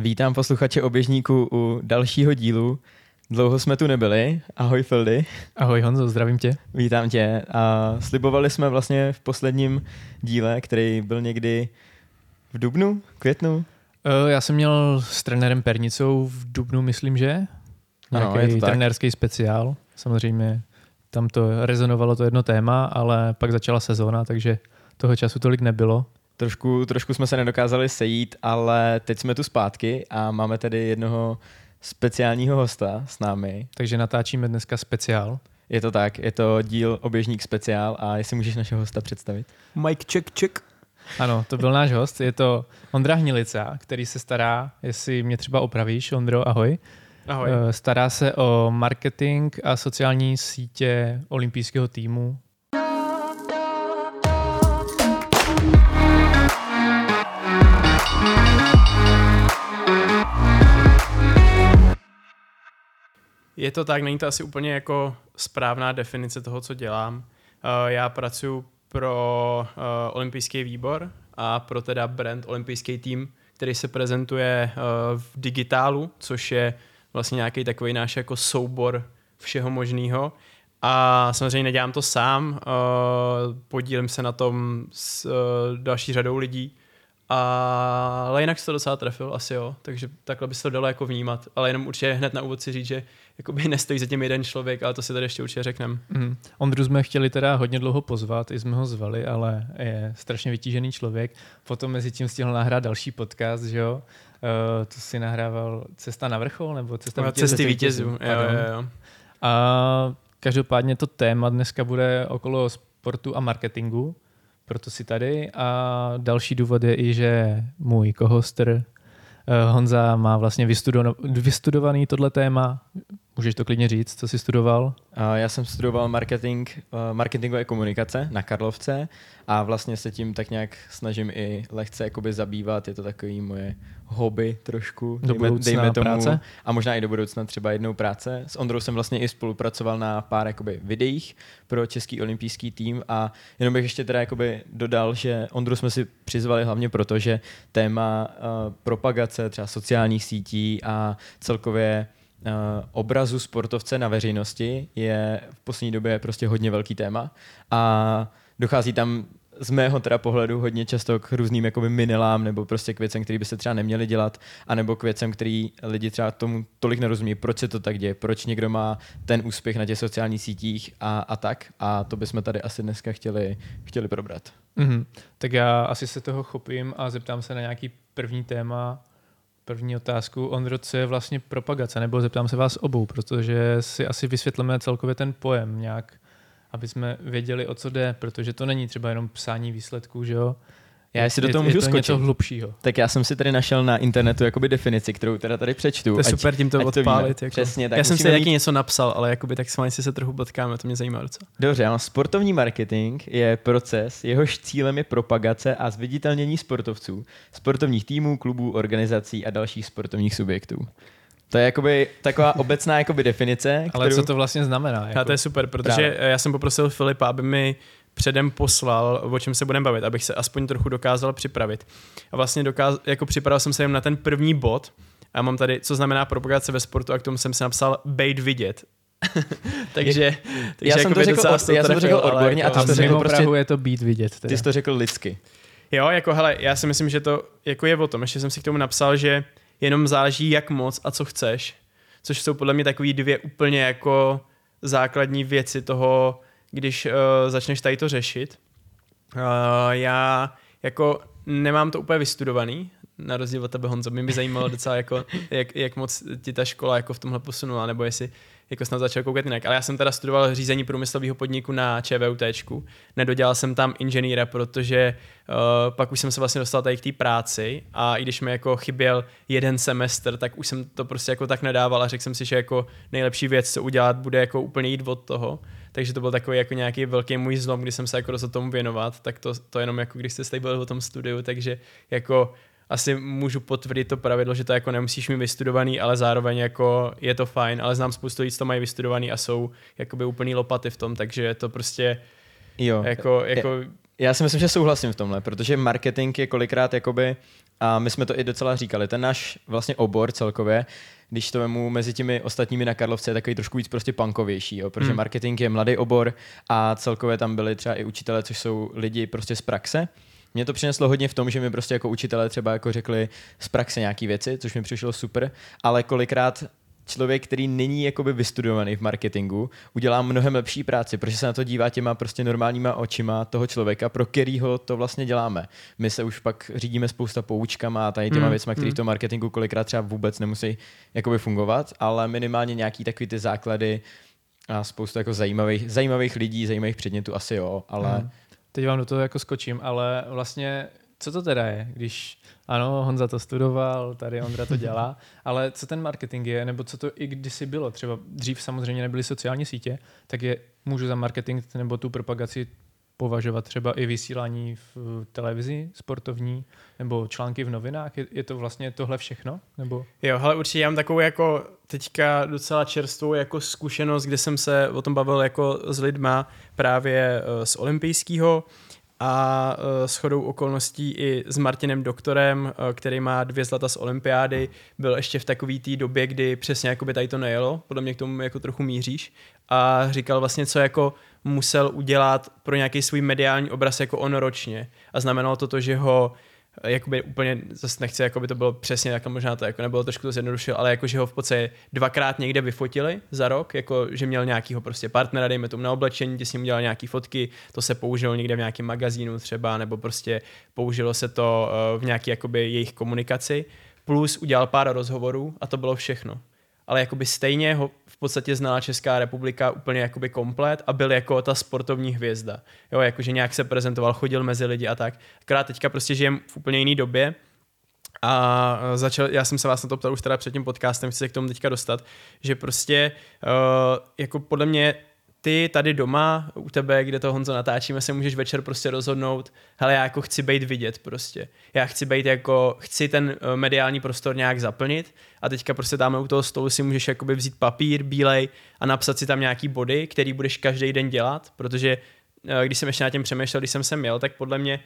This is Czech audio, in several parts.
Vítám posluchače oběžníku u dalšího dílu. Dlouho jsme tu nebyli. Ahoj Fildy. Ahoj Honzo, zdravím tě. Vítám tě. A slibovali jsme vlastně v posledním díle, který byl někdy v dubnu, květnu. Uh, já jsem měl s trenérem Pernicou v dubnu, myslím, že? Ano, je to tak. trenérský speciál. Samozřejmě tam to rezonovalo to jedno téma, ale pak začala sezóna, takže toho času tolik nebylo. Trošku, trošku jsme se nedokázali sejít, ale teď jsme tu zpátky a máme tedy jednoho speciálního hosta s námi. Takže natáčíme dneska speciál. Je to tak, je to díl Oběžník speciál a jestli můžeš našeho hosta představit. Mike check check. Ano, to byl náš host, je to Ondra Hnilica, který se stará, jestli mě třeba opravíš, Ondro, ahoj. Ahoj. Eh, stará se o marketing a sociální sítě olympijského týmu Je to tak, není to asi úplně jako správná definice toho, co dělám. Eh, já pracuji pro eh, olympijský výbor a pro teda brand olympijský tým, který se prezentuje eh, v digitálu, což je vlastně nějaký takový náš jako soubor všeho možného. A samozřejmě nedělám to sám, podílím se na tom s další řadou lidí, a, ale jinak se to docela trefil, asi jo, takže takhle by se to dalo jako vnímat, ale jenom určitě hned na úvod si říct, že jakoby nestojí za tím jeden člověk, ale to si tady ještě určitě řekneme. Mm. Ondru jsme chtěli teda hodně dlouho pozvat, i jsme ho zvali, ale je strašně vytížený člověk. Potom mezi tím stihl nahrát další podcast, že jo? Uh, to si nahrával Cesta na vrchol, nebo Cesta no, Cesty vítězů, jo, jo, jo. A každopádně to téma dneska bude okolo sportu a marketingu proto si tady. A další důvod je i, že můj kohoster eh, Honza má vlastně vystudovaný tohle téma. Můžeš to klidně říct, co jsi studoval? Já jsem studoval marketing, eh, marketingové komunikace na Karlovce a vlastně se tím tak nějak snažím i lehce jakoby zabývat. Je to takový moje hobby trošku. Do dejme, dejme tomu, práce? A možná i do budoucna třeba jednou práce. S Ondrou jsem vlastně i spolupracoval na pár jakoby videích pro Český olympijský tým a jenom bych ještě teda jakoby dodal, že Ondru jsme si přizvali hlavně proto, že téma uh, propagace třeba sociálních sítí a celkově obrazu sportovce na veřejnosti je v poslední době prostě hodně velký téma a dochází tam z mého teda pohledu hodně často k různým jakoby minilám nebo prostě k věcem, které by se třeba neměly dělat, anebo k věcem, který lidi třeba tomu tolik nerozumí, proč se to tak děje, proč někdo má ten úspěch na těch sociálních sítích a, a tak. A to bychom tady asi dneska chtěli, chtěli probrat. Mm-hmm. Tak já asi se toho chopím a zeptám se na nějaký první téma, první otázku. Ondro, co je vlastně propagace? Nebo zeptám se vás obou, protože si asi vysvětlíme celkově ten pojem nějak aby jsme věděli, o co jde, protože to není třeba jenom psání výsledků, že jo? Já si do toho můžu je to skočit. něco hlubšího. Tak já jsem si tady našel na internetu jakoby definici, kterou teda tady přečtu. To je super tím to odpálit. To jako. Přesně, tak já jsem si taky mít... něco napsal, ale jakoby tak s si se trochu potkáme, to mě zajímá docela. Dobře, ale sportovní marketing je proces, jehož cílem je propagace a zviditelnění sportovců, sportovních týmů, klubů, organizací a dalších sportovních subjektů. To je jakoby taková obecná jakoby definice. Kterou... Ale co to vlastně znamená? Jako... to je super, protože Právě. já jsem poprosil Filipa, aby mi předem poslal, o čem se budeme bavit, abych se aspoň trochu dokázal připravit. A vlastně dokáz, jako připravil jsem se jen na ten první bod, a mám tady, co znamená propagace ve sportu a k tomu jsem si napsal bejt vidět. takže, takže já jsem to řekl, od, já jsem to řekl odborně a ty to řekl prostě, je to být vidět. Teda. Ty jsi to řekl lidsky. Jo, jako hele, já si myslím, že to jako je o tom. Ještě jsem si k tomu napsal, že jenom záleží jak moc a co chceš, což jsou podle mě takové dvě úplně jako základní věci toho, když uh, začneš tady to řešit. Uh, já jako nemám to úplně vystudovaný, na rozdíl od tebe Honzo, mě by zajímalo docela jako, jak, jak moc ti ta škola jako v tomhle posunula, nebo jestli jako snad začal koukat jinak. Ale já jsem teda studoval řízení průmyslového podniku na ČVUT. Nedodělal jsem tam inženýra, protože uh, pak už jsem se vlastně dostal tady k té práci a i když mi jako chyběl jeden semestr, tak už jsem to prostě jako tak nedával a řekl jsem si, že jako nejlepší věc, co udělat, bude jako úplně jít od toho. Takže to byl takový jako nějaký velký můj zlom, kdy jsem se jako rozhodl tomu věnovat, tak to, to jenom jako když jste tady byl o tom studiu, takže jako asi můžu potvrdit to pravidlo, že to jako nemusíš mít vystudovaný, ale zároveň jako je to fajn, ale znám spoustu lidí, co to mají vystudovaný a jsou jakoby úplný lopaty v tom, takže je to prostě jo. jako, jako já si myslím, že souhlasím v tomhle, protože marketing je kolikrát jakoby A my jsme to i docela říkali. Ten náš vlastně obor celkově, když to vemu mezi těmi ostatními na Karlovce, je takový trošku víc prostě punkovější, jo, protože Hmm. marketing je mladý obor a celkově tam byli třeba i učitelé, což jsou lidi prostě z praxe. Mě to přineslo hodně v tom, že mi prostě jako učitelé třeba jako řekli z praxe nějaké věci, což mi přišlo super, ale kolikrát člověk, který není jakoby vystudovaný v marketingu, udělá mnohem lepší práci, protože se na to dívá těma prostě normálníma očima toho člověka, pro kterýho to vlastně děláme. My se už pak řídíme spousta poučkama a tady těma Hmm, věcma, které v hmm. tom marketingu kolikrát třeba vůbec nemusí jakoby fungovat, ale minimálně nějaký takový ty základy a spoustu jako zajímavých, zajímavých lidí, zajímavých předmětů asi jo, ale Hmm. Teď vám do toho jako skočím, ale vlastně co to teda je, když ano, Honza to studoval, tady Ondra to dělá, ale co ten marketing je, nebo co to i kdysi bylo, třeba dřív samozřejmě nebyly sociální sítě, tak je, můžu za marketing nebo tu propagaci považovat třeba i vysílání v televizi sportovní nebo články v novinách? Je, je to vlastně tohle všechno? Nebo Jo, ale určitě já mám takovou jako teďka docela čerstvou jako zkušenost, kde jsem se o tom bavil jako s lidma právě eh, z olympijského a eh, s chodou okolností i s Martinem Doktorem, eh, který má dvě zlata z olympiády, byl ještě v takové té době, kdy přesně jakoby tady to nejelo, podle mě k tomu jako trochu míříš. A říkal vlastně, co jako musel udělat pro nějaký svůj mediální obraz jako on ročně. A znamenalo to to, že ho jakoby úplně, zase nechci, jako by to bylo přesně tak, možná to jako nebylo trošku to zjednodušil, ale jako, že ho v podstatě dvakrát někde vyfotili za rok, jako, že měl nějakýho prostě partnera, dejme tomu na oblečení, ti s ním udělal nějaký fotky, to se použilo někde v nějakém magazínu třeba, nebo prostě použilo se to eh, v nějaké jakoby jejich komunikaci, plus udělal pár rozhovorů a to bylo všechno. Ale jakoby stejně ho v podstatě znala Česká republika úplně jakoby komplet a byl jako ta sportovní hvězda. Jo, jakože nějak se prezentoval, chodil mezi lidi a tak. Akorát teďka prostě žijem v úplně jiný době a začal, já jsem se vás na to ptal už teda před tím podcastem, chci se k tomu teďka dostat, že prostě uh, jako podle mě ty tady doma u tebe, kde to Honzo natáčíme, se můžeš večer prostě rozhodnout, hele já jako chci být vidět prostě. Já chci být jako, chci ten eh, mediální prostor nějak zaplnit a teďka prostě tam u toho stolu si můžeš jakoby vzít papír bílej a napsat si tam nějaký body, který budeš každý den dělat, protože eh, když jsem ještě na tím přemýšlel, když jsem sem měl, tak podle mě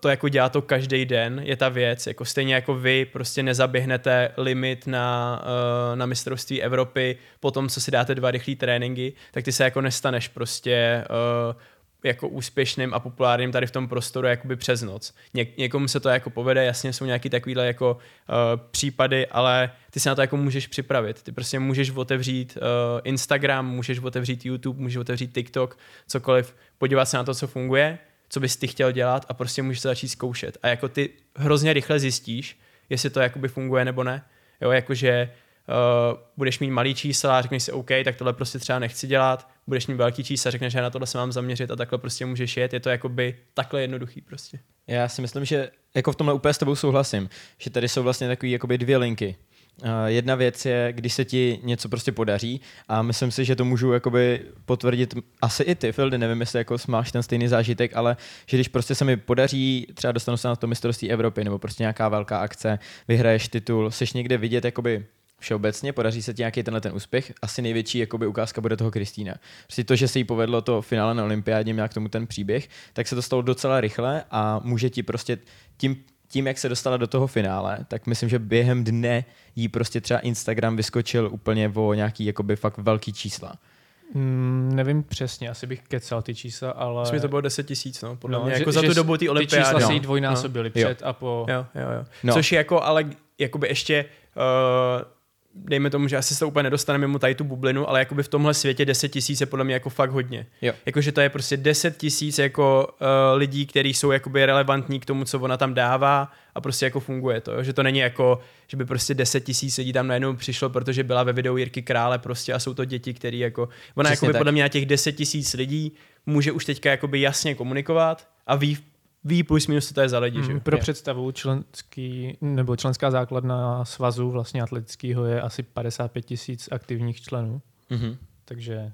to jako dělá to každý den, je ta věc, jako stejně jako vy prostě nezaběhnete limit na, uh, na mistrovství Evropy po tom, co si dáte dva rychlé tréninky, tak ty se jako nestaneš prostě uh, jako úspěšným a populárním tady v tom prostoru jakoby přes noc. Ně- někomu se to jako povede, jasně jsou nějaký takovýhle jako uh, případy, ale ty se na to jako můžeš připravit. Ty prostě můžeš otevřít uh, Instagram, můžeš otevřít YouTube, můžeš otevřít TikTok, cokoliv, podívat se na to, co funguje, co bys ty chtěl dělat a prostě můžeš to začít zkoušet. A jako ty hrozně rychle zjistíš, jestli to jakoby funguje nebo ne. Jo, jakože uh, budeš mít malý čísla a řekneš si OK, tak tohle prostě třeba nechci dělat, budeš mít velký čísla, řekneš, že na tohle se mám zaměřit a takhle prostě můžeš jet, je to jakoby takhle jednoduchý prostě. Já si myslím, že jako v tomhle úplně s tebou souhlasím, že tady jsou vlastně takové dvě linky. Uh, jedna věc je, když se ti něco prostě podaří a myslím si, že to můžu jakoby potvrdit asi i ty, Fildy, nevím, jestli jako máš ten stejný zážitek, ale že když prostě se mi podaří, třeba dostanu se na to mistrovství Evropy nebo prostě nějaká velká akce, vyhraješ titul, seš někde vidět jakoby všeobecně, podaří se ti nějaký tenhle ten úspěch, asi největší jakoby ukázka bude toho Kristýna. Prostě to, že se jí povedlo to finále na olympiádě, měla k tomu ten příběh, tak se to stalo docela rychle a může ti prostě tím tím, jak se dostala do toho finále, tak myslím, že během dne jí prostě třeba Instagram vyskočil úplně o nějaký jakoby fakt velký čísla. mm, nevím přesně, asi bych kecal ty čísla, ale... Myslím, to bylo 10 tisíc, no, podle No, mě, že- jako za že tu s- dobu ty Ty olympiády. čísla se jí no. dvojnásobily Jo. před a po... Jo, jo, jo. No. No. Což je jako, ale jakoby ještě, uh, dejme tomu, že asi se to úplně nedostaneme mimo tady tu bublinu, ale jakoby v tomhle světě 10 tisíc je podle mě jako fakt hodně. Jakože to je prostě 10 tisíc jako uh, lidí, kteří jsou jakoby relevantní k tomu, co ona tam dává a prostě jako funguje to, jo? že to není jako, že by prostě 10 tisíc lidí tam najednou přišlo, protože byla ve videu Jirky Krále prostě a jsou to děti, který jako, ona Přesně jakoby tak. podle mě na těch 10 tisíc lidí může už teďka jakoby jasně komunikovat a ví, ví plus minus, co to je za lidi, že? Mm, Pro Jo. představu členský, nebo členská základna svazu vlastně atletického je asi 55 tisíc aktivních členů, Mhm. takže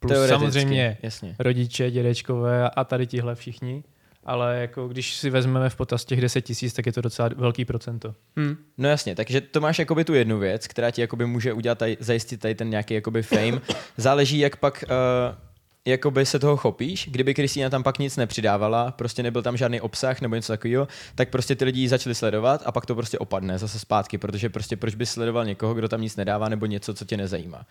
plus samozřejmě Jasně. rodiče, dědečkové a tady tihle všichni, ale jako když si vezmeme v potaz těch 10 tisíc, tak je to docela velký procento. Hm. No jasně, takže to máš jakoby tu jednu věc, která ti jakoby může udělat tady, zajistit tady ten nějaký jakoby fame. Záleží, jak pak uh, jakoby se toho chopíš, kdyby Kristýna tam pak nic nepřidávala, prostě nebyl tam žádný obsah nebo něco takového, tak prostě ty lidi začali sledovat a pak to prostě opadne zase zpátky, protože prostě proč bys sledoval někoho, kdo tam nic nedává nebo něco, co tě nezajímá.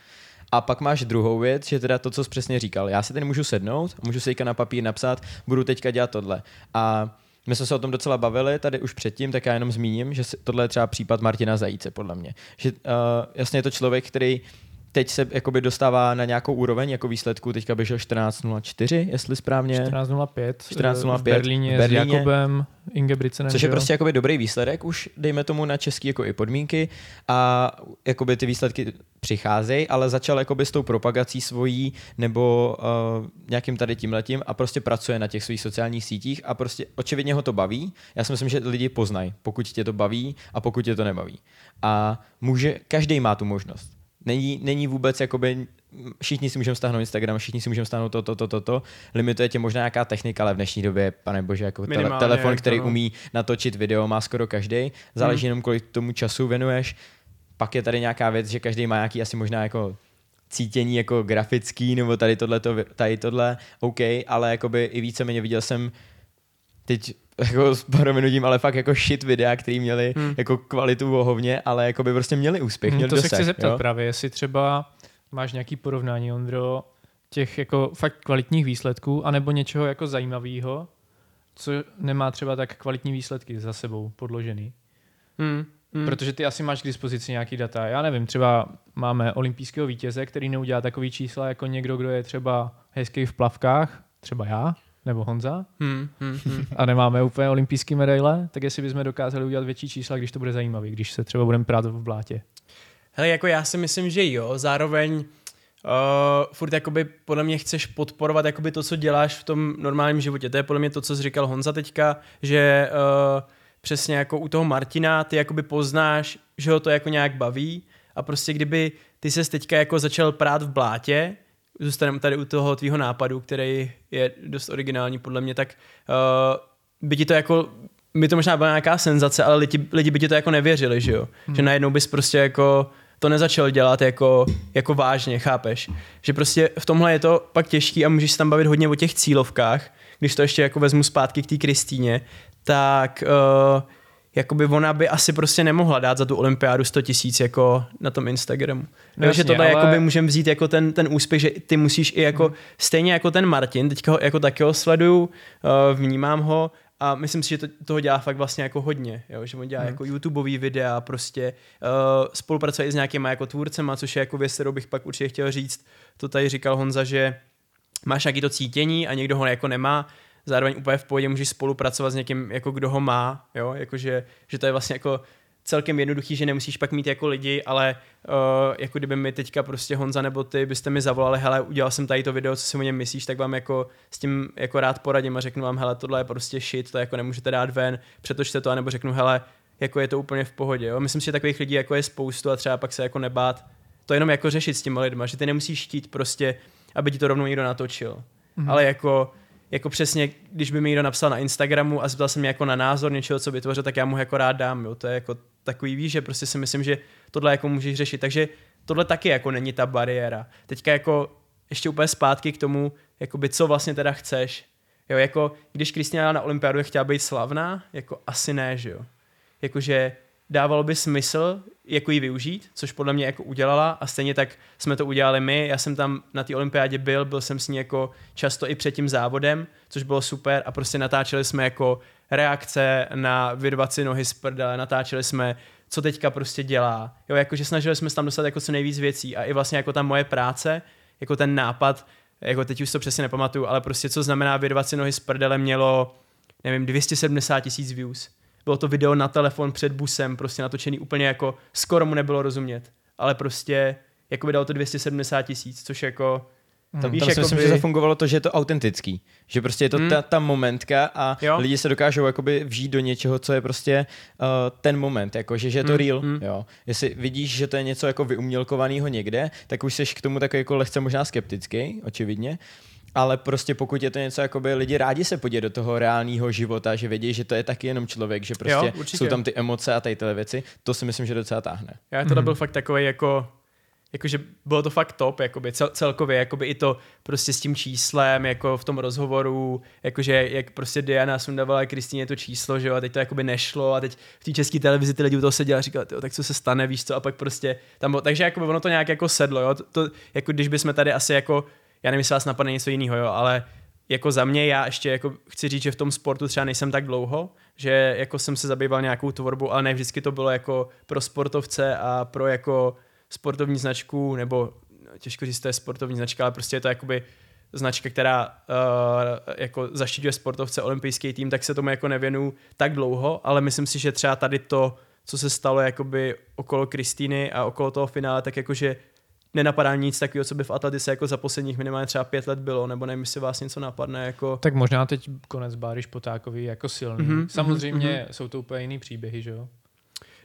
A pak máš druhou věc, že teda to, co jsi přesně říkal. Já si tady můžu sednout, můžu si na papír napsat, budu teďka dělat tohle. A my jsme se o tom docela bavili tady už předtím, tak já jenom zmíním, že tohle je třeba případ Martina Zajíce, podle mě. Že uh, jasně je to člověk, který teď se jakoby dostává na nějakou úroveň jako výsledku, teďka běžel 14.04, jestli správně. 14.05 14.05 v Berlíně, v Berlíně s Jakobem, Ingebrigtsenem. Což je prostě jakoby dobrý výsledek, už dejme tomu na český jako i podmínky a jakoby ty výsledky přicházejí, ale začal jakoby s tou propagací svojí nebo uh, nějakým tady tím letím a prostě pracuje na těch svých sociálních sítích a prostě očividně ho to baví. Já si myslím, že lidi poznají, pokud tě to baví a pokud tě to nebaví. A může, každý má tu možnost. Není, není vůbec jakoby, všichni si můžeme stáhnout Instagram, všichni si můžeme stáhnout to, to, to, to, to. Limituje tě možná nějaká technika, ale v dnešní době, pane bože, jako tele, telefon, který to, no. umí natočit video, má skoro každý. Záleží hmm. jenom, kolik tomu času věnuješ. Pak je tady nějaká věc, že každý má nějaký asi možná jako cítění jako grafický, nebo tady tohle, tady tohle, OK, ale jakoby i víceméně viděl jsem teď jako s prominutím, ale fakt jako shit videa, který měli hmm. jako kvalitu vohovně, ale jako by prostě měli úspěch, hmm, měli To dosah, se chci zeptat jo? právě, jestli třeba máš nějaký porovnání, Ondro, těch jako fakt kvalitních výsledků, anebo něčeho jako zajímavého, co nemá třeba tak kvalitní výsledky za sebou podložený. Hmm. Hmm. Protože ty asi máš k dispozici nějaký data. Já nevím, třeba máme olympijského vítěze, který neudělá takový čísla jako někdo, kdo je třeba hezký v plavkách, třeba já, nebo Honza hmm, hmm, hmm. a nemáme úplně olympijské medaile, tak jestli bychom dokázali udělat větší čísla, když to bude zajímavý, když se třeba budeme prát v blátě. Hele, jako já si myslím, že jo, zároveň uh, furt jakoby podle mě chceš podporovat jakoby to, co děláš v tom normálním životě. To je podle mě to, co jsi říkal Honza teďka, že uh, přesně jako u toho Martina ty jakoby poznáš, že ho to jako nějak baví a prostě kdyby ty ses teďka jako začal prát v blátě, zůstaneme tady u toho tvýho nápadu, který je dost originální podle mě, tak uh, by ti to jako by to možná byla nějaká senzace, ale lidi, lidi by ti to jako nevěřili, že jo? Hmm. Že najednou bys prostě jako to nezačal dělat jako, jako vážně, chápeš? Že prostě v tomhle je to pak těžký a můžeš se tam bavit hodně o těch cílovkách, když to ještě jako vezmu zpátky k té Kristýně, tak uh, jakoby ona by asi prostě nemohla dát za tu olympiádu 100 tisíc jako na tom Instagramu. No, jasně, že tohle ale... jakoby můžeme vzít jako ten, ten úspěch, že ty musíš i jako, hmm. stejně jako ten Martin, teďka ho jako taky ho sleduju, uh, vnímám ho a myslím si, že to, toho dělá fakt vlastně jako hodně, jo? že on dělá hmm. jako YouTubeový videa, prostě uh, spolupracuje i s nějakýma jako tvůrcema, což je jako věc, kterou bych pak určitě chtěl říct. To tady říkal Honza, že máš nějaký to cítění a někdo ho jako nemá, zároveň úplně v pohodě můžeš spolupracovat s někým, jako kdo ho má, jo, jakože, že to je vlastně jako celkem jednoduchý, že nemusíš pak mít jako lidi, ale uh, jako kdyby mi teďka prostě Honza nebo ty byste mi zavolali, hele, udělal jsem tady to video, co si o něm myslíš, tak vám jako s tím jako rád poradím a řeknu vám, hele, tohle je prostě shit, to jako nemůžete dát ven, přetočte to, anebo řeknu, hele, jako je to úplně v pohodě, jo. Myslím si, že takových lidí jako je spoustu a třeba pak se jako nebát to jenom jako řešit s těma lidma, že ty nemusíš chtít prostě, aby ti to rovnou někdo natočil. Mm-hmm. Ale jako jako přesně, když by mi někdo napsal na Instagramu a zeptal se mě jako na názor něčeho, co vytvořil, tak já mu jako rád dám, jo. To je jako takový víš, že prostě si myslím, že tohle jako můžeš řešit. Takže tohle taky jako není ta bariéra. Teďka jako ještě úplně zpátky k tomu, jakoby co vlastně teda chceš. Jo, jako když Kristina na olympiádu chtěla být slavná, jako asi ne, že jo. Jakože dávalo by smysl jako ji využít, což podle mě jako udělala a stejně tak jsme to udělali my. Já jsem tam na té olympiádě byl, byl jsem s ní jako často i před tím závodem, což bylo super a prostě natáčeli jsme jako reakce na vyrvaci nohy z prdele, natáčeli jsme, co teďka prostě dělá. Jo, jakože snažili jsme se tam dostat jako co nejvíc věcí a i vlastně jako ta moje práce, jako ten nápad, jako teď už to přesně nepamatuju, ale prostě co znamená vyrvat si nohy z prdele mělo, nevím, 270 tisíc views bylo to video na telefon před busem, prostě natočený úplně jako, skoro mu nebylo rozumět, ale prostě jako by dalo to 270 tisíc, což jako tam, víš, tam si myslím, by... že zafungovalo to, že je to autentický. Že prostě je to hmm. ta, ta momentka a jo. lidi se dokážou jakoby vžít do něčeho, co je prostě uh, ten moment, jako, že, že je to hmm. real. Hmm. Jo. Jestli vidíš, že to je něco jako vyumělkovaného někde, tak už jsi k tomu takový jako lehce možná skeptický, očividně ale prostě pokud je to něco, jako by lidi rádi se podívat do toho reálného života, že vědí, že to je taky jenom člověk, že prostě jo, jsou tam ty emoce a tady tyhle věci, to si myslím, že docela táhne. Já tohle mm. byl fakt takový jako jakože bylo to fakt top, jakoby cel, celkově, jakoby i to prostě s tím číslem, jako v tom rozhovoru, jakože jak prostě Diana sundavala Kristýně to číslo, že jo, a teď to jakoby nešlo a teď v té české televizi ty lidi u toho seděli a říkali, tak co se stane, víš co, a pak prostě tam bylo, takže jako ono to nějak jako sedlo, jo, to, to jako když bychom tady asi jako, já nevím, jestli vás napadne něco jiného, jo, ale jako za mě já ještě jako chci říct, že v tom sportu třeba nejsem tak dlouho, že jako jsem se zabýval nějakou tvorbu, ale ne vždycky to bylo jako pro sportovce a pro jako sportovní značku, nebo těžko říct, to je sportovní značka, ale prostě je to jakoby značka, která uh, jako zaštiťuje sportovce, olympijský tým, tak se tomu jako nevěnu tak dlouho, ale myslím si, že třeba tady to, co se stalo jakoby okolo Kristýny a okolo toho finále, tak jakože nenapadá nic takového, co by v Atletice jako za posledních minimálně třeba pět let bylo, nebo nevím, jestli vás něco napadne. Jako... Tak možná teď konec Báry Špotákový jako silný. Mm-hmm, Samozřejmě mm-hmm. jsou to úplně jiný příběhy, že jo?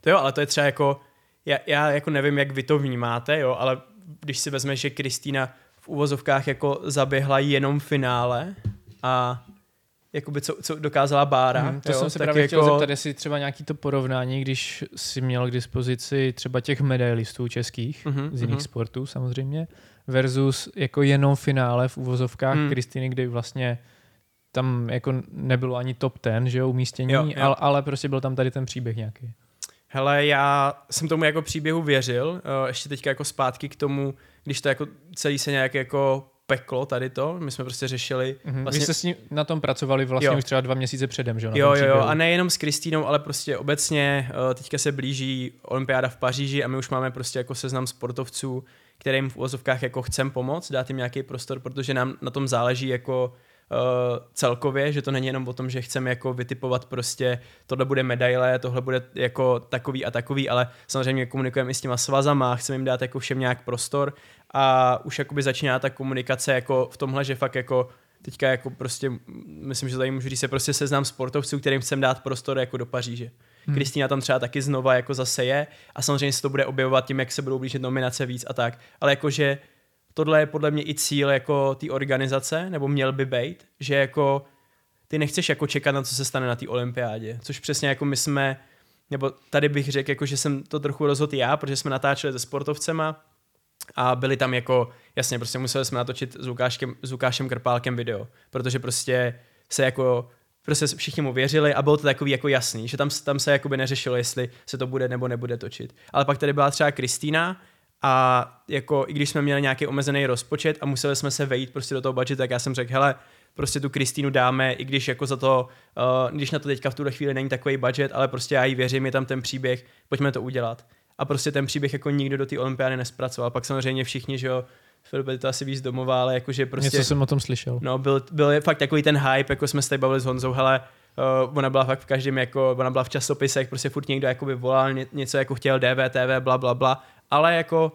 To jo, ale to je třeba jako, já, já jako nevím, jak vy to vnímáte, jo, ale když si vezmeš, že Kristýna v uvozovkách jako zaběhla jenom finále a jakoby co, co dokázala Bára. Hmm, to jo, jsem se právě jako... chtěl zeptat, jestli třeba nějaký to porovnání, když si měl k dispozici třeba těch medailistů českých mm-hmm, z jiných mm-hmm. sportů samozřejmě, versus jako jenom finále v uvozovkách mm. Kristýny, kdy vlastně tam jako nebylo ani top ten, že jo, umístění, jo, jo. Ale, ale prostě byl tam tady ten příběh nějaký. Hele, já jsem tomu jako příběhu věřil, eh, ještě teďka jako zpátky k tomu, když to jako celý se nějak jako peklo tady to, my jsme prostě řešili. Mm-hmm. Vlastně... Vy jste s ním na tom pracovali vlastně jo. už třeba dva měsíce předem, že jo? Jo, jo, jo, a nejenom s Kristýnou, ale prostě obecně eh, teďka se blíží olympiáda v Paříži a my už máme prostě jako seznam sportovců, kterým v úvozovkách jako chcem pomoct, dát jim nějaký prostor, protože nám na tom záleží jako celkově, že to není jenom o tom, že chceme jako vytipovat prostě tohle bude medaile, tohle bude jako takový a takový, ale samozřejmě komunikujeme i s těma svazama, chceme jim dát jako všem nějak prostor a už jakoby začíná ta komunikace jako v tomhle, že fakt jako teďka jako prostě, myslím, že tady můžu říct se prostě seznám sportovců, kterým chcem dát prostor jako do Paříže. Hmm. Kristýna tam třeba taky znova jako zase je a samozřejmě se to bude objevovat tím, jak se budou blížit nominace víc a tak, ale jakože tohle je podle mě i cíl jako té organizace, nebo měl by být, že jako ty nechceš jako čekat na co se stane na té olympiádě, což přesně jako my jsme, nebo tady bych řekl, jako, že jsem to trochu rozhodl já, protože jsme natáčeli se sportovcema a byli tam jako, jasně, prostě museli jsme natočit s Lukášem, s Lukášem Krpálkem video, protože prostě se jako prostě všichni mu věřili a bylo to takový jako jasný, že tam, tam se jakoby neřešilo, jestli se to bude nebo nebude točit. Ale pak tady byla třeba Kristýna, a jako i když jsme měli nějaký omezený rozpočet a museli jsme se vejít prostě do toho budget, tak já jsem řekl, hele, prostě tu Kristýnu dáme, i když jako za to, uh, když na to teďka v tuhle chvíli není takový budget, ale prostě já jí věřím, je tam ten příběh, pojďme to udělat. A prostě ten příběh jako nikdo do té olympiády nespracoval. Pak samozřejmě všichni, že jo, Filipe, to asi víc domová, ale jakože prostě... Něco jsem o tom slyšel. No, byl, byl fakt takový ten hype, jako jsme se tady bavili s Honzou, hele, uh, ona byla fakt v každém, jako, ona byla v časopisech, prostě furt někdo jakoby volal, ně, něco jako chtěl DVTV, bla, bla, bla, ale jako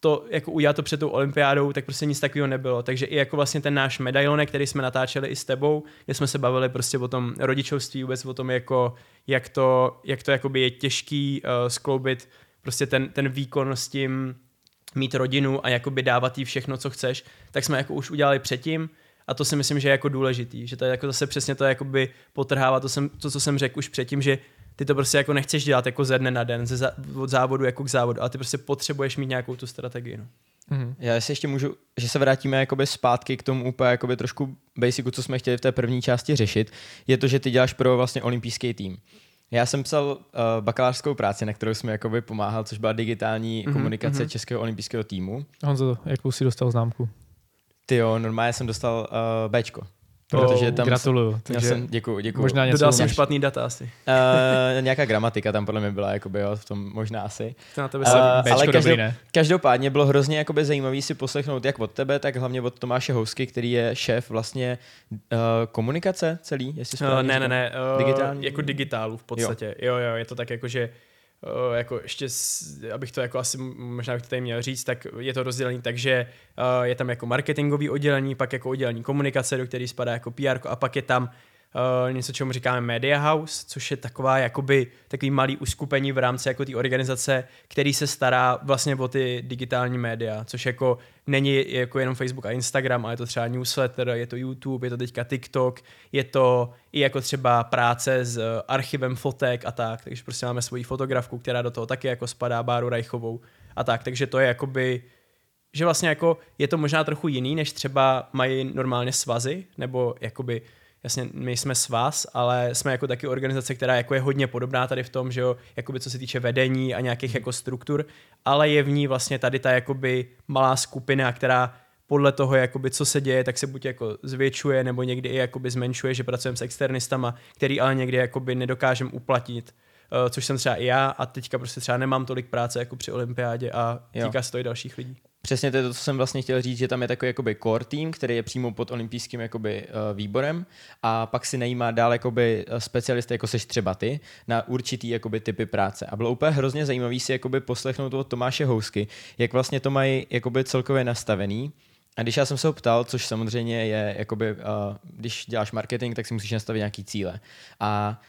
to jako udělat to před tou olympiádou, tak prostě nic takového nebylo. Takže i jako vlastně ten náš medailonek, který jsme natáčeli i s tebou, kde jsme se bavili prostě o tom rodičovství, vůbec o tom, jako, jak to, jak to jakoby je těžký uh, skloubit prostě ten, ten výkon s tím mít rodinu a jakoby dávat jí všechno, co chceš, tak jsme jako už udělali předtím a to si myslím, že je jako důležitý, že to je jako zase přesně to jakoby potrhává to, jsem, to co jsem řekl už předtím, že ty to prostě jako nechceš dělat jako ze dne na den, ze, od závodu jako k závodu, ale ty prostě potřebuješ mít nějakou tu strategii. No. Mm-hmm. Já si ještě můžu, že se vrátíme jakoby zpátky k tomu úplně jakoby trošku basicu, co jsme chtěli v té první části řešit, je to, že ty děláš pro vlastně olympijský tým. Já jsem psal uh, bakalářskou práci, na kterou jsme jakoby pomáhal, což byla digitální mm-hmm, komunikace mm-hmm. českého olympijského týmu. Honzo, jakou si dostal známku? Ty jo, normálně jsem dostal uh, Bčko. Protože tam gratuluju. Takže jsem, děkuju, děkuju. Možná něco Dodal jsem špatný data asi. Uh, nějaká gramatika tam podle mě byla, jakoby, jo, v tom možná asi. To na tebe uh, ale každou, dobrý, každopádně bylo hrozně jakoby, zajímavý si poslechnout jak od tebe, tak hlavně od Tomáše Housky, který je šéf vlastně uh, komunikace celý, jestli uh, Ne, ne, ne. Uh, digitální? Jako digitálu v podstatě. Jo. jo, jo, je to tak jako, že Uh, jako ještě, abych to jako asi možná bych to tady měl říct, tak je to rozdělený tak, že uh, je tam jako marketingový oddělení, pak jako oddělení komunikace, do který spadá jako PR, a pak je tam uh, něco, čemu říkáme Media House, což je taková jakoby takový malý uskupení v rámci jako té organizace, který se stará vlastně o ty digitální média, což jako není jako jenom Facebook a Instagram, ale je to třeba newsletter, je to YouTube, je to teďka TikTok, je to i jako třeba práce s archivem fotek a tak, takže prostě máme svoji fotografku, která do toho taky jako spadá, Báru Rajchovou a tak, takže to je jakoby že vlastně jako je to možná trochu jiný, než třeba mají normálně svazy, nebo jakoby jasně my jsme svaz, ale jsme jako taky organizace, která jako je hodně podobná tady v tom, že jo, jakoby co se týče vedení a nějakých jako struktur, ale je v ní vlastně tady ta jakoby malá skupina, která podle toho, jakoby, co se děje, tak se buď jako zvětšuje, nebo někdy i jakoby zmenšuje, že pracujeme s externistama, který ale někdy jakoby nedokážeme uplatit, uh, což jsem třeba i já a teďka prostě třeba nemám tolik práce jako při olympiádě a týká se to i dalších lidí. Přesně to je to, co jsem vlastně chtěl říct, že tam je takový jakoby core tým, který je přímo pod olympijským jakoby, uh, výborem a pak si najímá dál jakoby, uh, specialisty, jako seš třeba ty, na určitý jakoby, typy práce. A bylo úplně hrozně zajímavý si jakoby, poslechnout od Tomáše Housky, jak vlastně to mají jakoby, celkově nastavený. A když já jsem se ho ptal, což samozřejmě je, jakoby, uh, když děláš marketing, tak si musíš nastavit nějaký cíle. A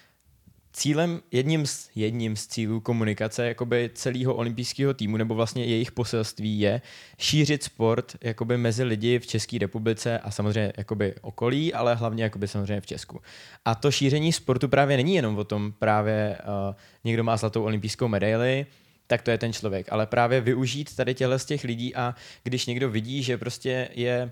cílem, jedním z, jedním z cílů komunikace jakoby celého olympijského týmu nebo vlastně jejich poselství je šířit sport jakoby mezi lidi v České republice a samozřejmě jakoby okolí, ale hlavně jakoby samozřejmě v Česku. A to šíření sportu právě není jenom o tom právě uh, někdo má zlatou olympijskou medaili, tak to je ten člověk. Ale právě využít tady těchto z těch lidí a když někdo vidí, že prostě je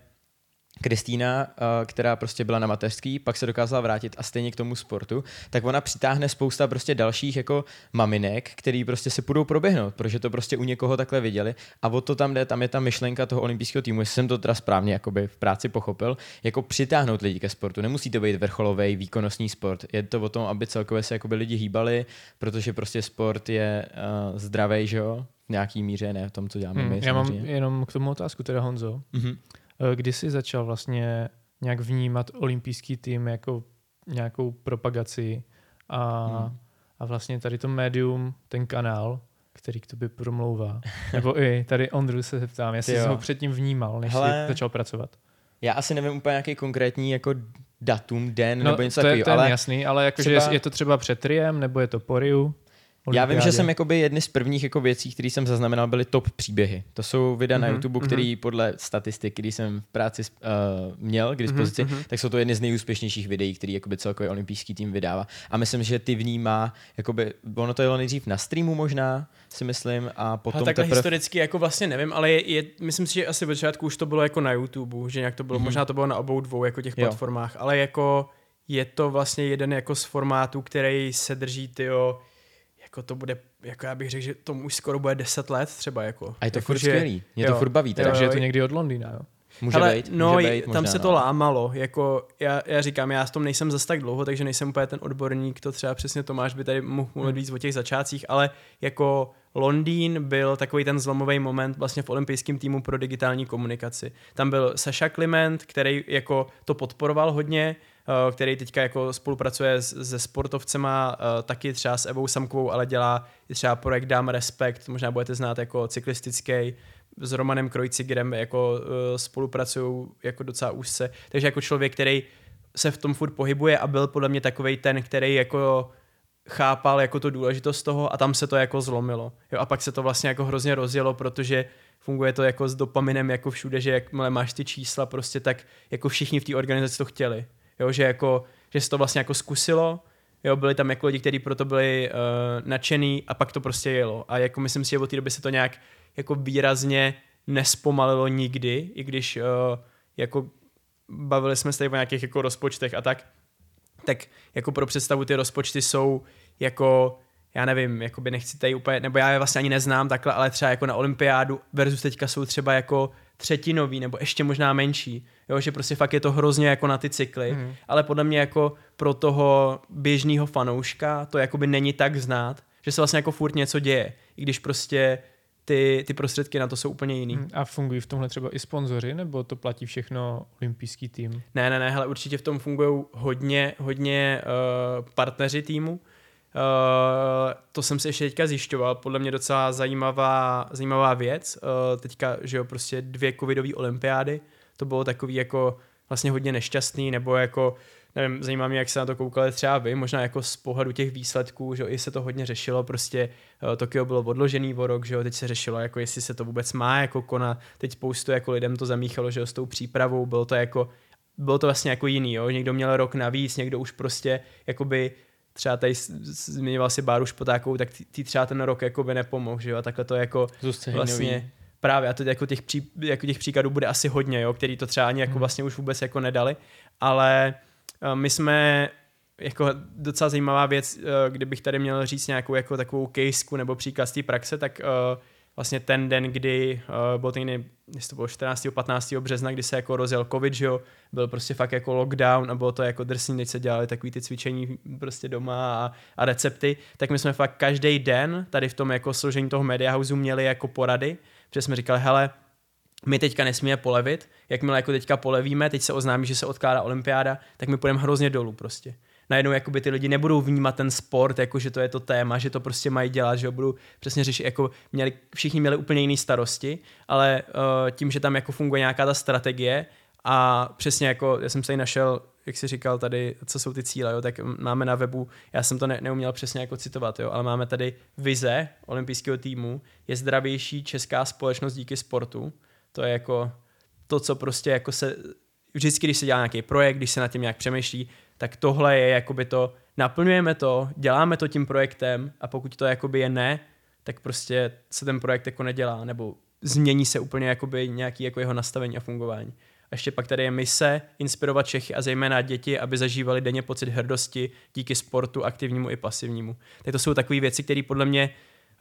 Kristýna, eh, která prostě byla na mateřský, pak se dokázala vrátit a stejně k tomu sportu, tak ona přitáhne spousta prostě dalších jako maminek, který prostě se půjdou proběhnout, protože to prostě u někoho takhle viděli a o to tam jde, tam je ta myšlenka toho olympijského týmu, jestli jsem to teda správně jakoby v práci pochopil, jako přitáhnout lidi ke sportu. Nemusí to být vrcholový výkonnostní sport. Je to o tom, aby celkově se jakoby lidi hýbali, protože prostě sport je uh, zdravý, že jo? V nějaký míře, ne v tom, co děláme hmm, my. Já samozřejmě. mám jenom k tomu otázku, teda Honzo. Mm-hmm. Eh, kdy jsi začal vlastně nějak vnímat olympijský tým jako nějakou propagaci a, hmm. a vlastně tady to médium, ten kanál, který k tobě promlouvá. Nebo i tady Ondru se zeptám, jestli jsi ho předtím vnímal, než Hele, jsi začal pracovat. Já asi nevím úplně nějaký konkrétní jako datum, den no, nebo něco takového. To je, to je jasný, ale jakože třeba... je to třeba před Triem, nebo je to po Riu? Já vím, že jsem jakoby jedny z prvních jako věcí, které jsem zaznamenal, byly top příběhy. To jsou videa mm-hmm, na mhm, YouTube, mm-hmm. který podle statistik, který jsem v práci uh, měl k dispozici, mm-hmm. tak jsou to jedny z nejúspěšnějších videí, který jakoby celkově olympijský tým vydává. A myslím, že ty vnímá, jakoby, ono to jelo nejdřív na streamu možná, si myslím, a potom takhle teprv... historicky jako vlastně nevím, ale je, je, myslím si, že asi v začátku už to bylo jako na YouTube, že nějak to bylo, mm-hmm. možná to bylo na obou dvou jako těch platformách, jo. ale jako je to vlastně jeden jako z formátů, který se drží tyjo, jako to bude, jako já bych řekl, že to už skoro bude 10 let třeba jako. A je to jako, furt skvělý, mě jo, to furt baví. Takže je to někdy od Londýna, jo? Může Hele, být, no, může být, možná, tam se to no. lámalo, jako já, já říkám, já s tom nejsem zas tak dlouho, takže nejsem úplně ten odborník, to třeba přesně Tomáš by tady mohl mluvit hmm. víc o těch začátcích, ale jako Londýn byl takový ten zlomový moment vlastně v olympijském týmu pro digitální komunikaci. Tam byl Sasha Clement, který jako to podporoval hodně, který teďka jako spolupracuje se sportovcema, eh, taky třeba s Evou Samkovou, ale dělá třeba projekt Dám Respekt, možná budete znát jako cyklistický, s Romanem Krojcigerem jako eh, spolupracují jako docela úzce. Takže jako člověk, který se v tom furt pohybuje a byl podle mě takový ten, který jako chápal jako tu důležitost toho a tam se to jako zlomilo. Jo, a pak se to vlastně jako hrozně rozjelo, protože funguje to jako s dopaminem jako všude, že jakmile máš ty čísla prostě, tak jako všichni v té organizaci to chtěli jo, že jako, že se to vlastně jako zkusilo, jo, byli tam jako lidi, kteří proto byli uh, nadšený a pak to prostě jelo. A jako myslím si, že od té doby se to nějak jako výrazně nespomalilo nikdy, i když uh, jako bavili jsme se tady o nějakých jako rozpočtech a tak, tak jako pro představu ty rozpočty jsou jako já nevím, jako by nechci tady úplně, nebo já je vlastně ani neznám takhle, ale třeba jako na olympiádu versus teďka jsou třeba jako třetinový nebo ještě možná menší, jo, že prostě fakt je to hrozně jako na ty cykly, mm. ale podle mě jako pro toho běžného fanouška to jakoby není tak znát, že se vlastně jako furt něco děje, i když prostě ty, ty prostředky na to jsou úplně jiný. A fungují v tomhle třeba i sponzoři, nebo to platí všechno olympijský tým? Ne, ne, ne, hele, určitě v tom fungují hodně, hodně uh, partneři týmu. Uh, to jsem si ještě teďka zjišťoval, podle mě docela zajímavá, zajímavá věc. Uh, teďka, že jo, prostě dvě covidové olympiády, to bylo takový jako vlastně hodně nešťastný, nebo jako nevím, zajímá mě, jak se na to koukali třeba vy, možná jako z pohledu těch výsledků, že i se to hodně řešilo, prostě uh, Tokio bylo odložený o rok, že jo, teď se řešilo, jako jestli se to vůbec má jako konat, teď spoustu jako lidem to zamíchalo, že jo, s tou přípravou, bylo to jako, bylo to vlastně jako jiný, jo, někdo měl rok navíc, někdo už prostě jakoby třeba tady zmiňoval si Báru Špotákovou, tak ty třeba ten rok jako by nepomohl, že jo, a takhle to jako Zůstce vlastně, právě, a to jako těch, pří, jako těch příkladů bude asi hodně, jo, který to třeba ani jako vlastně už vůbec jako nedali, ale uh, my jsme jako docela zajímavá věc, uh, kdybych tady měl říct nějakou jako takovou caseku nebo příklad z té praxe, tak uh, vlastně ten den, kdy uh, byl ten, jestli to bylo 14. 15. března, kdy se jako rozjel covid, že jo, byl prostě fakt jako lockdown a bylo to jako drsný, teď se dělali takový ty cvičení prostě doma a, a recepty, tak my jsme fakt každý den tady v tom jako složení toho media houseu měli jako porady, protože jsme říkali, hele, my teďka nesmíme polevit, jakmile jako teďka polevíme, teď se oznámí, že se odkládá olympiáda, tak my půjdeme hrozně dolů prostě. Najednou jakoby ty lidi nebudou vnímat ten sport, jako že to je to téma, že to prostě mají dělat, že ho budou přesně řešit, jako měli, všichni měli úplně jiné starosti, ale uh, tím, že tam jako funguje nějaká ta strategie a přesně jako, já jsem se našel, jak jsi říkal tady, co jsou ty cíle, jo, tak máme na webu, já jsem to ne, neuměl přesně jako citovat, jo, ale máme tady vize olympijského týmu, je zdravější česká společnost díky sportu, to je jako to, co prostě jako se, vždycky, když se dělá nějaký projekt, když se nad tím nějak přemýšlí, tak tohle je jakoby to, naplňujeme to, děláme to tím projektem a pokud to jakoby je ne, tak prostě se ten projekt jako nedělá, nebo změní se úplně jakoby nějaký jako jeho nastavení a fungování. Ještě pak tady je mise inspirovat Čechy a zejména děti, aby zažívali denně pocit hrdosti díky sportu aktivnímu i pasivnímu. Tak to jsou takové věci, které podle mě,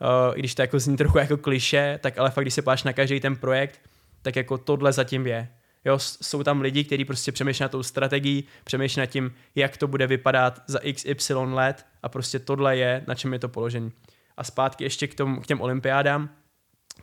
uh, i když to jako zní trochu jako kliše, tak ale fakt, když se páš na každý ten projekt, tak jako tohle zatím je. Jo, jsou tam lidi, kteří prostě přemýšlí na tou strategií, přemýšlí nad tím, jak to bude vypadat za XY let a prostě tohle je, na čem je to položení. A zpátky ještě k, tomu, k těm olympiádám,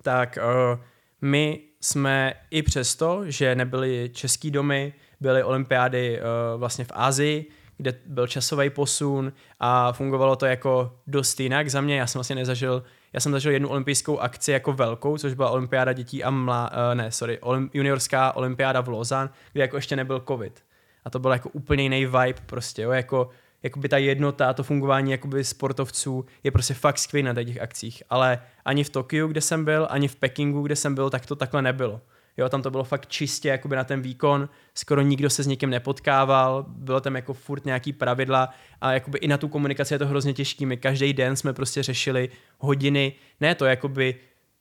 tak uh, my jsme i přesto, že nebyly český domy, byly olympiády uh, vlastně v Ázii, kde byl časový posun a fungovalo to jako dost jinak za mě. Já jsem vlastně nezažil já jsem zažil jednu olympijskou akci jako velkou, což byla olympiáda dětí a mlá, uh, ne, sorry, olymp, juniorská olympiáda v Lausanne, kde jako ještě nebyl covid. A to byl jako úplně jiný vibe prostě, jo, jako jakoby ta jednota, to fungování jakoby sportovců je prostě fakt skvělé na těch akcích, ale ani v Tokiu, kde jsem byl, ani v Pekingu, kde jsem byl, tak to takhle nebylo. Jo, tam to bylo fakt čistě jakoby na ten výkon, skoro nikdo se s někým nepotkával, bylo tam jako furt nějaký pravidla a jakoby i na tu komunikaci je to hrozně těžký. My každý den jsme prostě řešili hodiny, ne to jakoby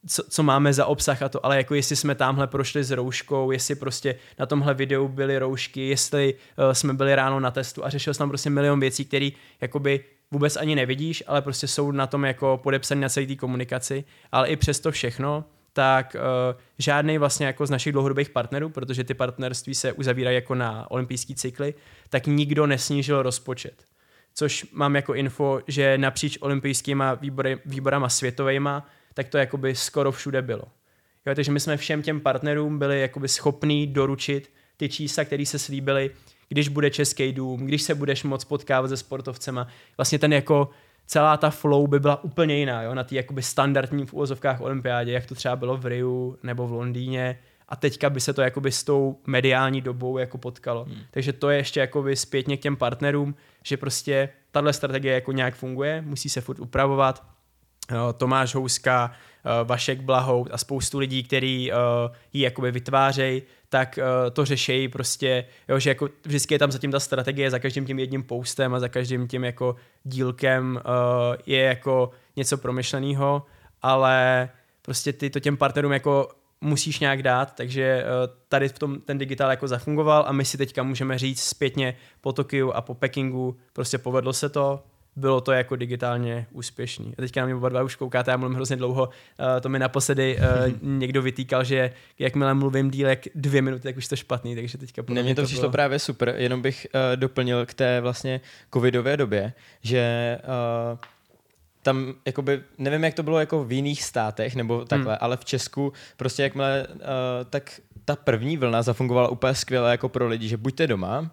co, co máme za obsah a to, ale jako jestli jsme tamhle prošli s rouškou, jestli prostě na tomhle videu byly roušky, jestli uh, jsme byli ráno na testu a řešil jsem tam prostě milion věcí, které jakoby vůbec ani nevidíš, ale prostě jsou na tom jako podepsané na celé té komunikaci, ale i přesto všechno tak uh, žádný vlastně jako z našich dlouhodobých partnerů, protože ty partnerství se uzavírají jako na olympijský cykly, tak nikdo nesnížil rozpočet. Což mám jako info, že napříč olympijskýma výbory, výborama světovejma, tak to jakoby skoro všude bylo. Jo, takže my jsme všem těm partnerům byli jakoby schopní doručit ty čísla, které se slíbily, když bude Český dům, když se budeš moc potkávat se sportovcema. Vlastně ten jako celá ta flow by byla úplně jiná, jo, na té jakoby standardní v úvozovkách olympiádě, jak to třeba bylo v Riu nebo v Londýně a teďka by se to jakoby s tou mediální dobou jako potkalo. Hmm. Takže to je ještě jakoby zpětně k těm partnerům, že prostě tahle strategie jako nějak funguje, musí se furt upravovat. Tomáš Houska, Vašek Blahout a spoustu lidí, kteří ji jakoby vytvářejí, tak uh, to řešejí prostě, jo, že jako vždycky je tam zatím ta strategie za každým tím jedním postem a za každým tím jako dílkem je jako něco promyšleného, ale prostě ty to těm partnerům jako musíš nějak dát, takže tady v tom ten digitál jako zafungoval a my si teďka můžeme říct zpětně po Tokiu a po Pekingu, prostě povedlo se to, bylo to jako digitálně úspěšný. A teďka na mě oba dva už koukáte, já mluvím hrozně dlouho, uh, to mi naposledy uh, někdo vytýkal, že jakmile mluvím díl jak dvě minuty, tak už to špatný, takže teďka... Ne, mě to, to přišlo bylo... právě super, jenom bych uh, doplnil k té vlastně covidové době, že uh, tam, jakoby, nevím, jak to bylo jako v jiných státech, nebo takhle, hmm. ale v Česku prostě jakmile, uh, tak ta první vlna zafungovala úplně skvěle jako pro lidi, že buďte doma,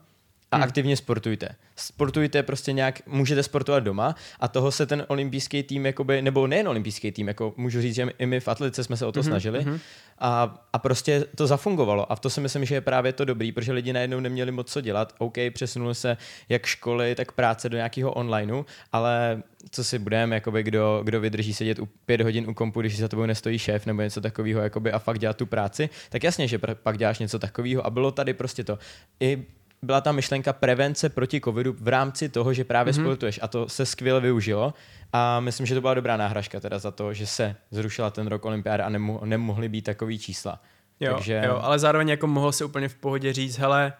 a hmm. aktivně sportujte. Sportujte prostě nějak, můžete sportovat doma a toho se ten olympijský tým, jakoby, nebo nejen olympijský tým, jako můžu říct, že i my v atletice jsme se o to mm-hmm. snažili mm-hmm. A, a prostě to zafungovalo a v to si myslím, že je právě to dobrý, protože lidi najednou neměli moc co dělat. OK, přesunuli se jak školy, tak práce do nějakého onlineu, ale co si budeme, jakoby, kdo, kdo vydrží sedět u pět hodin u kompu, když za tebou nestojí šéf nebo něco takového jakoby, a fakt dělat tu práci, tak jasně, že pak děláš něco takového a bylo tady prostě to. I byla ta myšlenka prevence proti covidu v rámci toho, že právě Mhm. mm-hmm. sportuješ a to se skvěle využilo a myslím, že to byla dobrá náhražka teda za to, že se zrušila ten rok olympiáda a nemo- nemohly být takový čísla. Jo, Takže- jo, ale zároveň jako mohl si úplně v pohodě říct, hele,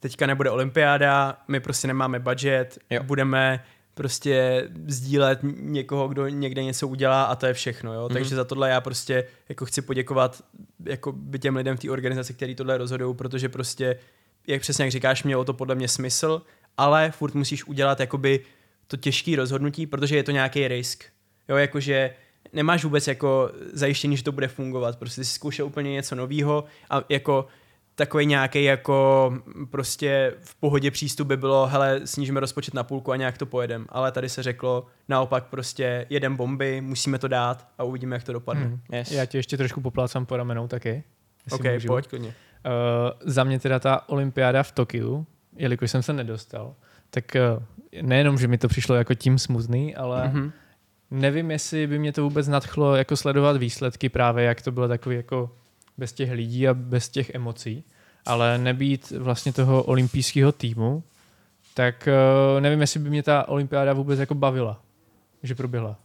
teďka nebude olympiáda, my prostě nemáme budget, Jo. budeme prostě sdílet někoho, kdo někde něco udělá a to je všechno, jo. Mhm. Mm-hmm. Takže za tohle já prostě jako chci poděkovat jako by těm lidem v té organizaci, který tohle rozhodují, protože prostě, jak přesně jak říkáš, mělo to podle mě smysl, ale furt musíš udělat jakoby to těžké rozhodnutí, protože je to nějaký risk. Jo, jakože nemáš vůbec jako zajištění, že to bude fungovat. Prostě jsi zkoušel úplně něco nového a jako takový nějaký jako prostě v pohodě přístup by bylo, hele, snížíme rozpočet na půlku a nějak to pojedem. Ale tady se řeklo, naopak prostě jedem bomby, musíme to dát a uvidíme, jak to dopadne. Hmm. Yes. Já tě ještě trošku poplácám po ramenou taky. OK, můžu. pojď klidně. Uh, za mě teda ta olympiáda v Tokiu, jelikož jsem se nedostal, tak uh, nejenom, že mi to přišlo jako tím smutný, ale mm-hmm. Mhm. nevím, jestli by mě to vůbec nadchlo jako sledovat výsledky právě, jak to bylo takový jako bez těch lidí a bez těch emocí, ale nebýt vlastně toho olympijského týmu, tak uh, nevím, jestli by mě ta olympiáda vůbec jako bavila, že proběhla.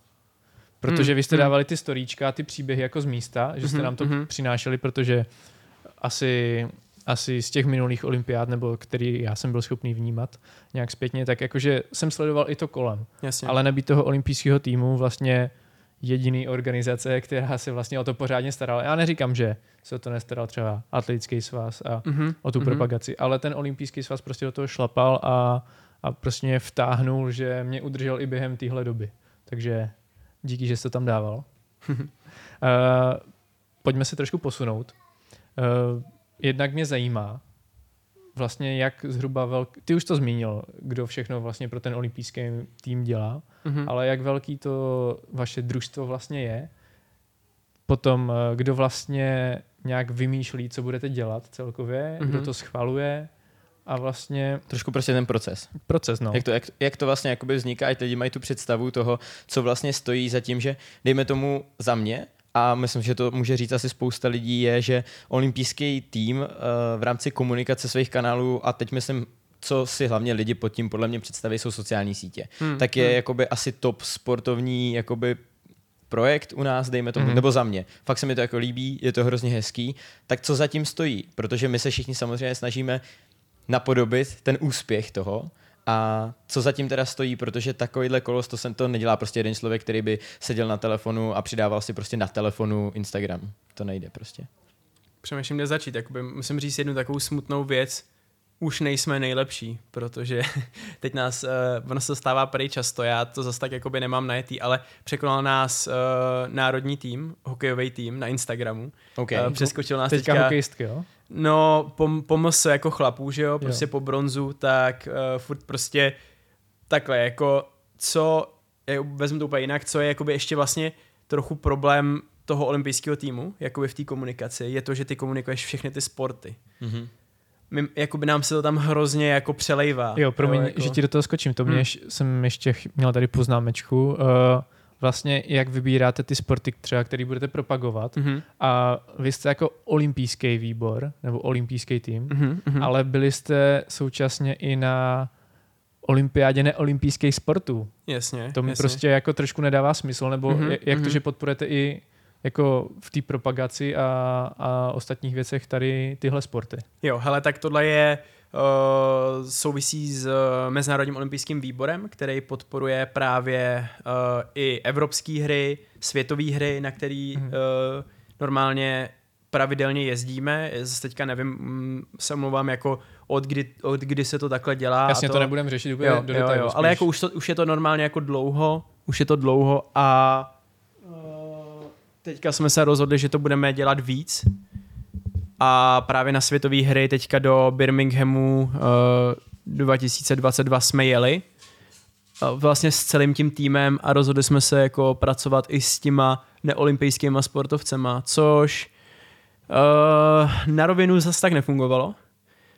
Protože Hmm, vy jste hmm. dávali ty storíčka, ty příběhy jako z místa, že jste Mhm, nám to mhm. přinášeli, protože asi, asi z těch minulých olympiád, nebo který já jsem byl schopný vnímat nějak zpětně, tak jakože jsem sledoval i to kolem. Jasně. Ale nebýt toho olympijského týmu vlastně jediný organizace, která se vlastně o to pořádně starala. Já neříkám, že se o to nestaral třeba atletický svaz a Mhm. o tu Mhm. propagaci, ale ten olympijský svaz prostě do toho šlapal a, a prostě mě vtáhnul, že mě udržel i během téhle doby. Takže díky, že jsi to tam dával. uh, pojďme se trošku posunout. Uh, jednak mě zajímá, vlastně jak zhruba velký, ty už to zmínil, kdo všechno vlastně pro ten olympijský tým dělá, Mhm. ale jak velký to vaše družstvo vlastně je, potom eh, kdo vlastně nějak vymýšlí, co budete dělat celkově, mm-hmm. kdo Mhm. to schvaluje a vlastně Trošku prostě ten proces. proces, no. Jak, to, jak, jak to vlastně jakoby vzniká, ať lidi mají tu představu toho, co vlastně stojí za tím, že dejme tomu za mě, a myslím, že to může říct asi spousta lidí, je, že olympijský tým uh, v rámci komunikace svých kanálů, a teď myslím, co si hlavně lidi pod tím podle mě představí, jsou sociální sítě. Hmm, Tak je hmm. jakoby asi top sportovní jakoby projekt u nás, dejme tomu, Mhm. mm-hmm. nebo za mě. Fakt se mi to jako líbí, je to hrozně hezký. Tak co zatím stojí? Protože my se všichni samozřejmě snažíme napodobit ten úspěch toho. A co zatím teda stojí, protože takovýhle kolos, to, jsem to nedělá prostě jeden člověk, který by seděl na telefonu a přidával si prostě na telefonu Instagram. To nejde prostě. Přemýšlím, kde začít. Jakoby musím říct jednu takovou smutnou věc. Už nejsme nejlepší, protože teď nás, uh, ono se stává prý často, já to zase tak jakoby nemám najetý, ale překonal nás uh, národní tým, hokejový tým na Instagramu. Okay. Uh, přeskočil nás Teďka, teďka, hokejistky, jo? No pom, pomoz se jako chlapů, že jo, prostě jo. po bronzu, tak uh, furt prostě takhle, jako co, já vezmu to úplně jinak, co je jakoby ještě vlastně trochu problém toho olympijského týmu, jakoby v té komunikaci, je to, že ty komunikuješ všechny ty sporty. Mm-hmm. My, jakoby nám se to tam hrozně jako přelejvá. Jo, promiň, jako... že ti do toho skočím. To mě Hmm. jsem ještě měl tady poznámečku. Uh, vlastně jak vybíráte ty sporty třeba, který budete propagovat Mhm, a vy jste jako olympijský výbor nebo olympijský tým, mhm, mhm. ale byli jste současně i na olympiádě neolympijských sportů. Jasně, To mi jasně. prostě jako trošku nedává smysl, nebo Mhm, mm-hmm, jak to, mhm. že podporujete i jako v té propagaci a, a ostatních věcech tady tyhle sporty. Jo, hele, tak tohle je uh, souvisí s uh, Mezinárodním olympijským výborem, který podporuje právě uh, i evropské hry, světové hry, na který uh, normálně pravidelně jezdíme. Zase teďka nevím, mm, se omlouvám, jako od kdy, od kdy se to takhle dělá. Jasně, a to nebudeme řešit úplně jo, do jo, jo, ale jako už, to, už je to normálně jako dlouho, už je to dlouho a teďka jsme se rozhodli, že to budeme dělat víc a právě na světové hry teďka do Birminghamu uh, 2022 jsme jeli. Uh, vlastně s celým tím týmem a rozhodli jsme se jako pracovat i s těma neolympijskýma sportovcema, což uh, na rovinu zase tak nefungovalo.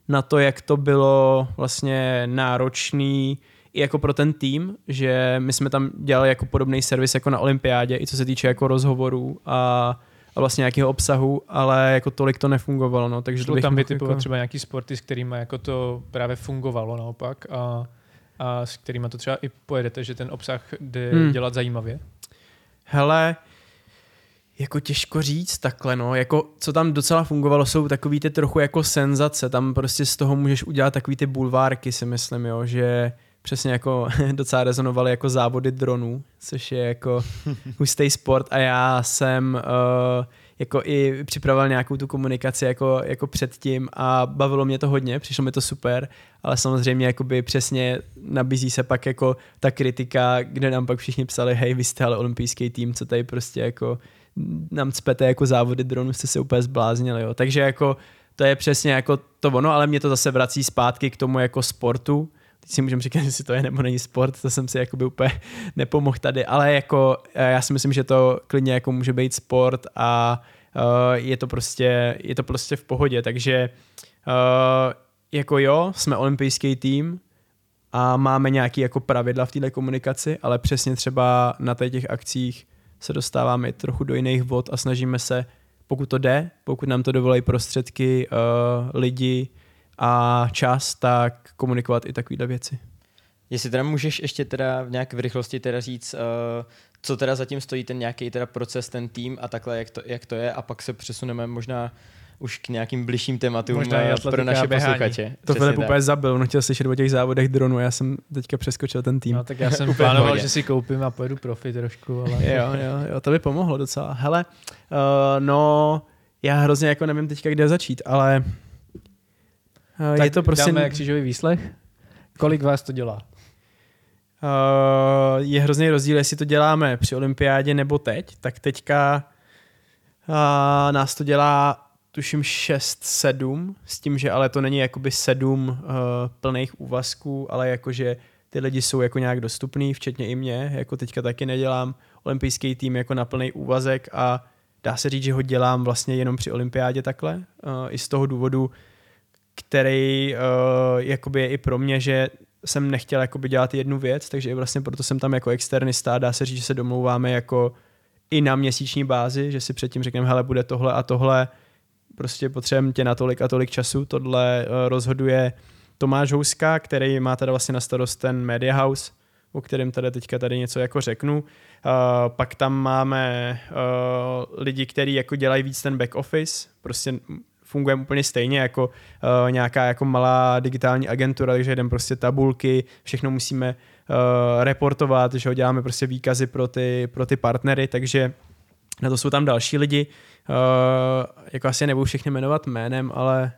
Na to, jak to bylo vlastně náročný i jako pro ten tým, že my jsme tam dělali jako podobný servis jako na olympiádě, i co se týče jako rozhovorů a a vlastně nějakého obsahu, ale jako tolik to nefungovalo, no, takže to Šlo bych tam vytipovat jako... třeba nějaký sporty, s kterými jako to právě fungovalo naopak a, a s kterými to třeba i pojedete, že ten obsah jde Hmm. dělat zajímavě. Hele, jako těžko říct takhle, no, jako co tam docela fungovalo, jsou takový ty trochu jako senzace, tam prostě z toho můžeš udělat takový ty bulvárky, si myslím, jo, že přesně jako docela rezonovaly jako závody dronů, což je jako hustý sport a já jsem uh, jako i připravoval nějakou tu komunikaci jako, jako předtím a bavilo mě to hodně, přišlo mi to super, ale samozřejmě jakoby přesně nabízí se pak jako ta kritika, kde nám pak všichni psali, hej, vy jste ale olympijský tým, co tady prostě jako nám cpete jako závody dronů, jste se úplně zbláznili, jo. Takže jako to je přesně jako to ono, ale mě to zase vrací zpátky k tomu jako sportu. Teď si můžeme říkat, jestli to je nebo není sport, to jsem si jakoby úplně nepomohl tady, ale jako eh, já si myslím, že to klidně jako může být sport a uh, je to prostě, je to prostě v pohodě, takže uh, jako jo, jsme olympijský tým a máme nějaké jako pravidla v této komunikaci, ale přesně třeba na těch akcích se dostáváme trochu do jiných vod a snažíme se, pokud to jde, pokud nám to dovolají prostředky, uh, lidi a čas, tak komunikovat i takovéhle věci. Jestli teda můžeš ještě teda v nějak v rychlosti teda říct, uh, co teda zatím stojí ten nějaký teda proces, ten tým a takhle, jak to, jak to je a pak se přesuneme možná už k nějakým bližším tématům Možná eh, pro naše běhání. posluchače. To Filip úplně zabil, on chtěl slyšet o těch závodech dronů, já jsem teďka přeskočil ten tým. No tak já jsem plánoval, že si koupím a pojedu profi trošku, ale Jo, jo, jo, to by pomohlo docela. Hele, uh, no, já hrozně jako nevím teďka, kde začít, ale uh, tak je to prostě... dáme křížový výslech. Kolik vás to dělá? Uh, je hrozný rozdíl, jestli to děláme při olympiádě nebo teď, tak teďka uh, nás to dělá tuším 6-7, s tím, že ale to není jakoby 7 uh, plných úvazků, ale jakože ty lidi jsou jako nějak dostupný, včetně i mě, jako teďka taky nedělám olympijský tým jako na plný úvazek a dá se říct, že ho dělám vlastně jenom při olympiádě takhle, uh, i z toho důvodu, který uh, jakoby je i pro mě, že jsem nechtěl jakoby dělat jednu věc, takže i vlastně proto jsem tam jako externista. Dá se říct, že se domlouváme jako i na měsíční bázi, že si předtím řekneme, hele, bude tohle a tohle, prostě potřebujeme tě na tolik a tolik času, tohle uh, rozhoduje Tomáš Houska, který má teda vlastně na starost ten Media House, o kterém tady teďka tady něco jako řeknu. Uh, pak tam máme uh, lidi, kteří jako dělají víc ten back office, prostě fungujeme úplně stejně jako uh, nějaká jako malá digitální agentura, takže jdeme prostě tabulky, všechno musíme uh, reportovat, že ho děláme prostě výkazy pro ty, pro ty partnery, takže na to jsou tam další lidi. Uh, jako asi nebudu všechny jmenovat jménem, ale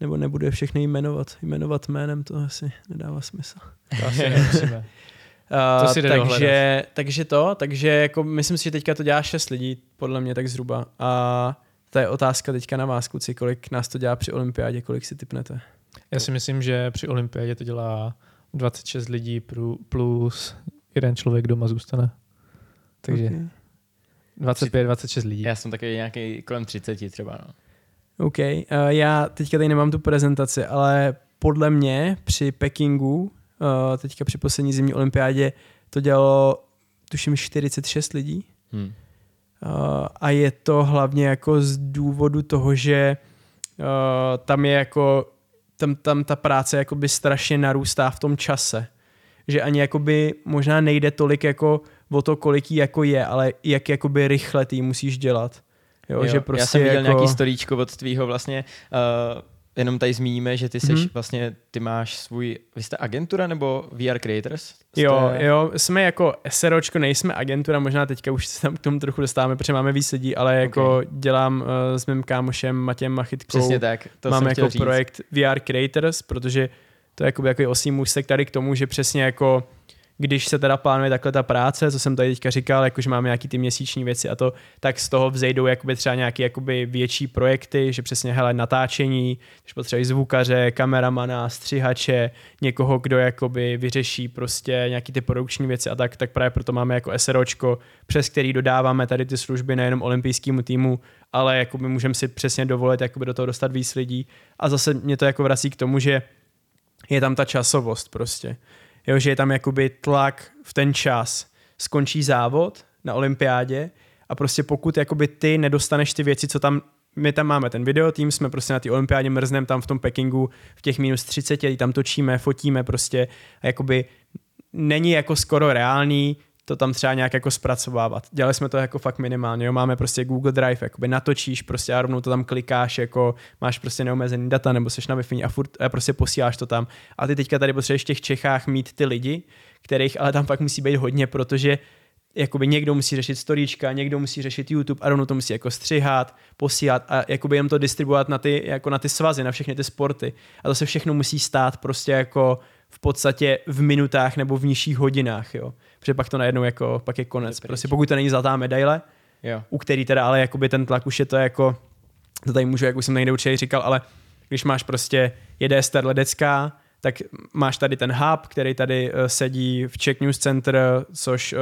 nebo nebudu je všechny jmenovat. Jmenovat jménem to asi nedává smysl. To asi nemusíme. Uh, To si takže, takže to, takže jako myslím si, že teďka to dělá šest lidí, podle mě tak zhruba. A to je otázka teďka na vás, kluci, kolik nás to dělá při olympiádě, kolik si typnete? Já si myslím, že při olympiádě to dělá 26 lidí plus jeden člověk doma zůstane. Takže Okay. 25, 26 lidí. Já jsem takový nějaký kolem 30 třeba. No. OK, uh, já teďka tady nemám tu prezentaci, ale podle mě při Pekingu, uh, teďka při poslední zimní olympiádě, to dělalo tuším 46 lidí. Hm. A je to hlavně jako z důvodu toho, že uh, tam je jako, tam, tam ta práce jakoby strašně narůstá v tom čase. Že ani jakoby možná nejde tolik jako o to, kolik jí jako je, ale jak jakoby rychle ty musíš dělat. Jo, Jo, že prostě já jsem viděl jako... nějaký storíčko od tvýho vlastně, uh, jenom tady zmíníme, že ty seš Mhm. vlastně, ty máš svůj, vy jste agentura nebo VR Creators? Jste, Jo, jo, jsme jako SROčko, nejsme agentura, možná teďka už se tam k tomu trochu dostáváme, protože máme víc lidí, ale jako okay. dělám uh, s mým kámošem Matějem Machitkou. Přesně tak, to máme jako říct. projekt VR Creators, protože to je jako jako osý můstek tady k tomu, že přesně jako když se teda plánuje takhle ta práce, co jsem tady teďka říkal, jakože máme nějaký ty měsíční věci a to, tak z toho vzejdou jakoby třeba nějaké jakoby větší projekty, že přesně hele natáčení, když potřebují zvukaře, kameramana, střihače, někoho, kdo jakoby vyřeší prostě nějaký ty produkční věci a tak, tak právě proto máme jako SROčko, přes který dodáváme tady ty služby nejenom olympijskému týmu, ale jakoby můžeme si přesně dovolit jakoby do toho dostat víc lidí a zase mě to jako vrací k tomu, že je tam ta časovost prostě. Jo, že je tam jakoby tlak v ten čas. Skončí závod na olympiádě A prostě pokud jakoby ty nedostaneš ty věci, co tam my tam máme ten video tým, jsme prostě na té olympiádě mrznem tam v tom Pekingu v těch minus 30, tam točíme, fotíme prostě a jakoby není jako skoro reálný to tam třeba nějak jako zpracovávat. Dělali jsme to jako fakt minimálně, jo? máme prostě Google Drive, jakoby natočíš prostě a rovnou to tam klikáš, jako máš prostě neomezený data nebo seš na wi a furt a prostě posíláš to tam. A ty teďka tady potřebuješ v těch Čechách mít ty lidi, kterých ale tam fakt musí být hodně, protože jakoby někdo musí řešit storíčka, někdo musí řešit YouTube a rovnou to musí jako střihat, posílat a jakoby jen to distribuovat na ty, jako na ty svazy, na všechny ty sporty. A to se všechno musí stát prostě jako v podstatě v minutách nebo v nižších hodinách, jo. Protože pak to najednou jako, pak je konec. Prostě pokud to není zlatá medaile, jo. u který teda ale jakoby ten tlak už je to jako, to tady můžu, jak už jsem někde určitě říkal, ale když máš prostě jede Ester Ledecká, tak máš tady ten hub, který tady uh, sedí v Czech News Center, což uh,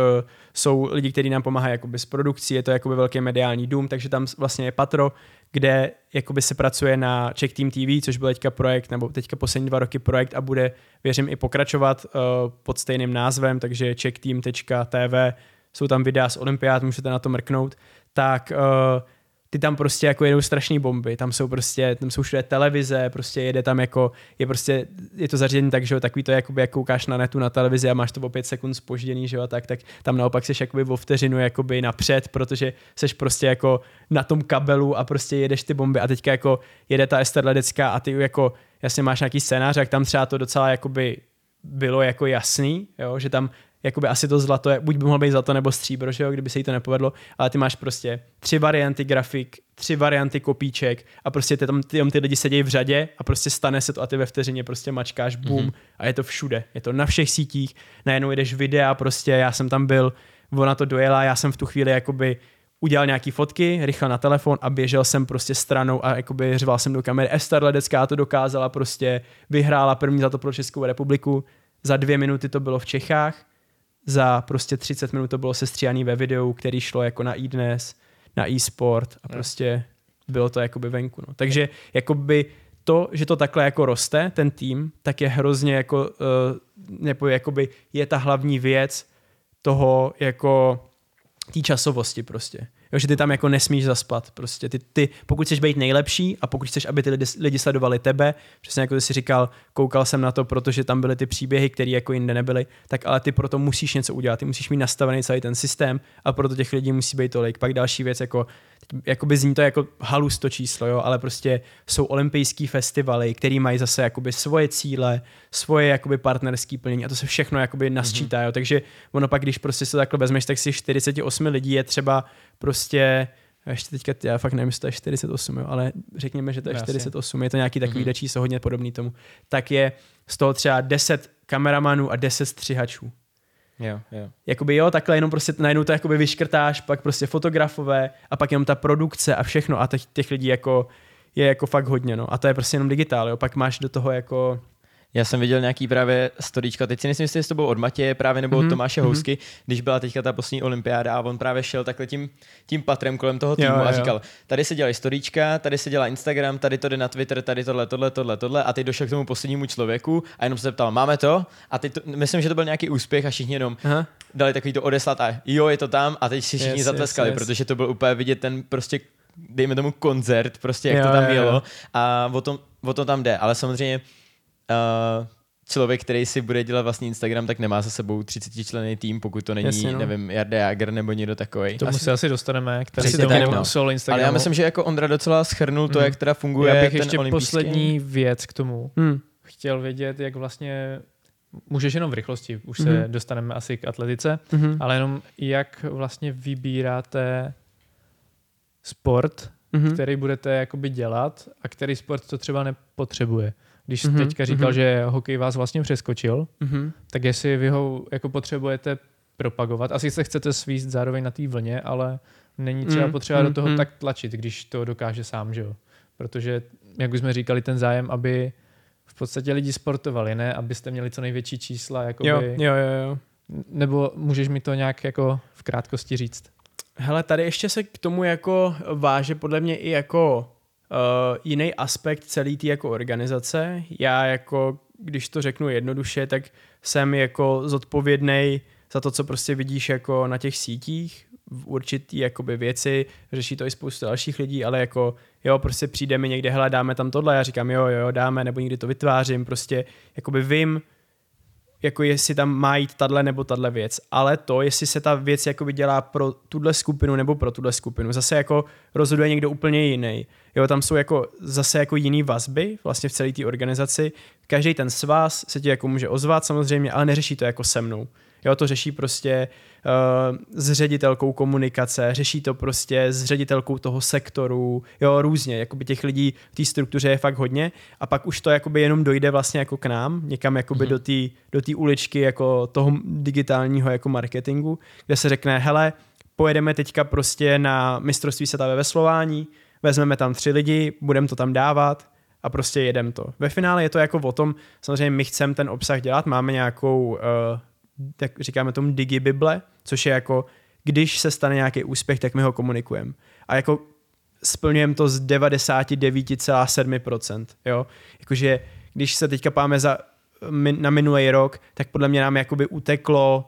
jsou lidi, kteří nám pomáhají jakoby s produkcí, je to jakoby velký mediální dům, takže tam vlastně je patro, kde jakoby se pracuje na Czech Team TV, což byl teďka projekt, nebo teďka poslední dva roky projekt a bude, věřím, i pokračovat uh, pod stejným názvem, takže czechteam.tv, jsou tam videa z olympiád, můžete na to mrknout, tak uh, ty tam prostě jako jedou strašné bomby, tam jsou prostě, tam jsou všude televize, prostě jede tam jako, je prostě, je to zařízení tak, že jo, takový to jakoby, jak koukáš na netu na televizi a máš to o pět sekund spožděný, že jo, tak, tak tam naopak seš jakoby o vteřinu jakoby napřed, protože seš prostě jako na tom kabelu a prostě jedeš ty bomby. A teďka jako jede ta Ester Ledecká a ty jako, jasně máš nějaký scénář, jak tam třeba to docela jakoby bylo jako jasný, jo, že tam jakoby asi to zlato, buď by mohlo být zlato nebo stříbro, že jo, kdyby se jí to nepovedlo, ale ty máš prostě tři varianty grafik, tři varianty kopíček a prostě ty tam ty, ty lidi sedějí v řadě a prostě stane se to a ty ve vteřině prostě mačkáš boom mm-hmm. a je to všude. Je to na všech sítích, najednou jdeš videa, prostě já jsem tam byl, ona to dojela, já jsem v tu chvíli jakoby udělal nějaký fotky, rychle na telefon a běžel jsem prostě stranou a jakoby řval jsem do kamery. Ester Ledecká to dokázala prostě, vyhrála první za to pro Českou republiku. Za dvě minuty to bylo v Čechách za prostě 30 minut to bylo sestříhaný ve videu, který šlo jako na e-dnes, na e-sport a prostě bylo to jakoby venku. No. Takže jakoby to, že to takhle jako roste, ten tým, tak je hrozně jako, uh, nebo jakoby je ta hlavní věc toho jako té časovosti prostě. Jo, že ty tam jako nesmíš zaspat. Prostě ty, ty, pokud chceš být nejlepší a pokud chceš, aby ty lidi, lidi sledovali tebe, přesně jako jsi říkal, koukal jsem na to, protože tam byly ty příběhy, které jako jinde nebyly, tak ale ty proto musíš něco udělat, ty musíš mít nastavený celý ten systém a proto těch lidí musí být tolik. Pak další věc, jako jakoby zní to jako halus to číslo, jo, ale prostě jsou olympijský festivaly, který mají zase jakoby svoje cíle, svoje jakoby partnerský plnění a to se všechno jakoby nasčítá, mm-hmm. jo, takže ono pak, když prostě se takhle vezmeš, tak si 48 lidí je třeba prostě ještě teďka, já fakt nevím, jestli to je 48, jo, ale řekněme, že to je Asi. 48, je to nějaký takový mm-hmm. číslo hodně podobný tomu, tak je z toho třeba 10 kameramanů a 10 střihačů. Jo, jo. Jakoby jo, takhle jenom prostě najednou to jakoby vyškrtáš, pak prostě fotografové a pak jenom ta produkce a všechno a těch, těch lidí jako je jako fakt hodně, no. A to je prostě jenom digitál, jo. Pak máš do toho jako já jsem viděl nějaký právě storíčka, teď si myslím, jestli to bylo od Matěje právě nebo mm-hmm. od mhm, Tomáše mm-hmm. Housky, když byla teďka ta poslední olympiáda a on právě šel takhle tím, tím patrem kolem toho týmu jo, a říkal, jo. tady se dělají storíčka, tady se dělá Instagram, tady to jde na Twitter, tady tohle, tohle, tohle, tohle a teď došel k tomu poslednímu člověku a jenom se zeptal, máme to? A teď to, myslím, že to byl nějaký úspěch a všichni jenom Aha. dali takový to odeslat a jo, je to tam a teď si všichni yes, zatleskali, yes, yes. protože to byl úplně vidět ten prostě dejme tomu koncert, prostě jak jo, to tam jo, jelo jo. a o tom, o tom tam jde, ale samozřejmě uh, člověk, který si bude dělat vlastní Instagram, tak nemá za sebou 30 člený tým, pokud to není, Jasně, no. nevím, Jarda Jager nebo někdo takový. To asi, se asi dostaneme, který si tak, no. Instagram. Ale já myslím, že jako Ondra docela schrnul to, mm. jak teda funguje Já bych ten ještě olympijský. poslední věc k tomu. Mm. Chtěl vědět, jak vlastně Můžeš jenom v rychlosti, už mm-hmm. se mhm. dostaneme asi k atletice, mm-hmm. ale jenom jak vlastně vybíráte sport, mm-hmm. který budete jakoby dělat a který sport to třeba nepotřebuje. Když mm-hmm, teďka říkal, mm-hmm. že hokej vás vlastně přeskočil, mm-hmm. tak jestli vy ho jako potřebujete propagovat, asi se chcete svíst zároveň na té vlně, ale není třeba mm, potřeba mm, do toho mm. tak tlačit, když to dokáže sám, že jo? Protože, jak už jsme říkali, ten zájem, aby v podstatě lidi sportovali, ne? Abyste měli co největší čísla, jakoby... Jo, jo, jo, jo. Nebo můžeš mi to nějak jako v krátkosti říct? Hele, tady ještě se k tomu jako váže podle mě i jako uh, jiný aspekt celé té jako organizace. Já jako, když to řeknu jednoduše, tak jsem jako zodpovědný za to, co prostě vidíš jako na těch sítích. v určitý jakoby věci, řeší to i spoustu dalších lidí, ale jako jo, prostě přijde mi někde, hele, dáme tam tohle, já říkám jo, jo, dáme, nebo někdy to vytvářím, prostě jakoby vím, jako jestli tam má jít tahle nebo tahle věc, ale to, jestli se ta věc jakoby dělá pro tuhle skupinu nebo pro tuhle skupinu, zase jako rozhoduje někdo úplně jiný. Jo, tam jsou jako zase jako jiný vazby vlastně v celé té organizaci. Každý ten svaz se ti jako může ozvat samozřejmě, ale neřeší to jako se mnou. Jo, to řeší prostě uh, s ředitelkou komunikace, řeší to prostě s ředitelkou toho sektoru, jo, různě, jakoby těch lidí v té struktuře je fakt hodně a pak už to jakoby jenom dojde vlastně jako k nám, někam jakoby mm-hmm. do té do tý uličky jako toho digitálního jako marketingu, kde se řekne, hele, pojedeme teďka prostě na mistrovství světa ve veslování, vezmeme tam tři lidi, budeme to tam dávat, a prostě jedem to. Ve finále je to jako o tom, samozřejmě my chceme ten obsah dělat, máme nějakou tak říkáme tomu digibible, což je jako, když se stane nějaký úspěch, tak my ho komunikujeme. A jako splňujeme to z 99,7%. Jo? Jakože když se teďka páme za, na minulý rok, tak podle mě nám jakoby uteklo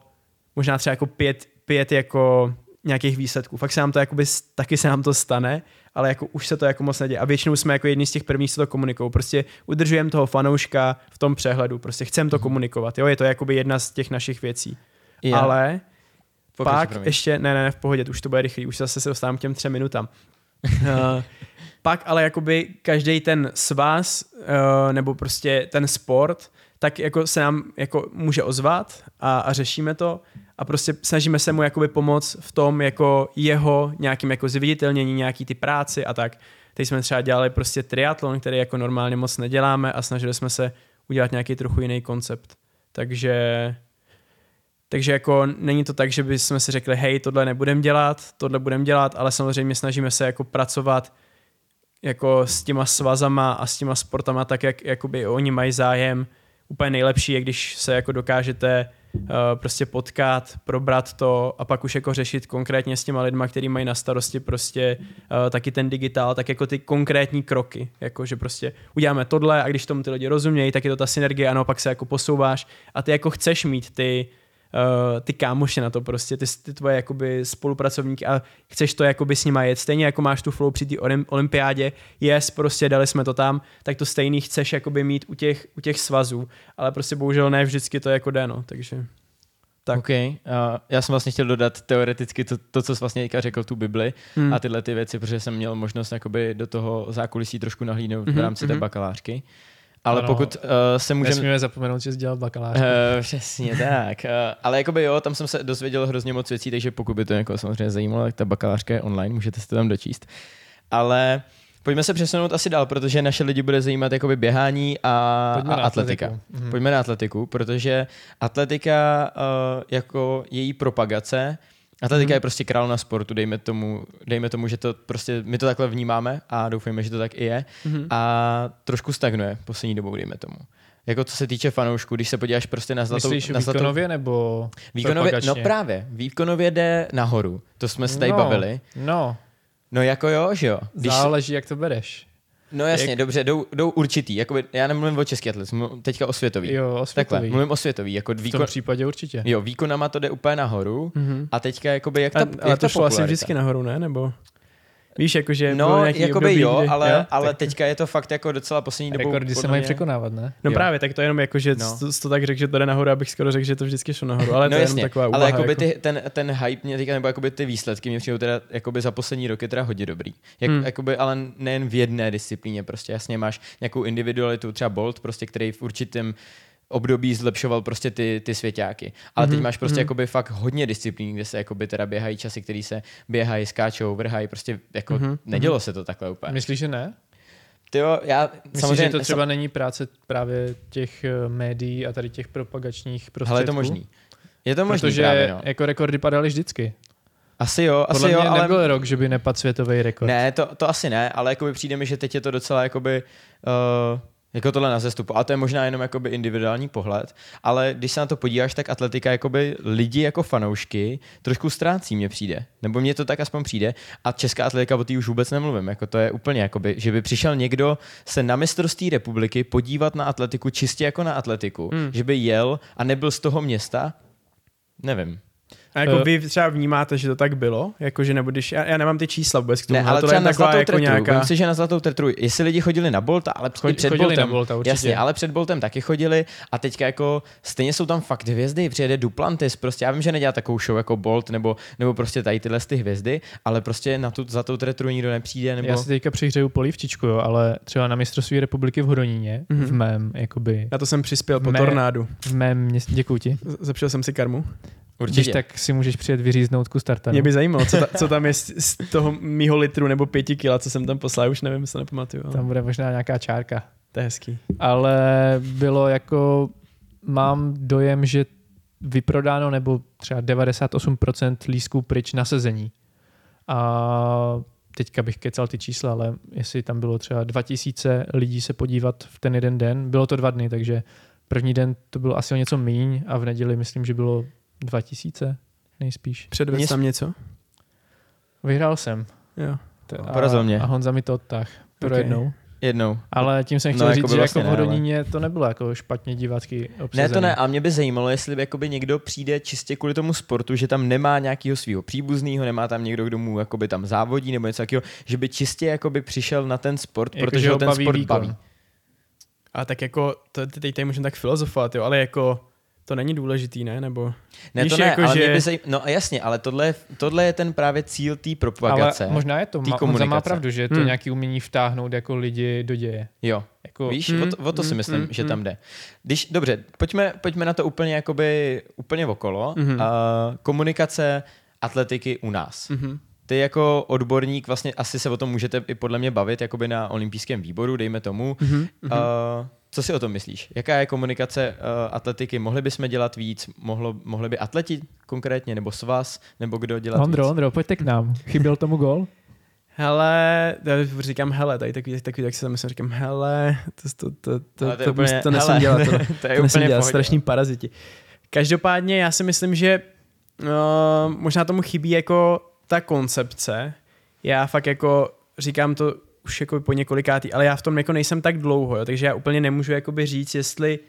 možná třeba jako pět, pět jako nějakých výsledků. Fakt se nám to jakoby, taky se nám to stane, ale jako už se to jako moc neděje. A většinou jsme jako jedni z těch prvních, co to komunikují. Prostě udržujeme toho fanouška v tom přehledu. Prostě chceme to mhm. komunikovat. Jo, je to jakoby jedna z těch našich věcí. Yeah. Ale Pokračuji, pak promiň. ještě, ne, ne, ne, v pohodě, už to bude rychlý, už zase se dostávám k těm třem minutám. uh, pak ale jakoby každý ten svaz uh, nebo prostě ten sport, tak jako se nám jako může ozvat a, a řešíme to a prostě snažíme se mu jakoby pomoct v tom jako jeho nějakým jako zviditelnění, nějaký ty práci a tak. Teď jsme třeba dělali prostě triatlon, který jako normálně moc neděláme a snažili jsme se udělat nějaký trochu jiný koncept. Takže takže jako není to tak, že bychom si řekli, hej, tohle nebudem dělat, tohle budem dělat, ale samozřejmě snažíme se jako pracovat jako s těma svazama a s těma sportama tak, jak jakoby oni mají zájem. Úplně nejlepší je, když se jako dokážete prostě potkat, probrat to a pak už jako řešit konkrétně s těma lidma, kteří mají na starosti prostě uh, taky ten digitál, tak jako ty konkrétní kroky, jako že prostě uděláme tohle a když tomu ty lidi rozumějí, tak je to ta synergie, ano, pak se jako posouváš a ty jako chceš mít ty ty kámoše na to prostě, ty, ty tvoje jakoby spolupracovníky a chceš to jakoby s nima jet, stejně jako máš tu flow při té olympiádě, yes, prostě dali jsme to tam, tak to stejný chceš jakoby mít u těch, u těch svazů, ale prostě bohužel ne vždycky to jako jde, no, takže... Tak. OK. Uh, já jsem vlastně chtěl dodat teoreticky to, to co jsi vlastně řekl, tu Bibli hmm. a tyhle ty věci, protože jsem měl možnost jakoby do toho zákulisí trošku nahlídnout mm-hmm, v rámci mm-hmm. té mhm. bakalářky. Ale ano, pokud uh, se můžeme... Nesmíme zapomenout, že jsi dělal bakalář. Uh, přesně tak. Uh, ale jakoby jo, tam jsem se dozvěděl hrozně moc věcí, takže pokud by to někoho samozřejmě zajímalo, tak ta bakalářka je online, můžete si to tam dočíst. Ale pojďme se přesunout asi dál, protože naše lidi bude zajímat jakoby běhání a, a atletika. Mhm. Pojďme na atletiku, protože atletika uh, jako její propagace Atletika mm. je prostě královna sportu, dejme tomu, dejme tomu, že to prostě, my to takhle vnímáme a doufejme, že to tak i je. Mm. A trošku stagnuje poslední dobou, dejme tomu. Jako co se týče fanoušků, když se podíváš prostě na zlatou... Myslíš na zlatou, výkonově nebo výkonově, No právě, výkonově jde nahoru. To jsme se tady no, bavili. No. No jako jo, že jo. Když, Záleží, jak to bereš. No jasně, Jak... dobře, jdou, jdou určitý. Jakoby, já nemluvím o český atlet, mluvím teďka o světový. Jo, o světový. Takhle, mluvím o světový. Jako výkon... V tom případě určitě. Jo, výkonama to jde úplně nahoru mm-hmm. a teďka jakoby jak ta, a, jak ale to šlo asi vždycky nahoru, ne? Nebo... Víš, jakože No, jakoby období, jo, kdy, ale, jo? ale tak... teďka je to fakt jako docela poslední dobou. Rekordy se mají mě... překonávat, ne? No jo. právě, tak to je jenom jako, že no. to, to, tak řekl, že to jde nahoru, abych skoro řekl, že to vždycky šlo nahoru, ale no to je jasně, jenom taková úvaha, Ale jakoby jako... ty, ten, ten hype mě teďka, nebo jakoby ty výsledky mě přijdou teda jakoby za poslední roky teda hodně dobrý. Jak, hmm. jakoby, ale nejen v jedné disciplíně, prostě jasně máš nějakou individualitu, třeba Bolt, prostě, který v určitém období zlepšoval prostě ty, ty svěťáky. Ale mm-hmm. teď mhm, máš prostě mm-hmm. jakoby fakt hodně disciplín, kde se jakoby teda běhají časy, které se běhají, skáčou, vrhají, prostě jako mm-hmm. nedělo se to takhle úplně. Myslíš, že ne? Tyjo, já Myslíš, samozřejmě, že to třeba sam... není práce právě těch eh, médií a tady těch propagačních prostředků? Ale je to možný. Je to možný Protože právě, no. jako rekordy padaly vždycky. Asi jo, Podle asi mě jo, ale... nebyl rok, že by nepad světový rekord. Ne, to, to asi ne, ale jakoby přijde mi, že teď je to docela jakoby uh, jako tohle na zestupu. A to je možná jenom jakoby individuální pohled, ale když se na to podíváš, tak atletika jakoby lidi jako fanoušky trošku ztrácí, mně přijde. Nebo mně to tak aspoň přijde. A česká atletika o té už vůbec nemluvím. Jako to je úplně jakoby, že by přišel někdo se na mistrovství republiky podívat na atletiku čistě jako na atletiku. Hmm. Že by jel a nebyl z toho města, nevím. A jako Eh. vy třeba vnímáte, že to tak bylo? Jakože nebo když, já, já nemám ty čísla vůbec k tomu, Ne, ale tohle třeba je na taková zlatou jako tretru. nějaká... Si, že na zlatou tretru, jestli lidi chodili na Bolta, ale Chod- i před chodili Boltem. na Bolta, určitě. Jasně, ale před Boltem taky chodili a teďka jako stejně jsou tam fakt hvězdy, přijede Duplantis, prostě já vím, že nedělá takovou show jako Bolt nebo, nebo prostě tady tyhle z ty hvězdy, ale prostě na tu zlatou tretru nikdo nepřijde, nebo... Já si teďka přihřeju polívčičku, jo, ale třeba na mistrovství republiky v Hodoníně, Mhm. v mém, jakoby, Na to jsem přispěl po Mé- tornádu. v mém městě, děkuji ti. Z- Zepšel jsem si karmu. Určitě. Když tak si můžeš přijet vyříznout kus tartanu. Mě by zajímalo, co, ta, co tam je z, z toho mýho litru nebo pěti kila, co jsem tam poslal, už nevím, se nepamatuju. Tam bude možná nějaká čárka. To je hezký. Ale bylo jako, mám dojem, že vyprodáno nebo třeba 98% lístků pryč na sezení. A teďka bych kecal ty čísla, ale jestli tam bylo třeba 2000 lidí se podívat v ten jeden den, bylo to dva dny, takže první den to bylo asi o něco míň a v neděli myslím, že bylo 2000 nejspíš. Předvedl Mě- tam něco? Vyhrál jsem. Jo. T- A, Porazil mě. A Honza mi to odtah. Pro Ok. jednou. Jednou. Ale tím jsem No, chtěl jako říct, by že vlastně jako v ne, ale- Hodoníně to nebylo jako špatně divácky obsazený. Ne, to ne, a mě by zajímalo, jestli by jakoby někdo přijde čistě kvůli tomu sportu, že tam nemá nějakého svého příbuzného, nemá tam někdo, kdo mu jakoby tam závodí nebo něco takového, že by čistě jakoby přišel na ten sport, Jako, protože že ho ho ten baví sport výkon. baví. A tak jako, to, teď tady můžeme tak filozofovat, jo, ale jako to není důležitý, ne? Nebo Ne, to ne, jako, ale že- by zaj... No a jasně, ale tohle, je- tohle je ten právě cíl té propagace. Ale možná je to, ma, má komunikace. pravdu, že je to Hmm. nějaký umění vtáhnout jako lidi do děje. Jo, Jako, víš, Mm, o, to, o to si mm, myslím, mm, že tam jde. Když, dobře, pojďme, pojďme na to úplně jakoby, úplně okolo. Mhm. Uh, komunikace atletiky u nás. Mhm. Ty jako odborník vlastně asi se o tom můžete i podle mě bavit jakoby na olympijském výboru, dejme tomu. Mhm. Uh, co si o tom myslíš? Jaká je komunikace uh, atletiky? Mohli bychom dělat víc? Mohlo, mohli by atleti konkrétně, nebo svaz, nebo kdo dělat Ondro, víc? Ondro, pojďte k nám. Chyběl tomu gol? Hele, já říkám hele, tady takový, takový tak si myslím, říkám hele, to, to, to, to, Ale to, je to, úplně- to nesmím hele, dělat. To, to je to nesmím úplně dělat, strašní paraziti. Každopádně já si myslím, že uh, možná tomu chybí jako ta koncepce. Já fakt jako říkám to už jako po několikátý, ale já v tom jako nejsem tak dlouho, jo, takže já úplně nemůžu jakoby říct, jestli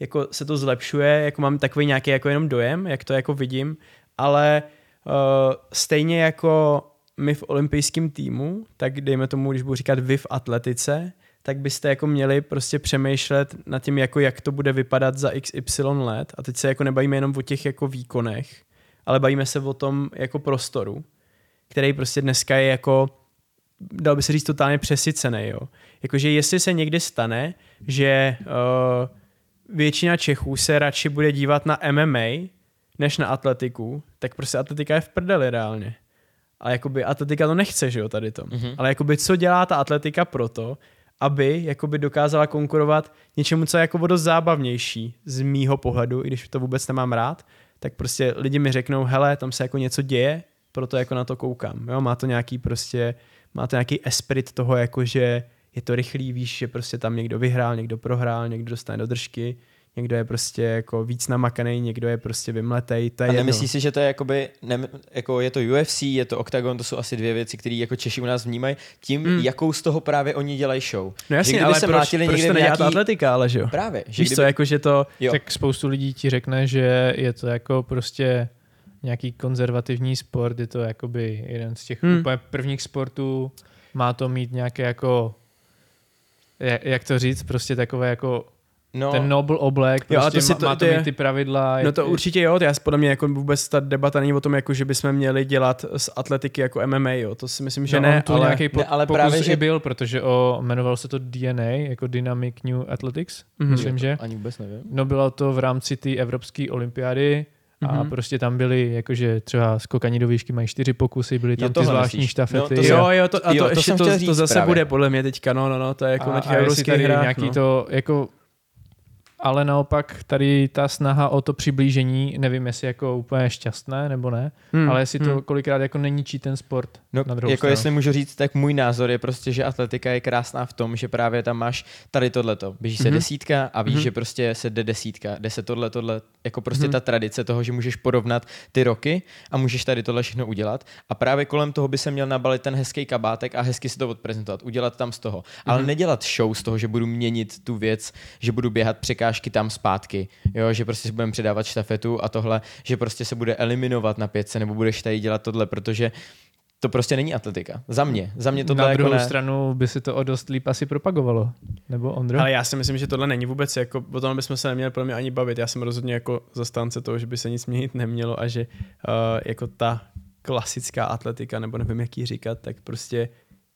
jako se to zlepšuje, jako mám takový nějaký jako jenom dojem, jak to jako vidím, ale uh, stejně jako my v olympijském týmu, tak dejme tomu, když budu říkat vy v atletice, tak byste jako měli prostě přemýšlet nad tím, jako jak to bude vypadat za XY let. A teď se jako nebavíme jenom o těch jako výkonech, ale bavíme se o tom jako prostoru, který prostě dneska je jako, dal by se říct, totálně přesycený. Jo. Jakože jestli se někdy stane, že uh, většina Čechů se radši bude dívat na MMA, než na atletiku, tak prostě atletika je v prdeli reálně. Ale jakoby atletika to nechce, že jo, tady to. Mhm. Ale jakoby co dělá ta atletika proto, aby jakoby dokázala konkurovat něčemu, co je jako dost zábavnější z mýho pohledu, i když to vůbec nemám rád, tak prostě lidi mi řeknou, hele, tam se jako něco děje, proto jako na to koukám. Jo, má to nějaký prostě, má to nějaký esprit toho, jako že je to rychlý, víš, že prostě tam někdo vyhrál, někdo prohrál, někdo dostane do držky, někdo je prostě jako víc namakaný, někdo je prostě vymletej, to je A nemyslíš si, že to je jakoby, ne, jako je to UFC, je to Octagon, to jsou asi dvě věci, které jako Češi u nás vnímají, tím, Mm. jakou z toho právě oni dělají show. No jasně, že kdyby ale se proč, proč to nějaký... atletika, ale že jo? Právě. Že Víš co, jako že to, Jo. Tak spoustu lidí ti řekne, že je to jako prostě nějaký konzervativní sport, je to jakoby jeden z těch Hmm. úplně prvních sportů, má to mít nějaké jako, jak, to říct, prostě takové jako no, ten noble oblek, Jo, prostě to si má, to- má to to je- mít ty pravidla. no je- to určitě jo, já podle mě jako vůbec ta debata není o tom, jako že bychom měli dělat z atletiky jako MMA, jo, to si myslím, že no, ne, on tu ale... nějaký po, Ne, ale pokus právě, že- byl, protože o, jmenovalo se to DNA, jako Dynamic New Athletics, Mhm. myslím, že. Ani vůbec nevím. No bylo to v rámci té evropské olympiády a Mhm. mm-hmm. prostě tam byly, jakože třeba skokání do výšky mají čtyři pokusy, byly tam Jo, ty zvláštní myslíš. štafety. No, to Jo, jo, to, a jo, to, to ještě to, to zase právě. bude podle mě teďka, no, no, no, to je jako na těch a, a evropských hrách, nějaký no. to, jako ale naopak tady ta snaha o to přiblížení, nevím, jestli jako úplně šťastné nebo ne, Hmm, hmm, ale jestli to hmm. kolikrát jako neníčí ten sport No, na druhou jako stranu. jestli můžu říct, tak můj názor je prostě, že atletika je krásná v tom, že právě tam máš tady tohleto. Běží se Mhm. desítka a víš, Mhm. že prostě se jde desítka, jde se tohle, tohle, jako prostě Mhm. ta tradice toho, že můžeš porovnat ty roky a můžeš tady tohle všechno udělat. A právě kolem toho by se měl nabalit ten hezký kabátek a hezky si to odprezentovat, udělat tam z toho. Ale Mhm. nedělat show z toho, že budu měnit tu věc, že budu běhat překážky překážky tam zpátky, jo, že prostě si budeme předávat štafetu a tohle, že prostě se bude eliminovat na pětce, nebo budeš tady dělat tohle, protože to prostě není atletika. Za mě. Za mě tohle Na jako druhou ne. stranu by si to o dost líp asi propagovalo. Nebo Ondro? Ale já si myslím, že tohle není vůbec jako, o tom bychom se neměli pro mě ani bavit. Já jsem rozhodně jako zastánce toho, že by se nic měnit nemělo a že uh, jako ta klasická atletika, nebo nevím, jak ji říkat, tak prostě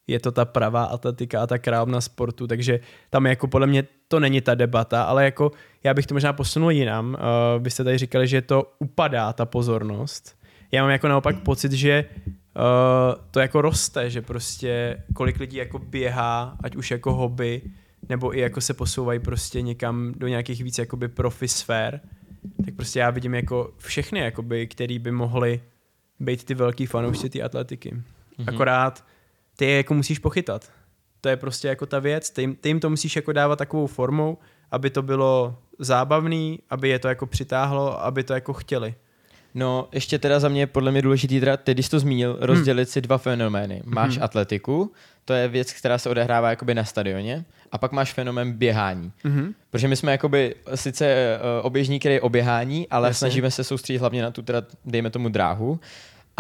je to ta pravá atletika a ta královna sportu, takže tam jako podle mě to není ta debata, ale jako já bych to možná posunul jinam. Uh, vy jste tady říkali, že to upadá, ta pozornost. Já mám jako naopak pocit, že uh, to jako roste, že prostě kolik lidí jako běhá, ať už jako hobby, nebo i jako se posouvají prostě někam do nějakých víc jakoby profi sfér, tak prostě já vidím jako všechny, jakoby, který by mohli být ty velký fanoušci té atletiky. Mm-hmm. Akorát ty je jako musíš pochytat. To je prostě jako ta věc, ty jim, ty jim to musíš jako dávat takovou formou, aby to bylo zábavný, aby je to jako přitáhlo, aby to jako chtěli. No, ještě teda za mě je podle mě důležitý, teda, ty, když jsi to zmínil, rozdělit si dva fenomény. Máš Mhm. atletiku, to je věc, která se odehrává jakoby na stadioně, a pak máš fenomén běhání. Mm-hmm. Protože my jsme jakoby sice uh, oběžní, který je o běhání, ale Jasně. snažíme se soustředit hlavně na tu, teda, dejme tomu, dráhu.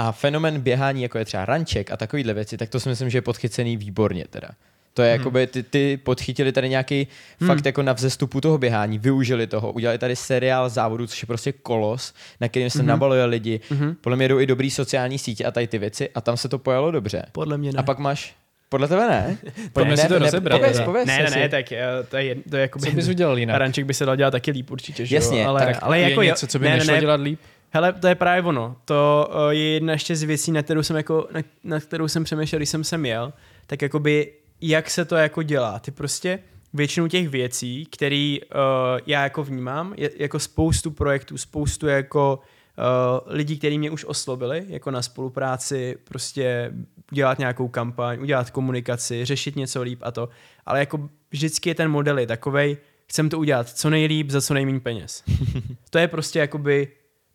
A fenomen běhání, jako je třeba ranček a takovýhle věci, tak to si myslím, že je podchycený výborně teda. To je Mhm. jakoby, ty, ty podchytili tady nějaký Hmm. fakt jako na vzestupu toho běhání, využili toho, udělali tady seriál závodů, což je prostě kolos, na kterým se Mhm. nabaluje lidi. Mhm. Podle mě jdou i dobrý sociální sítě a tady ty věci a tam se to pojalo dobře. Podle mě ne. A pak máš, podle tebe ne? Pojďme si to rozebrat pověz, ne, ne, si. ne, tak eh, to je, to je jako Co bys udělal jinak? Ranček by se dal dělat taky líp určitě, že Jasně, jo? Ale, tak ale je jako něco, co by ne, ne, nešlo ne, dělat líp? Hele, to je právě ono. To uh, je jedna ještě z věcí, na kterou jsem jako, na, na kterou jsem přemýšlel, když jsem sem jel, tak jakoby, jak se to jako dělá. Ty prostě většinu těch věcí, které uh, já jako vnímám, je, jako spoustu projektů, spoustu jako uh, lidí, kteří mě už oslovili, jako na spolupráci, prostě udělat nějakou kampaň, udělat komunikaci, řešit něco líp a to. Ale jako vždycky je ten model je takovej, chcem to udělat co nejlíp za co nejméně peněz. to je prostě jakoby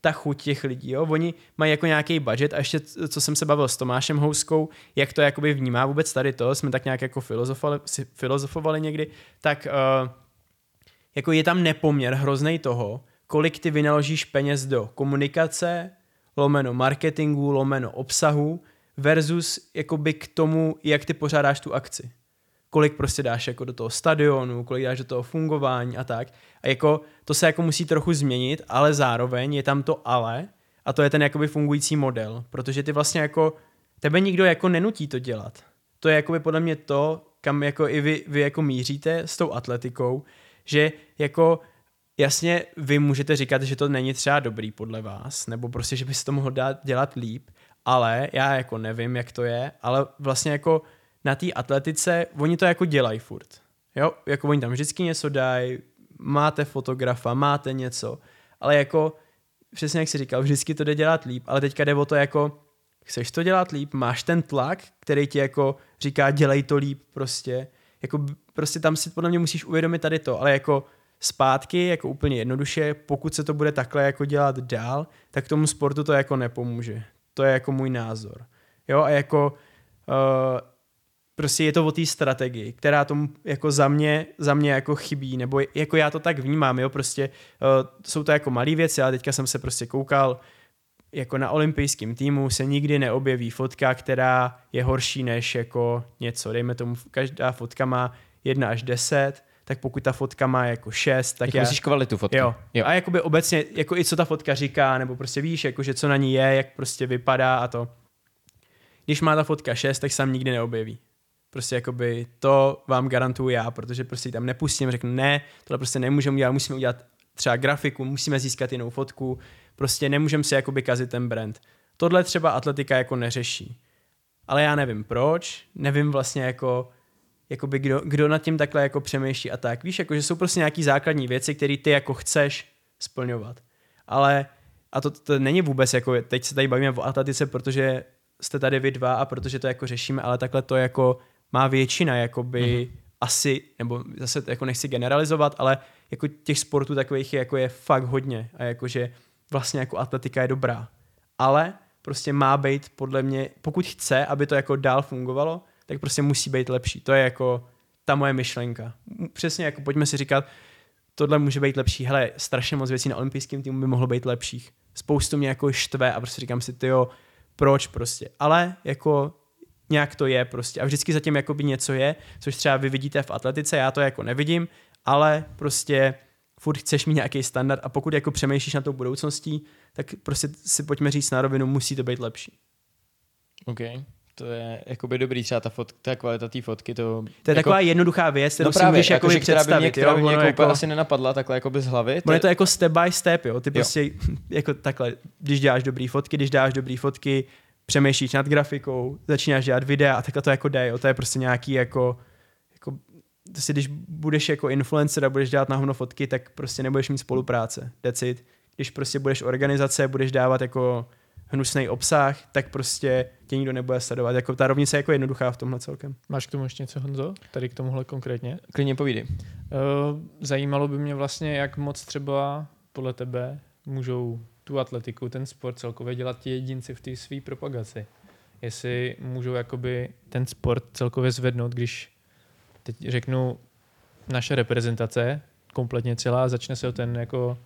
ta chuť těch lidí, jo. Oni mají jako nějaký budget a ještě, co jsem se bavil s Tomášem Houskou, jak to jakoby vnímá vůbec tady to, jsme tak nějak jako filozofovali, filozofovali někdy, tak uh, jako je tam nepoměr hrozný toho, kolik ty vynaložíš peněz do komunikace, lomeno marketingu, lomeno obsahu, versus jakoby k tomu, jak ty pořádáš tu akci. Kolik prostě dáš jako do toho stadionu, kolik dáš do toho fungování a tak. A jako to se jako musí trochu změnit, ale zároveň je tam to ale a to je ten jakoby fungující model, protože ty vlastně jako tebe nikdo jako nenutí to dělat. To je jakoby podle mě to, kam jako i vy, vy jako míříte s tou atletikou, že jako jasně vy můžete říkat, že to není třeba dobrý podle vás, nebo prostě, že byste to mohl dát, dělat líp, ale já jako nevím, jak to je, ale vlastně jako na té atletice, oni to jako dělají furt. Jo, jako oni tam vždycky něco dají, máte fotografa, máte něco, ale jako přesně jak jsi říkal, vždycky to jde dělat líp, ale teďka jde o to jako, chceš to dělat líp, máš ten tlak, který ti jako říká, dělej to líp prostě, jako prostě tam si podle mě musíš uvědomit tady to, ale jako zpátky, jako úplně jednoduše, pokud se to bude takhle jako dělat dál, tak tomu sportu to jako nepomůže. To je jako můj názor. Jo, a jako uh, prostě je to o té strategii, která tomu jako za mě, za mě jako chybí, nebo jako já to tak vnímám, jo, prostě uh, jsou to jako malé věci, ale teďka jsem se prostě koukal, jako na olympijském týmu se nikdy neobjeví fotka, která je horší než jako něco. Dejme tomu, každá fotka má 1 až 10, tak pokud ta fotka má jako 6, tak Tak já... myslíš kvalitu fotky. Jo. jo. A jakoby obecně, jako i co ta fotka říká, nebo prostě víš, jako že co na ní je, jak prostě vypadá a to. Když má ta fotka 6, tak se tam nikdy neobjeví. Prostě jakoby to vám garantuju já, protože prostě tam nepustím, řeknu ne, tohle prostě nemůžeme udělat, musíme udělat třeba grafiku, musíme získat jinou fotku, prostě nemůžeme si jakoby kazit ten brand. Tohle třeba atletika jako neřeší. Ale já nevím proč, nevím vlastně jako, jakoby kdo, kdo nad tím takhle jako přemýšlí a tak. Víš, jako, že jsou prostě nějaký základní věci, které ty jako chceš splňovat. Ale, a to, to není vůbec jako, teď se tady bavíme o atletice, protože jste tady vy dva a protože to jako řešíme, ale takhle to jako má většina jakoby mm-hmm. asi, nebo zase jako nechci generalizovat, ale jako těch sportů takových je, jako je fakt hodně a jakože vlastně jako atletika je dobrá. Ale prostě má být podle mě, pokud chce, aby to jako dál fungovalo, tak prostě musí být lepší. To je jako ta moje myšlenka. Přesně jako pojďme si říkat, tohle může být lepší. Hele, strašně moc věcí na olympijském týmu by mohlo být lepších. Spoustu mě jako štve a prostě říkám si, ty jo, proč prostě. Ale jako nějak to je prostě. A vždycky zatím jakoby něco je, což třeba vy vidíte v atletice, já to jako nevidím, ale prostě furt chceš mít nějaký standard a pokud jako přemýšlíš na tou budoucností, tak prostě si pojďme říct na rovinu, musí to být lepší. OK. To je jakoby dobrý, třeba ta, fot, ta kvalita té fotky. To, to je jako, taková jednoduchá věc, kterou no si právě, můžeš jako že představit. Která by mě, která by mě jako, jako, asi nenapadla takhle jako z hlavy. To je to jako step by step, jo. Ty prostě jo. jako takhle, když děláš dobrý fotky, když děláš dobrý fotky, přemýšlíš nad grafikou, začínáš dělat videa a takhle to jako jde, jo. To je prostě nějaký jako, jako si když budeš jako influencer a budeš dělat na fotky, tak prostě nebudeš mít spolupráce. That's it. Když prostě budeš organizace, budeš dávat jako hnusný obsah, tak prostě tě nikdo nebude sledovat. Jako ta rovnice je jako jednoduchá v tomhle celkem. Máš k tomu ještě něco, Honzo? Tady k tomuhle konkrétně? Klidně povídej. Uh, zajímalo by mě vlastně, jak moc třeba podle tebe můžou tu atletiku, ten sport celkově dělat ti jedinci v té své propagaci. Jestli můžou jakoby ten sport celkově zvednout, když teď řeknu naše reprezentace, kompletně celá, začne se o ten jako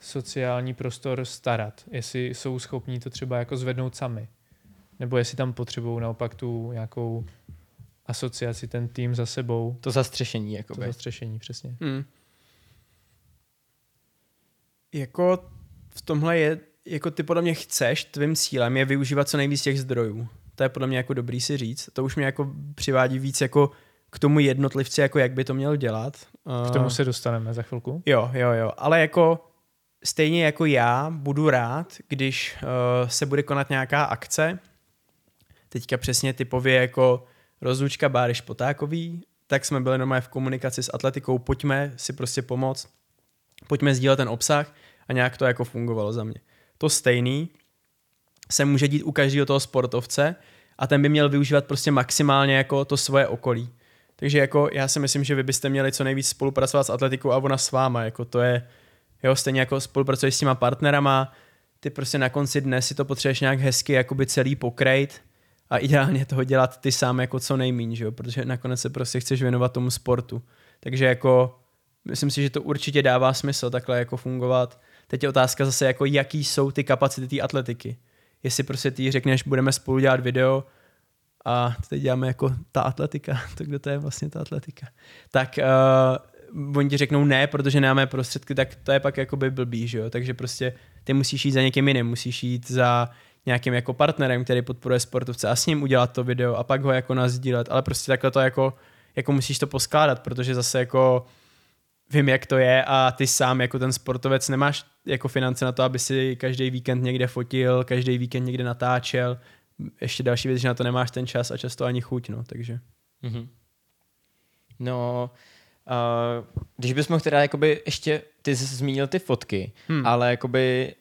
sociální prostor starat, jestli jsou schopní to třeba jako zvednout sami, nebo jestli tam potřebují naopak tu nějakou asociaci, ten tým za sebou. To zastřešení, jako To zastřešení, přesně. Hmm. Jako v tomhle je, jako ty podle mě chceš, tvým cílem je využívat co nejvíc těch zdrojů. To je podle mě jako dobrý si říct. To už mě jako přivádí víc jako k tomu jednotlivci, jako jak by to měl dělat. K tomu se dostaneme za chvilku. Jo, jo, jo. Ale jako stejně jako já budu rád, když uh, se bude konat nějaká akce, teďka přesně typově jako rozlučka Báryš Potákový, tak jsme byli normálně v komunikaci s atletikou, pojďme si prostě pomoct, pojďme sdílet ten obsah a nějak to jako fungovalo za mě. To stejný se může dít u každého toho sportovce a ten by měl využívat prostě maximálně jako to svoje okolí. Takže jako já si myslím, že vy byste měli co nejvíc spolupracovat s atletikou a ona s váma, jako to je, Jo, stejně jako spolupracuješ s těma partnerama, ty prostě na konci dne si to potřebuješ nějak hezky jakoby celý pokrejt a ideálně toho dělat ty sám jako co nejmíň, že jo? protože nakonec se prostě chceš věnovat tomu sportu. Takže jako myslím si, že to určitě dává smysl takhle jako fungovat. Teď je otázka zase jako jaký jsou ty kapacity té atletiky. Jestli prostě ty řekneš, budeme spolu dělat video a teď děláme jako ta atletika, tak kdo to je vlastně ta atletika. Tak uh, oni ti řeknou ne, protože nemáme prostředky, tak to je pak jakoby blbý, že jo? Takže prostě ty musíš jít za někým jiným, musíš jít za nějakým jako partnerem, který podporuje sportovce a s ním udělat to video a pak ho jako nazdílet, ale prostě takhle to jako, jako musíš to poskládat, protože zase jako vím, jak to je a ty sám jako ten sportovec nemáš jako finance na to, aby si každý víkend někde fotil, každý víkend někde natáčel. Ještě další věc, že na to nemáš ten čas a často ani chuť, no, takže. Mm-hmm. No, Uh, když bys mohl teda jakoby ještě, ty jsi zmínil ty fotky, hmm. ale jakoby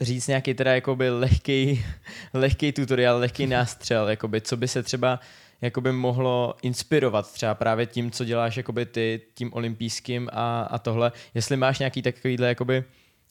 říct nějaký teda jakoby lehký, lehký tutoriál, lehký nástřel, jakoby, co by se třeba jakoby mohlo inspirovat třeba právě tím, co děláš jakoby ty tím olympijským a, a tohle, jestli máš nějaký takovýhle jakoby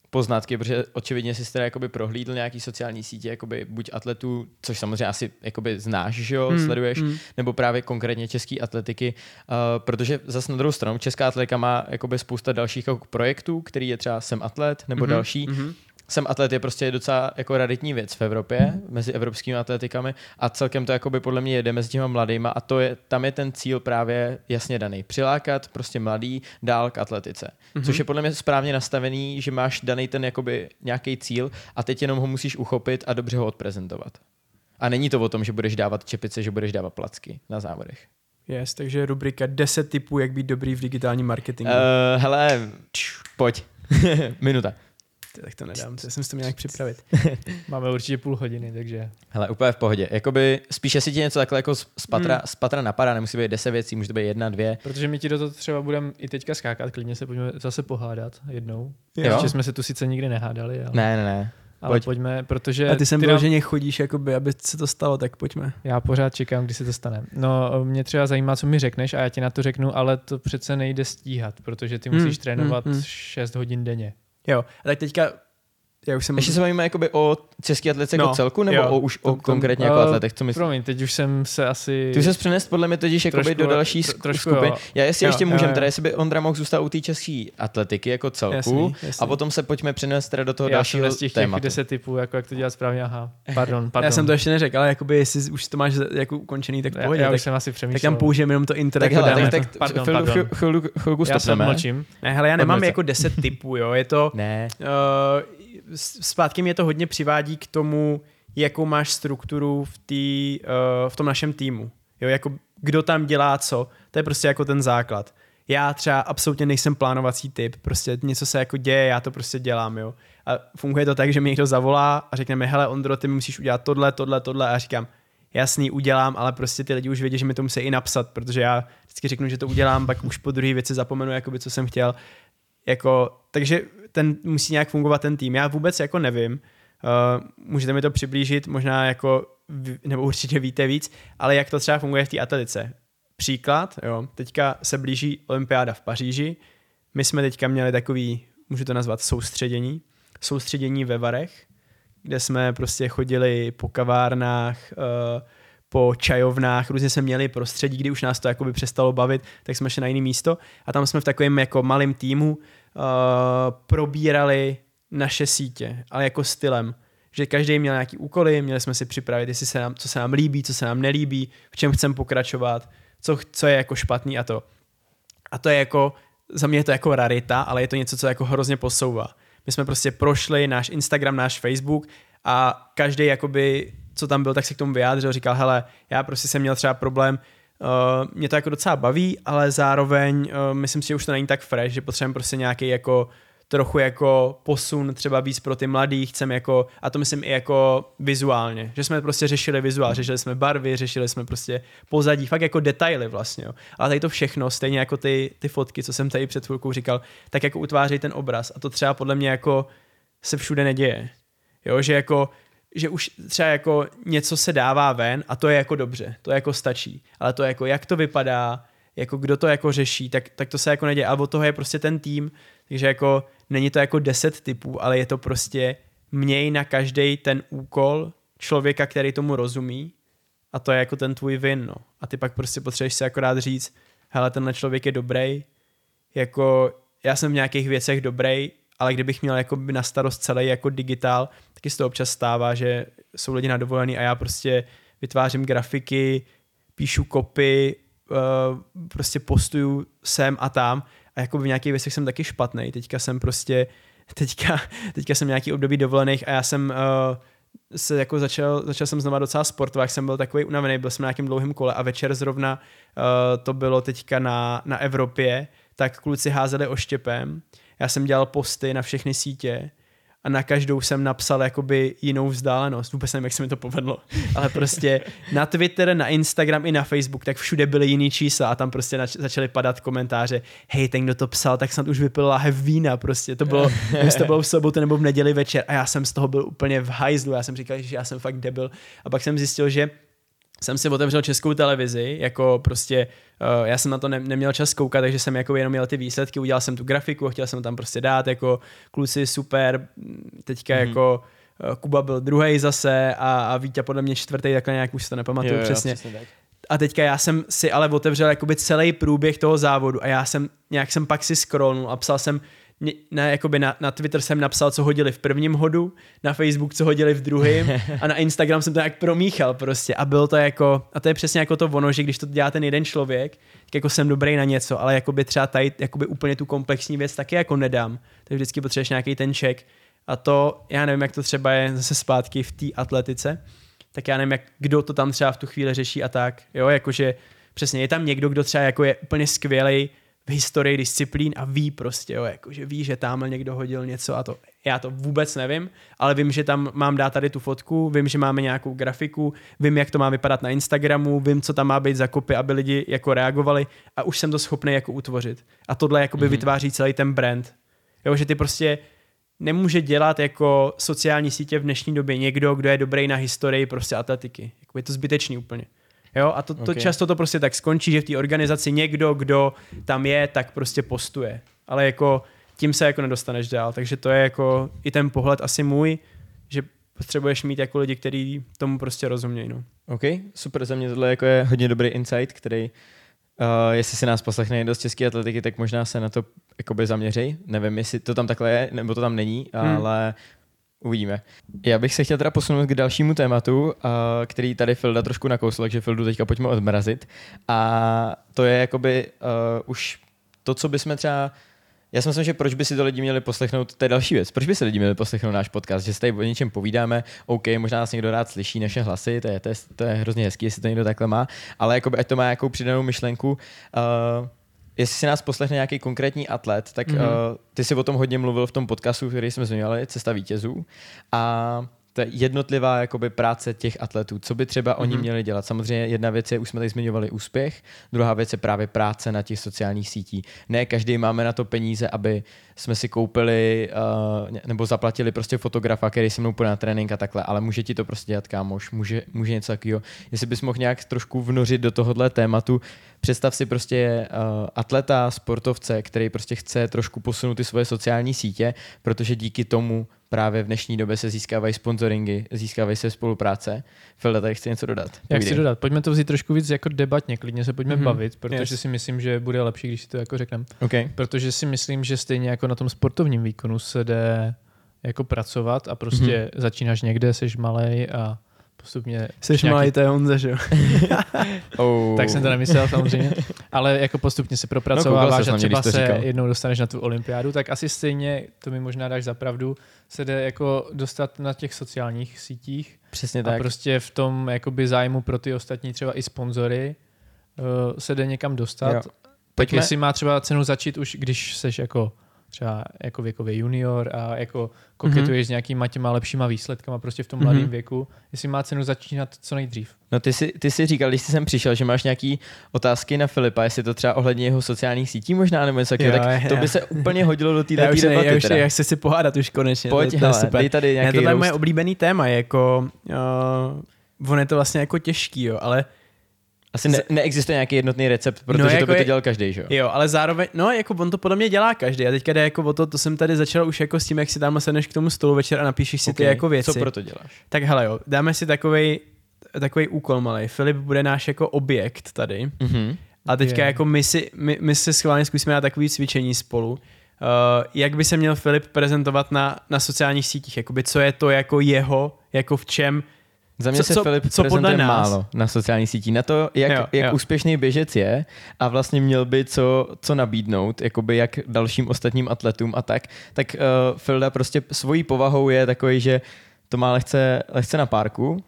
poznatky, protože očividně jsi teda jakoby prohlídl nějaký sociální sítě, jakoby buď atletů, což samozřejmě asi jakoby znáš, že jo, hmm, sleduješ, hmm. nebo právě konkrétně český atletiky, uh, protože zase na druhou stranu česká atletika má jakoby spousta dalších jako projektů, který je třeba Jsem atlet nebo hmm, další, hmm jsem atlet je prostě docela jako raditní věc v Evropě, mezi evropskými atletikami a celkem to jakoby podle mě jede mezi těma mladýma a to je, tam je ten cíl právě jasně daný. Přilákat prostě mladý dál k atletice. Mm-hmm. Což je podle mě správně nastavený, že máš daný ten jakoby nějaký cíl a teď jenom ho musíš uchopit a dobře ho odprezentovat. A není to o tom, že budeš dávat čepice, že budeš dávat placky na závodech. Yes, takže rubrika 10 typů, jak být dobrý v digitálním marketingu. Uh, hele, pojď. Minuta tak to nedám, to jsem si to měl nějak připravit. Máme určitě půl hodiny, takže... Hele, úplně v pohodě. Jakoby spíše si ti něco takhle jako z patra, hmm. z patra napadá, nemusí být deset věcí, může to být jedna, dvě. Protože my ti do toho třeba budeme i teďka skákat, klidně se pojďme zase pohádat jednou. Jo. Ještě jsme se tu sice nikdy nehádali, ale... Ne, ne, ne. Ale Pojď. pojďme, protože... A ty sem vyloženě nám... chodíš, jakoby, aby se to stalo, tak pojďme. Já pořád čekám, kdy se to stane. No, mě třeba zajímá, co mi řekneš a já ti na to řeknu, ale to přece nejde stíhat, protože ty musíš hmm, trénovat hmm, hmm. 6 hodin denně. Jo, a tak teďka já už jsem... Ještě se bavíme jakoby o české atletice jako No, celku, nebo jo. o, už o Tom- tom- konkrétně jako Eh, atletech, co myslíš? Promiň, teď už jsem se asi... Ty už jsi přenes podle mě totiž jakoby Trošku, do další tro- sk- trošku skupiny. jo. Já jestli Jo, ještě jo, můžem, jo. teda jestli by Ondra mohl zůstat u té české atletiky jako celku Jasný, jasný. a potom se pojďme přenést teda do toho Já jsem dalšího nestihl těch tématu. 10 typů, jako jak to dělat správně, aha. Pardon, pardon. Já jsem to ještě neřekl, ale jakoby jestli už to máš jako ukončený, tak já, pohodě. já tak, už jsem asi tak přemýšlel. tam použijeme jenom to intro. Tak jako hele, tak, tak Pardon, chvilku, chvilku já se stopneme. odmlčím. Ne, hele, já nemám jako 10 typů, jo, je to... Ne, Uh, zpátky mě to hodně přivádí k tomu, jakou máš strukturu v, tý, uh, v tom našem týmu. Jo, jako kdo tam dělá co, to je prostě jako ten základ. Já třeba absolutně nejsem plánovací typ, prostě něco se jako děje, já to prostě dělám, jo. A funguje to tak, že mi někdo zavolá a řekne mi, hele Ondro, ty musíš udělat tohle, tohle, tohle a říkám, jasný, udělám, ale prostě ty lidi už vědí, že mi to musí i napsat, protože já vždycky řeknu, že to udělám, pak už po druhé věci zapomenu, jakoby, co jsem chtěl. Jako, takže ten musí nějak fungovat ten tým. Já vůbec jako nevím. Uh, můžete mi to přiblížit, možná jako, nebo určitě víte víc, ale jak to třeba funguje v té atletice. Příklad, jo, teďka se blíží olympiáda v Paříži, my jsme teďka měli takový, můžu to nazvat soustředění, soustředění ve Varech, kde jsme prostě chodili po kavárnách, uh, po čajovnách, různě jsme měli prostředí, kdy už nás to jakoby přestalo bavit, tak jsme šli na jiné místo a tam jsme v takovém jako malém týmu uh, probírali naše sítě, ale jako stylem, že každý měl nějaký úkoly, měli jsme si připravit, jestli se nám, co se nám líbí, co se nám nelíbí, v čem chceme pokračovat, co, co je jako špatný a to. A to je jako, za mě je to jako rarita, ale je to něco, co jako hrozně posouvá. My jsme prostě prošli náš Instagram, náš Facebook a každý jakoby, co tam byl, tak se k tomu vyjádřil, říkal, hele, já prostě jsem měl třeba problém, uh, mě to jako docela baví, ale zároveň uh, myslím si, že už to není tak fresh, že potřebujeme prostě nějaký jako trochu jako posun třeba víc pro ty mladý, chceme jako, a to myslím i jako vizuálně, že jsme prostě řešili vizuál, řešili jsme barvy, řešili jsme prostě pozadí, fakt jako detaily vlastně, jo. Ale tady to všechno, stejně jako ty, ty fotky, co jsem tady před chvilkou říkal, tak jako utváří ten obraz a to třeba podle mě jako se všude neděje. Jo, že jako že už třeba jako něco se dává ven a to je jako dobře, to jako stačí. Ale to jako jak to vypadá, jako kdo to jako řeší, tak, tak to se jako neděje. Ale od toho je prostě ten tým, takže jako není to jako deset typů, ale je to prostě měj na každý ten úkol člověka, který tomu rozumí a to je jako ten tvůj vin, no. A ty pak prostě potřebuješ si akorát říct, hele, tenhle člověk je dobrý, jako já jsem v nějakých věcech dobrý, ale kdybych měl jako na starost celý jako digitál, taky se to občas stává, že jsou lidi na dovolený a já prostě vytvářím grafiky, píšu kopy, uh, prostě postuju sem a tam a jako v nějakých věcech jsem taky špatný. Teďka jsem prostě, teďka, teďka jsem nějaký období dovolených a já jsem uh, se jako začal, začal jsem znova docela sportovat, jak jsem byl takový unavený, byl jsem na nějakém dlouhém kole a večer zrovna uh, to bylo teďka na, na Evropě, tak kluci házeli oštěpem, já jsem dělal posty na všechny sítě a na každou jsem napsal jakoby jinou vzdálenost. Vůbec nevím, jak se mi to povedlo. Ale prostě na Twitter, na Instagram i na Facebook, tak všude byly jiný čísla a tam prostě nač- začaly padat komentáře. Hej, ten, kdo to psal, tak snad už vypil láhev vína prostě. To bylo, nevím, to bylo v sobotu nebo v neděli večer a já jsem z toho byl úplně v hajzlu. Já jsem říkal, že já jsem fakt debil. A pak jsem zjistil, že jsem si otevřel českou televizi, jako prostě, uh, já jsem na to ne, neměl čas koukat, takže jsem jako jenom měl ty výsledky, udělal jsem tu grafiku, chtěl jsem tam prostě dát, jako kluci super, teďka mm-hmm. jako uh, Kuba byl druhý zase a, a Vítě podle mě čtvrtý, takhle nějak už si to nepamatuju Jo, jo, přesně. přesně tak. A teďka já jsem si ale otevřel jakoby celý průběh toho závodu a já jsem, nějak jsem pak si scrollnul a psal jsem, na, jakoby na, na Twitter jsem napsal, co hodili v prvním hodu, na Facebook, co hodili v druhém a na Instagram jsem to nějak promíchal prostě. A bylo to jako, a to je přesně jako to ono, že když to dělá ten jeden člověk, tak jako jsem dobrý na něco, ale jakoby třeba tady jakoby úplně tu komplexní věc taky jako nedám, takže vždycky potřebuješ nějaký ten check. A to, já nevím, jak to třeba je zase zpátky v té atletice, tak já nevím, jak, kdo to tam třeba v tu chvíli řeší a tak, jo, jakože přesně je tam někdo, kdo třeba jako je úplně skvělý v historii disciplín a ví prostě, jo, jakože ví, že tamhle někdo hodil něco a to, já to vůbec nevím, ale vím, že tam mám dát tady tu fotku, vím, že máme nějakou grafiku, vím, jak to má vypadat na Instagramu, vím, co tam má být za kopy, aby lidi jako reagovali a už jsem to schopný jako utvořit. A tohle jakoby mm-hmm. vytváří celý ten brand. Jo, že ty prostě nemůže dělat jako sociální sítě v dnešní době někdo, kdo je dobrý na historii prostě atletiky. Jako je to zbytečný úplně. Jo, a to, to Ok. často to prostě tak skončí, že v té organizaci někdo, kdo tam je, tak prostě postuje. Ale jako tím se jako nedostaneš dál. Takže to je jako i ten pohled asi můj, že potřebuješ mít jako lidi, kteří tomu prostě rozumějí. No. OK, super, za mě tohle jako je hodně dobrý insight, který Uh, jestli si nás poslechne někdo z české atletiky, tak možná se na to jakoby zaměřej. Nevím, jestli to tam takhle je, nebo to tam není, hmm. ale uvidíme. Já bych se chtěl teda posunout k dalšímu tématu, uh, který tady Filda trošku nakousl, takže Fildu teďka pojďme odmrazit. A to je jakoby uh, už to, co bychom třeba já si myslím, že proč by si to lidi měli poslechnout, to je další věc. Proč by si lidi měli poslechnout náš podcast? Že se tady o něčem povídáme, OK, možná nás někdo rád slyší naše hlasy, to je, to je, to je hrozně hezký, jestli to někdo takhle má, ale jakoby, ať to má nějakou přidanou myšlenku. Uh, jestli si nás poslechne nějaký konkrétní atlet, tak mm-hmm. uh, ty si o tom hodně mluvil v tom podcastu, který jsme zmiňovali, Cesta vítězů. A to je jednotlivá jakoby práce těch atletů, co by třeba mm-hmm. oni mhm. měli dělat. Samozřejmě jedna věc je, už jsme tady zmiňovali úspěch, druhá věc je právě práce na těch sociálních sítích. Ne každý máme na to peníze, aby jsme si koupili uh, nebo zaplatili prostě fotografa, který se mnou půjde na trénink a takhle, ale může ti to prostě dělat kámoš, může, může něco takového. Jestli bys mohl nějak trošku vnořit do tohohle tématu, představ si prostě uh, atleta, sportovce, který prostě chce trošku posunout ty svoje sociální sítě, protože díky tomu právě v dnešní době se získávají sponsoringy, získávají se spolupráce. Filda, tady chci něco dodat. Já chci dodat, pojďme to vzít trošku víc jako debatně, klidně se pojďme mm-hmm. bavit, protože yes. si myslím, že bude lepší, když si to jako řekneme. Okay. Protože si myslím, že stejně jako na tom sportovním výkonu se jde jako pracovat a prostě mm-hmm. začínáš někde, jsi malej a postupně... Jsi nějaký... malý, to je Honza, že jo? oh. Tak jsem to nemyslel samozřejmě. Ale jako postupně se propracováváš no, a třeba se říkal. jednou dostaneš na tu olympiádu, tak asi stejně, to mi možná dáš za pravdu, se jde jako dostat na těch sociálních sítích. Přesně tak. A prostě v tom jakoby zájmu pro ty ostatní třeba i sponzory uh, se jde někam dostat. Jo. Tak jestli má třeba cenu začít už, když seš jako třeba jako věkový junior a jako koketuješ mm-hmm. s nějakýma těma lepšíma výsledkama prostě v tom mladém mm-hmm. věku, jestli má cenu začínat co nejdřív. No ty jsi, ty jsi říkal, když jsi sem přišel, že máš nějaký otázky na Filipa, jestli to třeba ohledně jeho sociálních sítí možná nebo něco takového, tak jo. to by se úplně hodilo do této debaty. Já už, já chci si pohádat už konečně. Pojď, to, to hele, super. dej tady nějaký ne, to je moje oblíbený téma, jako uh, on je to vlastně jako těžký, jo, ale asi ne, neexistuje nějaký jednotný recept, protože no, jako to by to dělal každý, že jo? Jo, ale zároveň, no jako on to podle mě dělá každý. A teďka jde jako o to, to jsem tady začal už jako s tím, jak si tam sedneš k tomu stolu večer a napíšeš si okay. ty jako věci. Co pro to děláš? Tak hele jo, dáme si takový takový úkol malý. Filip bude náš jako objekt tady. Mm-hmm. A teďka yeah. jako my si, my, my si schválně zkusíme na takový cvičení spolu. Uh, jak by se měl Filip prezentovat na, na sociálních sítích? Jakoby co je to jako jeho, jako v čem za mě co, se Filip co prezentuje málo na sociální sítí. Na to, jak, jo, jak jo. úspěšný běžec je a vlastně měl by co, co nabídnout, jakoby jak dalším ostatním atletům a tak, tak uh, Filda prostě svojí povahou je takový, že to má lehce, lehce na párku,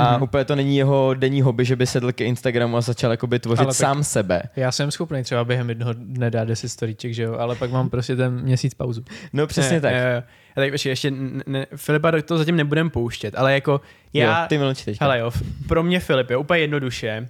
a mm-hmm. úplně to není jeho denní hobby, že by sedl k Instagramu a začal jakoby tvořit ale sám sebe. Já jsem schopný třeba během jednoho dne dát 10 storíček, že jo, ale pak mám prostě ten měsíc pauzu. No přesně ne, tak. Ne, a tak ještě, ne, Filipa to zatím nebudem pouštět, ale jako já... Jo, ty mlčí teďka. Hele jo, pro mě Filip je úplně jednoduše,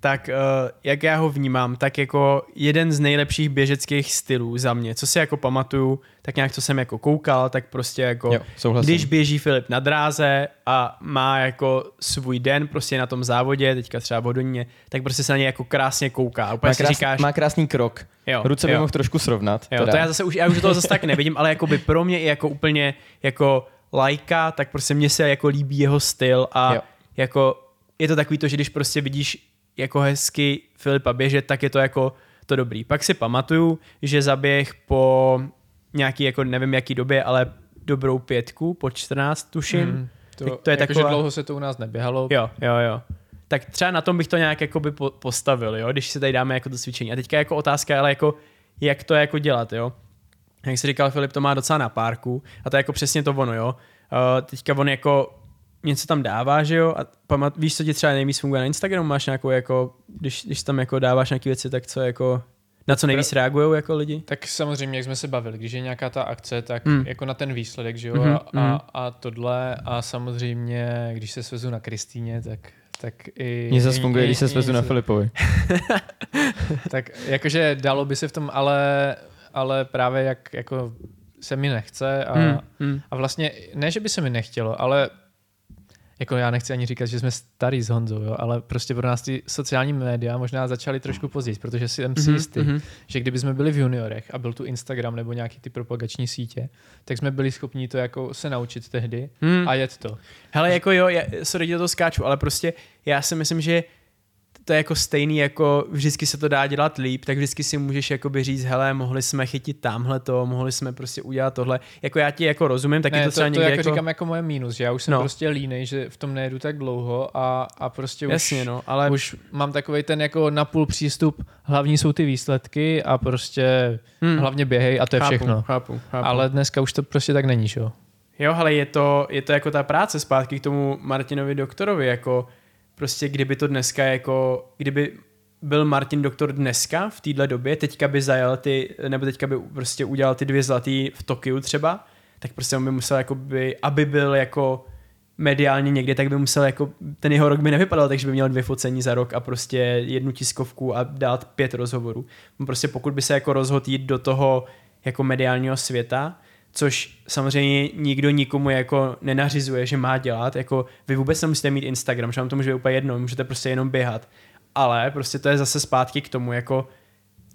tak uh, jak já ho vnímám, tak jako jeden z nejlepších běžeckých stylů za mě, co si jako pamatuju, tak nějak co jsem jako koukal, tak prostě jako, jo, když běží Filip na dráze a má jako svůj den prostě na tom závodě, teďka třeba v Hodoníně, tak prostě se na něj jako krásně kouká. Úplně má, krás, říkáš, má krásný krok. Jo, Ruce by mohl trošku srovnat. Jo, teda. to já zase už, já už toho zase tak nevidím, ale jako by pro mě i jako úplně jako lajka, tak prostě mně se jako líbí jeho styl a jo. jako je to takový to, že když prostě vidíš jako hezky Filipa běžet, tak je to jako to dobrý. Pak si pamatuju, že zaběh po nějaký, jako nevím jaký době, ale dobrou pětku, po 14 tuším. Mm, to, to je jako, taková... dlouho se to u nás neběhalo. Jo, jo, jo. Tak třeba na tom bych to nějak jakoby postavil, jo, když si tady dáme jako to cvičení. A teďka jako otázka, ale jako jak to jako dělat, jo. Jak jsi říkal, Filip to má docela na párku a to je jako přesně to ono, jo. Uh, teďka on jako něco tam dává, že jo, a pamat, víš, co ti třeba nejvíc funguje na Instagramu, máš nějakou jako, když, když tam jako dáváš nějaké věci, tak co jako, na co nejvíc reagují jako lidi? Tak samozřejmě, jak jsme se bavili, když je nějaká ta akce, tak mm. jako na ten výsledek, že jo, mm-hmm, a, a, a tohle a samozřejmě, když se svezu na Kristýně, tak tak i... Mně zase funguje, když se svezu na Filipovi. tak jakože dalo by se v tom, ale, ale právě jak jako se mi nechce a, mm, mm. a vlastně ne, že by se mi nechtělo, ale jako já nechci ani říkat, že jsme starý s Honzou, jo, ale prostě pro nás ty sociální média možná začaly trošku později, protože si jsem si Mhm, jistý, mhm. že kdyby jsme byli v juniorech a byl tu Instagram nebo nějaký ty propagační sítě, tak jsme byli schopni to jako se naučit tehdy Hmm. a jet to. Hele, jako jo, já, sorry, toho skáču, ale prostě já si myslím, že to je jako stejný, jako vždycky se to dá dělat líp, tak vždycky si můžeš jakoby říct, hele, mohli jsme chytit tamhle to, mohli jsme prostě udělat tohle. Jako já ti jako rozumím, tak ne, je to to, třeba to někde jako, jako... říkám jako moje mínus, že já už jsem No. prostě línej, že v tom nejedu tak dlouho a, a prostě už, Jasně, no, ale už mám takový ten jako napůl přístup, hlavní jsou ty výsledky a prostě hmm. hlavně běhej a to je chápu, všechno. Chápu, chápu. Ale dneska už to prostě tak není, že jo? Jo, ale je to, je to jako ta práce zpátky k tomu Martinovi doktorovi, jako prostě kdyby to dneska jako, kdyby byl Martin doktor dneska v téhle době, teďka by zajel ty, nebo teďka by prostě udělal ty dvě zlatý v Tokiu třeba, tak prostě on by musel jako by, aby byl jako mediálně někde, tak by musel jako, ten jeho rok by nevypadal, takže by měl dvě focení za rok a prostě jednu tiskovku a dát pět rozhovorů. Prostě pokud by se jako rozhodl jít do toho jako mediálního světa, což samozřejmě nikdo nikomu jako nenařizuje, že má dělat, jako vy vůbec nemusíte mít Instagram, že vám to může úplně jedno, můžete prostě jenom běhat, ale prostě to je zase zpátky k tomu, jako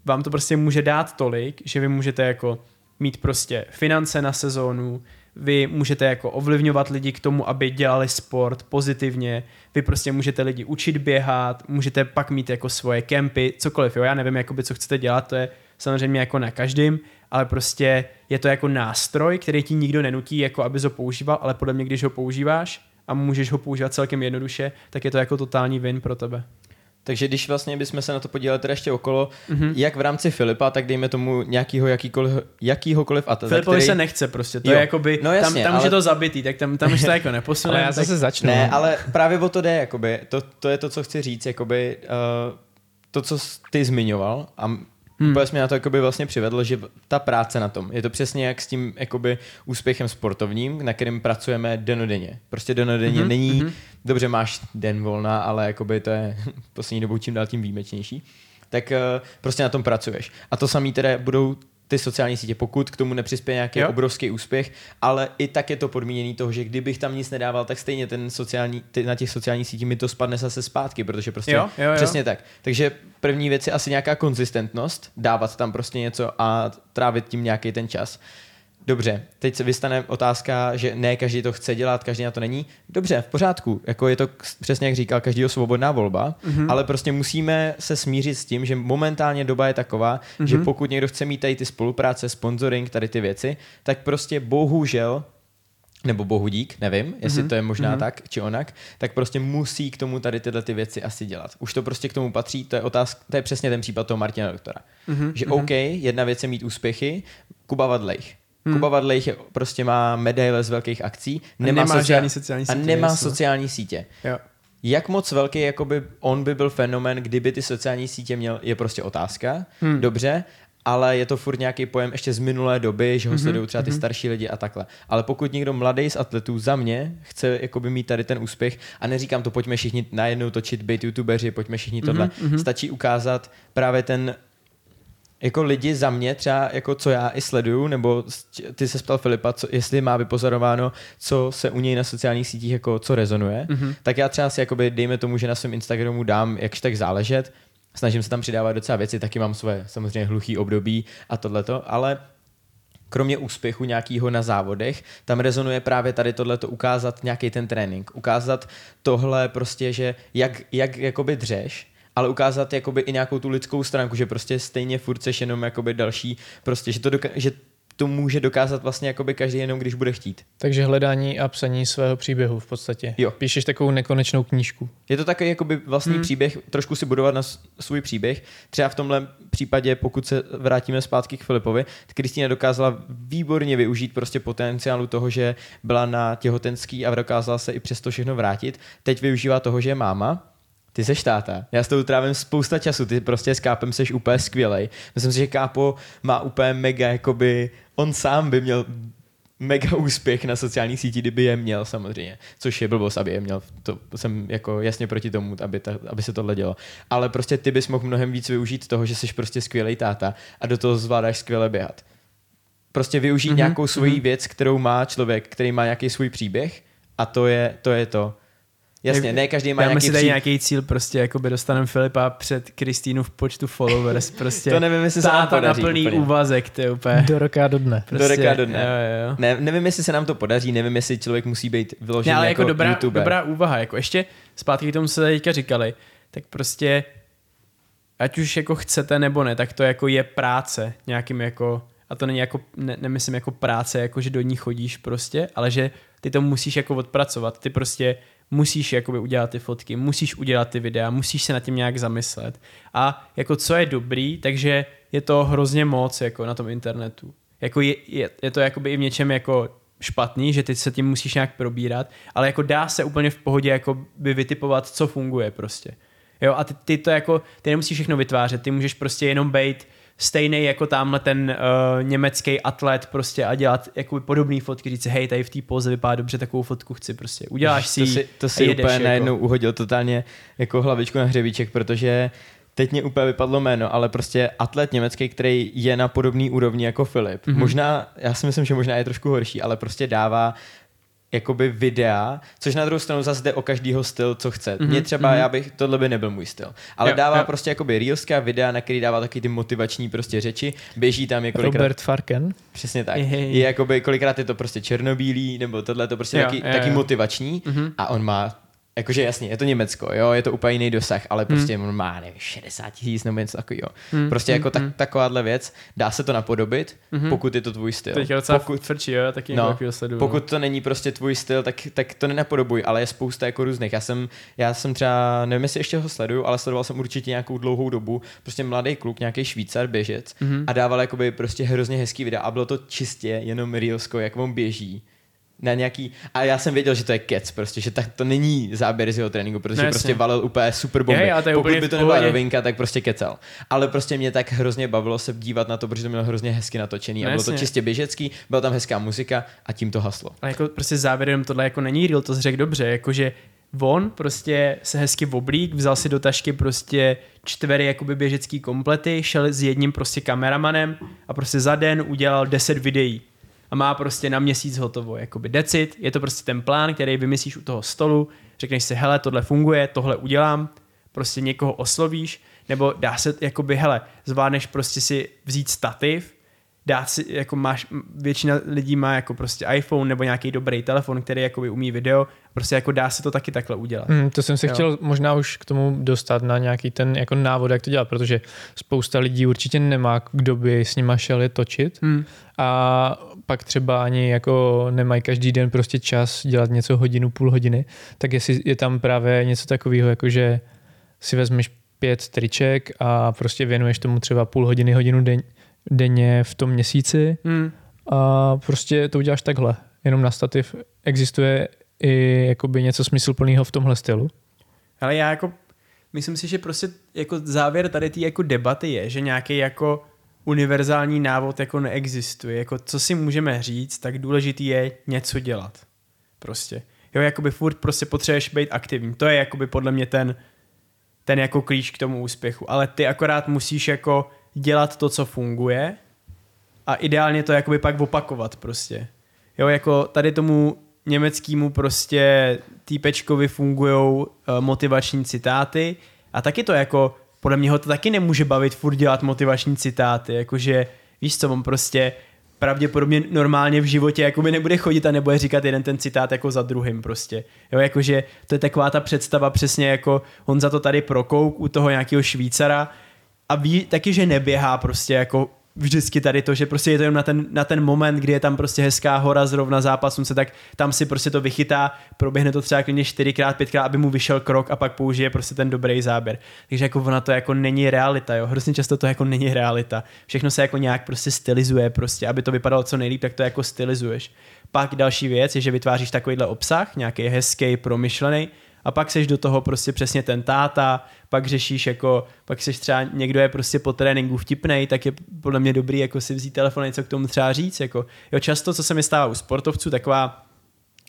vám to prostě může dát tolik, že vy můžete jako mít prostě finance na sezónu, vy můžete jako ovlivňovat lidi k tomu, aby dělali sport pozitivně, vy prostě můžete lidi učit běhat, můžete pak mít jako svoje kempy, cokoliv, jo, já nevím, jakoby, co chcete dělat, to je samozřejmě jako na každém, ale prostě je to jako nástroj, který ti nikdo nenutí, jako aby ho používal, ale podle mě, když ho používáš a můžeš ho používat celkem jednoduše, tak je to jako totální win pro tebe. Takže když vlastně bychom se na to podívali teda ještě okolo, Mhm. mm-hmm. jak v rámci Filipa, tak dejme tomu nějakýho jakýkoliv, jakýhokoliv atleta, Filipovi který... se nechce prostě, to Jo. je jakoby, No tam, jasně, tam už je ale- to zabitý, tak tam, tam už to jako neposune. Ale já tak... zase začnu. Ne, no. ale právě o to jde, jakoby, to, to je to, co chci říct, jakoby, uh, to, co jsi ty zmiňoval a Hmm. Úplně jsi mě na to jakoby vlastně přivedl, že ta práce na tom, je to přesně jak s tím jakoby úspěchem sportovním, na kterým pracujeme denodenně. Prostě denodenně mm-hmm. není, mm-hmm. dobře máš den volna, ale jakoby to je poslední dobou čím dál tím výjimečnější. Tak uh, prostě na tom pracuješ. A to samé teda budou ty sociální sítě, pokud k tomu nepřispěje nějaký Jo. obrovský úspěch, ale i tak je to podmíněný toho, že kdybych tam nic nedával, tak stejně ten sociální, ty, na těch sociálních sítích mi to spadne zase zpátky, protože prostě Jo, jo, jo. přesně tak. Takže první věc je asi nějaká konzistentnost, dávat tam prostě něco a trávit tím nějaký ten čas. Dobře, teď se vystane otázka, že ne každý to chce dělat, každý na to není. Dobře, v pořádku, jako je to přesně jak říkal, každýho svobodná volba, Mhm. mm-hmm. ale prostě musíme se smířit s tím, že momentálně doba je taková, mm-hmm. že pokud někdo chce mít tady ty spolupráce, sponsoring, tady ty věci, tak prostě bohužel nebo bohudík, nevím, jestli Mhm, to je možná mhm. tak či onak, tak prostě musí k tomu tady tyhle ty věci asi dělat. Už to prostě k tomu patří, to je otázka, to je přesně ten případ toho Martina Doktora. Mhm, Že mhm. OK, jedna věc je mít úspěchy, Kuba Vadlejch. Hmm. Kuba Vadlejch prostě má medaile z velkých akcí, A nemá sociál- žádný sociální a sítě, nemá jasno. sociální sítě. Jo. Jak moc velký jakoby on by byl fenomen, kdyby ty sociální sítě měl, je prostě otázka. Hmm. Dobře, ale je to furt nějaký pojem ještě z minulé doby, že ho Mhm, sledují třeba ty mhm. starší lidi a takhle. Ale pokud někdo mladý z atletů za mě chce jakoby mít tady ten úspěch, a neříkám to, pojďme všichni najednou točit, být youtubeři, pojďme všichni tohle, mhm. stačí ukázat právě ten jako lidi za mě třeba, jako co já i sleduju, nebo ty se ptal Filipa, co, jestli má vypozorováno, co se u něj na sociálních sítích jako co rezonuje, Mhm. tak já třeba si jakoby dejme tomu, že na svém Instagramu dám jakž tak záležet, snažím se tam přidávat docela věci, taky mám svoje samozřejmě hluchý období a tohleto, ale kromě úspěchu nějakého na závodech, tam rezonuje právě tady tohleto ukázat nějaký ten trénink, ukázat tohle prostě, že jak, jak jakoby dřeš, ale ukázat jakoby i nějakou tu lidskou stránku, že prostě stejně furt seš jenom jakoby další, prostě, že to, doka- že to může dokázat vlastně jakoby každý jenom, když bude chtít. Takže hledání a psaní svého příběhu v podstatě. Jo. Píšeš takovou nekonečnou knížku. Je to takový jakoby vlastní Hmm. příběh, trošku si budovat na svůj příběh. Třeba v tomhle případě, pokud se vrátíme zpátky k Filipovi, tak Kristýna dokázala výborně využít prostě potenciálu toho, že byla na těhotenský a dokázala se i přesto všechno vrátit. Teď využívá toho, že je máma, ty seš táta. Já s tou trávím spousta času, ty prostě s Kápem seš úplně skvělej. Myslím si, že Kápo má úplně mega, jakoby, on sám by měl mega úspěch na sociálních sítích, kdyby je měl samozřejmě, což je blbost, aby je měl, to jsem jako jasně proti tomu, aby, ta, aby se tohle dělo. Ale prostě ty bys mohl mnohem víc využít toho, že jsi prostě skvělý táta a do toho zvládáš skvěle běhat. Prostě využít Mhm, mm-hmm, nějakou svoji mhm. věc, kterou má člověk, který má nějaký svůj příběh a to je to. Je to. Jasně, ne každý má nějaký si tady nějaký cíl, prostě jako by dostaneme Filipa před Kristýnu v počtu followers, prostě. To nevím, jestli se nám na podaří plný úplně. úvazek, ty úplně. Do roka do dne. Prostě, Do roka do dne. Jo, jo. Ne, nevím, jestli se nám to podaří, nevím, jestli člověk musí být vyložený Ne, ale jako, jako, dobrá, YouTuber. dobrá úvaha, jako ještě zpátky k tomu, co teďka říkali, tak prostě ať už jako chcete nebo ne, tak to jako je práce nějakým jako, a to není jako, ne, nemyslím jako práce, jako že do ní chodíš prostě, ale že ty to musíš jako odpracovat, ty prostě musíš jakoby udělat ty fotky, musíš udělat ty videa, musíš se nad tím nějak zamyslet. A jako co je dobrý, takže je to hrozně moc jako na tom internetu. Jako je, je, je to jakoby i v něčem jako špatný, že ty se tím musíš nějak probírat, ale jako dá se úplně v pohodě jako by vytipovat, co funguje prostě. Jo, a ty, ty to jako, ty nemusíš všechno vytvářet, ty můžeš prostě jenom být stejný jako tamhle ten uh, německý atlet prostě a dělat jakoby podobný fotky, říct si, hej, tady v té poze vypadá dobře, takovou fotku chci prostě. Uděláš si to si, to si jedeš, úplně jako. najednou uhodil totálně jako hlavičku na hřebíček, protože teď mě úplně vypadlo jméno, ale prostě atlet německý, který je na podobný úrovni jako Filip. Mhm. Mm-hmm. Možná, já si myslím, že možná je trošku horší, ale prostě dává jakoby videa, což na druhou stranu zase jde o každýho styl, co chce. Mm-hmm. Mně třeba, mhm. já bych, tohle by nebyl můj styl. Ale Jo, dává jo. prostě jakoby reelská videa, na který dává taky ty motivační prostě řeči, běží tam jako Robert Farken. Přesně tak. Jej. Je jakoby, kolikrát je to prostě černobílý, nebo tohle je to prostě Jo, taky, jo, taky motivační Mhm. a on má Jakože jasně, je to Německo, jo, je to úplně jiný dosah, ale prostě on má, nevím, 60 tisíc nebo něco takového. Hmm, Prostě hmm, jako tak, hmm. takováhle věc, dá se to napodobit, Mhm. pokud je to tvůj styl. To je docela Pokud, tvrdší, jo, taky No, no, sleduju. pokud to není prostě tvůj styl, tak, tak to nenapodobuj, ale je spousta jako různých. Já jsem, já jsem třeba, nevím, jestli ještě ho sleduju, ale sledoval jsem určitě nějakou dlouhou dobu, prostě mladý kluk, nějaký Švýcar, běžec Mhm. a dával jakoby prostě hrozně hezký videa a bylo to čistě jenom reelsko, jak on běží na nějaký, a já jsem věděl, že to je kec, prostě, že tak to není záběr z jeho tréninku, protože No, prostě valil úplně super bomby. Je, to je Pokud by to nebyla rovinka, tak prostě kecal. Ale prostě mě tak hrozně bavilo se dívat na to, protože to mělo hrozně hezky natočený a No, bylo to jasně. čistě běžecký, byla tam hezká muzika a tím to haslo. Ale jako prostě závěr jenom tohle jako není real, to řekl dobře, jakože on prostě se hezky oblík, vzal si do tašky prostě čtvery jakoby běžecký komplety, šel s jedním prostě kameramanem a prostě za den udělal 10 videí a má prostě na měsíc hotovo, jakoby decit, je to prostě ten plán, který vymyslíš u toho stolu, řekneš si, hele, tohle funguje, tohle udělám, prostě někoho oslovíš, nebo dá se, jakoby, hele, zvládneš prostě si vzít stativ, dát si, jako máš, většina lidí má jako prostě iPhone nebo nějaký dobrý telefon, který jakoby umí video, prostě jako dá se to taky takhle udělat. Hmm, to jsem se Jo. chtěl možná už k tomu dostat na nějaký ten jako návod, jak to dělat, protože spousta lidí určitě nemá, kdo by s nima šel je točit Hmm. a pak třeba ani jako nemají každý den prostě čas dělat něco hodinu, půl hodiny, tak jestli je tam právě něco takového, jako že si vezmeš pět triček a prostě věnuješ tomu třeba půl hodiny, hodinu den, denně v tom měsíci Hmm. a prostě to uděláš takhle. Jenom na stativ existuje i jakoby něco smysluplného v tomhle stylu. Ale já jako, myslím si, že prostě jako závěr tady té jako debaty je, že nějaký jako univerzální návod jako neexistuje. Jako co si můžeme říct, tak důležitý je něco dělat. Prostě. Jo, jakoby furt prostě potřebuješ být aktivní. To je jakoby podle mě ten, ten jako klíč k tomu úspěchu. Ale ty akorát musíš jako dělat to, co funguje a ideálně to jakoby pak opakovat prostě. Jo, jako tady tomu německému prostě týpečkovi fungujou uh, motivační citáty a taky to jako, podle mě ho to taky nemůže bavit furt dělat motivační citáty, jakože víš co, on prostě pravděpodobně normálně v životě jakoby nebude chodit a nebude říkat jeden ten citát jako za druhým prostě. Jo, jakože to je taková ta představa přesně jako on za to tady prokouk u toho nějakého Švýcara a ví taky, že neběhá prostě jako vždycky tady to, že prostě je to jenom na ten, na ten moment, kdy je tam prostě hezká hora zrovna zápas slunce, tak tam si prostě to vychytá, proběhne to třeba klidně čtyřikrát, pětkrát, aby mu vyšel krok a pak použije prostě ten dobrý záběr. Takže jako ona to jako není realita, jo. Hrozně často to jako není realita. Všechno se jako nějak prostě stylizuje prostě, aby to vypadalo co nejlíp, tak to jako stylizuješ. Pak další věc je, že vytváříš takovýhle obsah, nějaký hezký, promyšlený, a pak seš do toho prostě přesně ten táta, pak řešíš jako, pak seš třeba někdo je prostě po tréninku vtipnej, tak je podle mě dobrý jako si vzít telefon a něco k tomu třeba říct, jako jo často, co se mi stává u sportovců, taková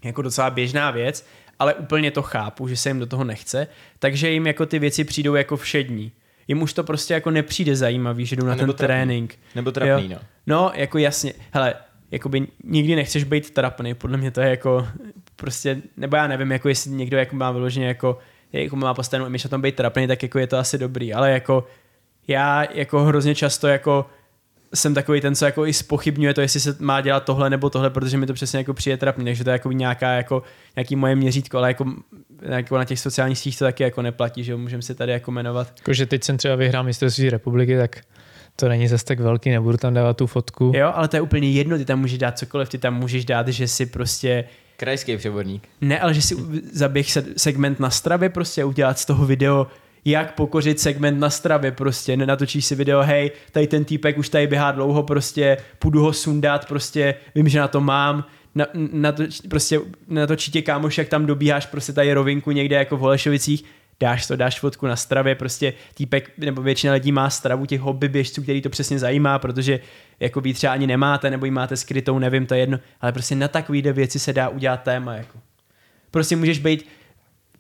jako docela běžná věc, ale úplně to chápu, že se jim do toho nechce, takže jim jako ty věci přijdou jako všední. Jim už to prostě jako nepřijde zajímavý, že jdou na ten trapný. trénink. Nebo trapný, no. No, jako jasně, hele, jakoby nikdy nechceš být trapný, podle mě to je jako prostě, nebo já nevím, jako jestli někdo jako má vyloženě jako, jako má postavenou image na tom být trapný, tak jako je to asi dobrý, ale jako já jako hrozně často jako jsem takový ten, co jako i spochybňuje to, jestli se má dělat tohle nebo tohle, protože mi to přesně jako přijde trapný, takže to je jako nějaká jako, nějaký moje měřítko, ale jako, jako na těch sociálních sítích to taky jako neplatí, že můžeme si tady jako jmenovat. Jako, že teď jsem třeba vyhrál mistrovství republiky, tak to není zase tak velký, nebudu tam dávat tu fotku. Jo, ale to je úplně jedno, ty tam můžeš dát cokoliv, ty tam můžeš dát, že si prostě Krajský převodník. ne, ale že si zaběh se- segment na stravě prostě udělat z toho video, jak pokořit segment na stravě prostě, natočíš si video, hej, tady ten týpek už tady běhá dlouho prostě, půjdu ho sundat prostě, vím, že na to mám, na, na to, prostě natočí tě kámoš, jak tam dobíháš prostě tady rovinku někde jako v Holešovicích, dáš to, dáš fotku na stravě, prostě týpek, nebo většina lidí má stravu těch hobby běžců, který to přesně zajímá, protože jako vy třeba ani nemáte, nebo ji máte skrytou, nevím, to je jedno, ale prostě na takovýhle věci se dá udělat téma, jako. Prostě můžeš být,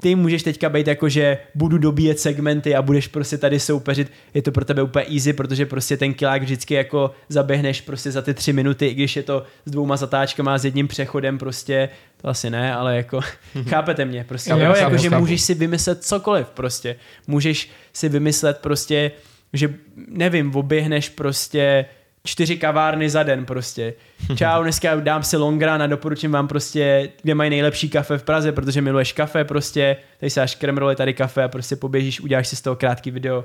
ty můžeš teďka být jako, že budu dobíjet segmenty a budeš prostě tady soupeřit, je to pro tebe úplně easy, protože prostě ten kilák vždycky jako zaběhneš prostě za ty tři minuty, i když je to s dvouma zatáčkama a s jedním přechodem prostě, to asi ne, ale jako, chápete mě, prostě, jo, chápu, jako, že můžeš si vymyslet cokoliv prostě, můžeš si vymyslet prostě, že nevím, oběhneš prostě čtyři kavárny za den prostě. Čau, dneska dám si longrán a doporučím vám prostě, kde mají nejlepší kafe v Praze, protože miluješ kafe prostě, tady se až kremroli tady kafe a prostě poběžíš, uděláš si z toho krátký video.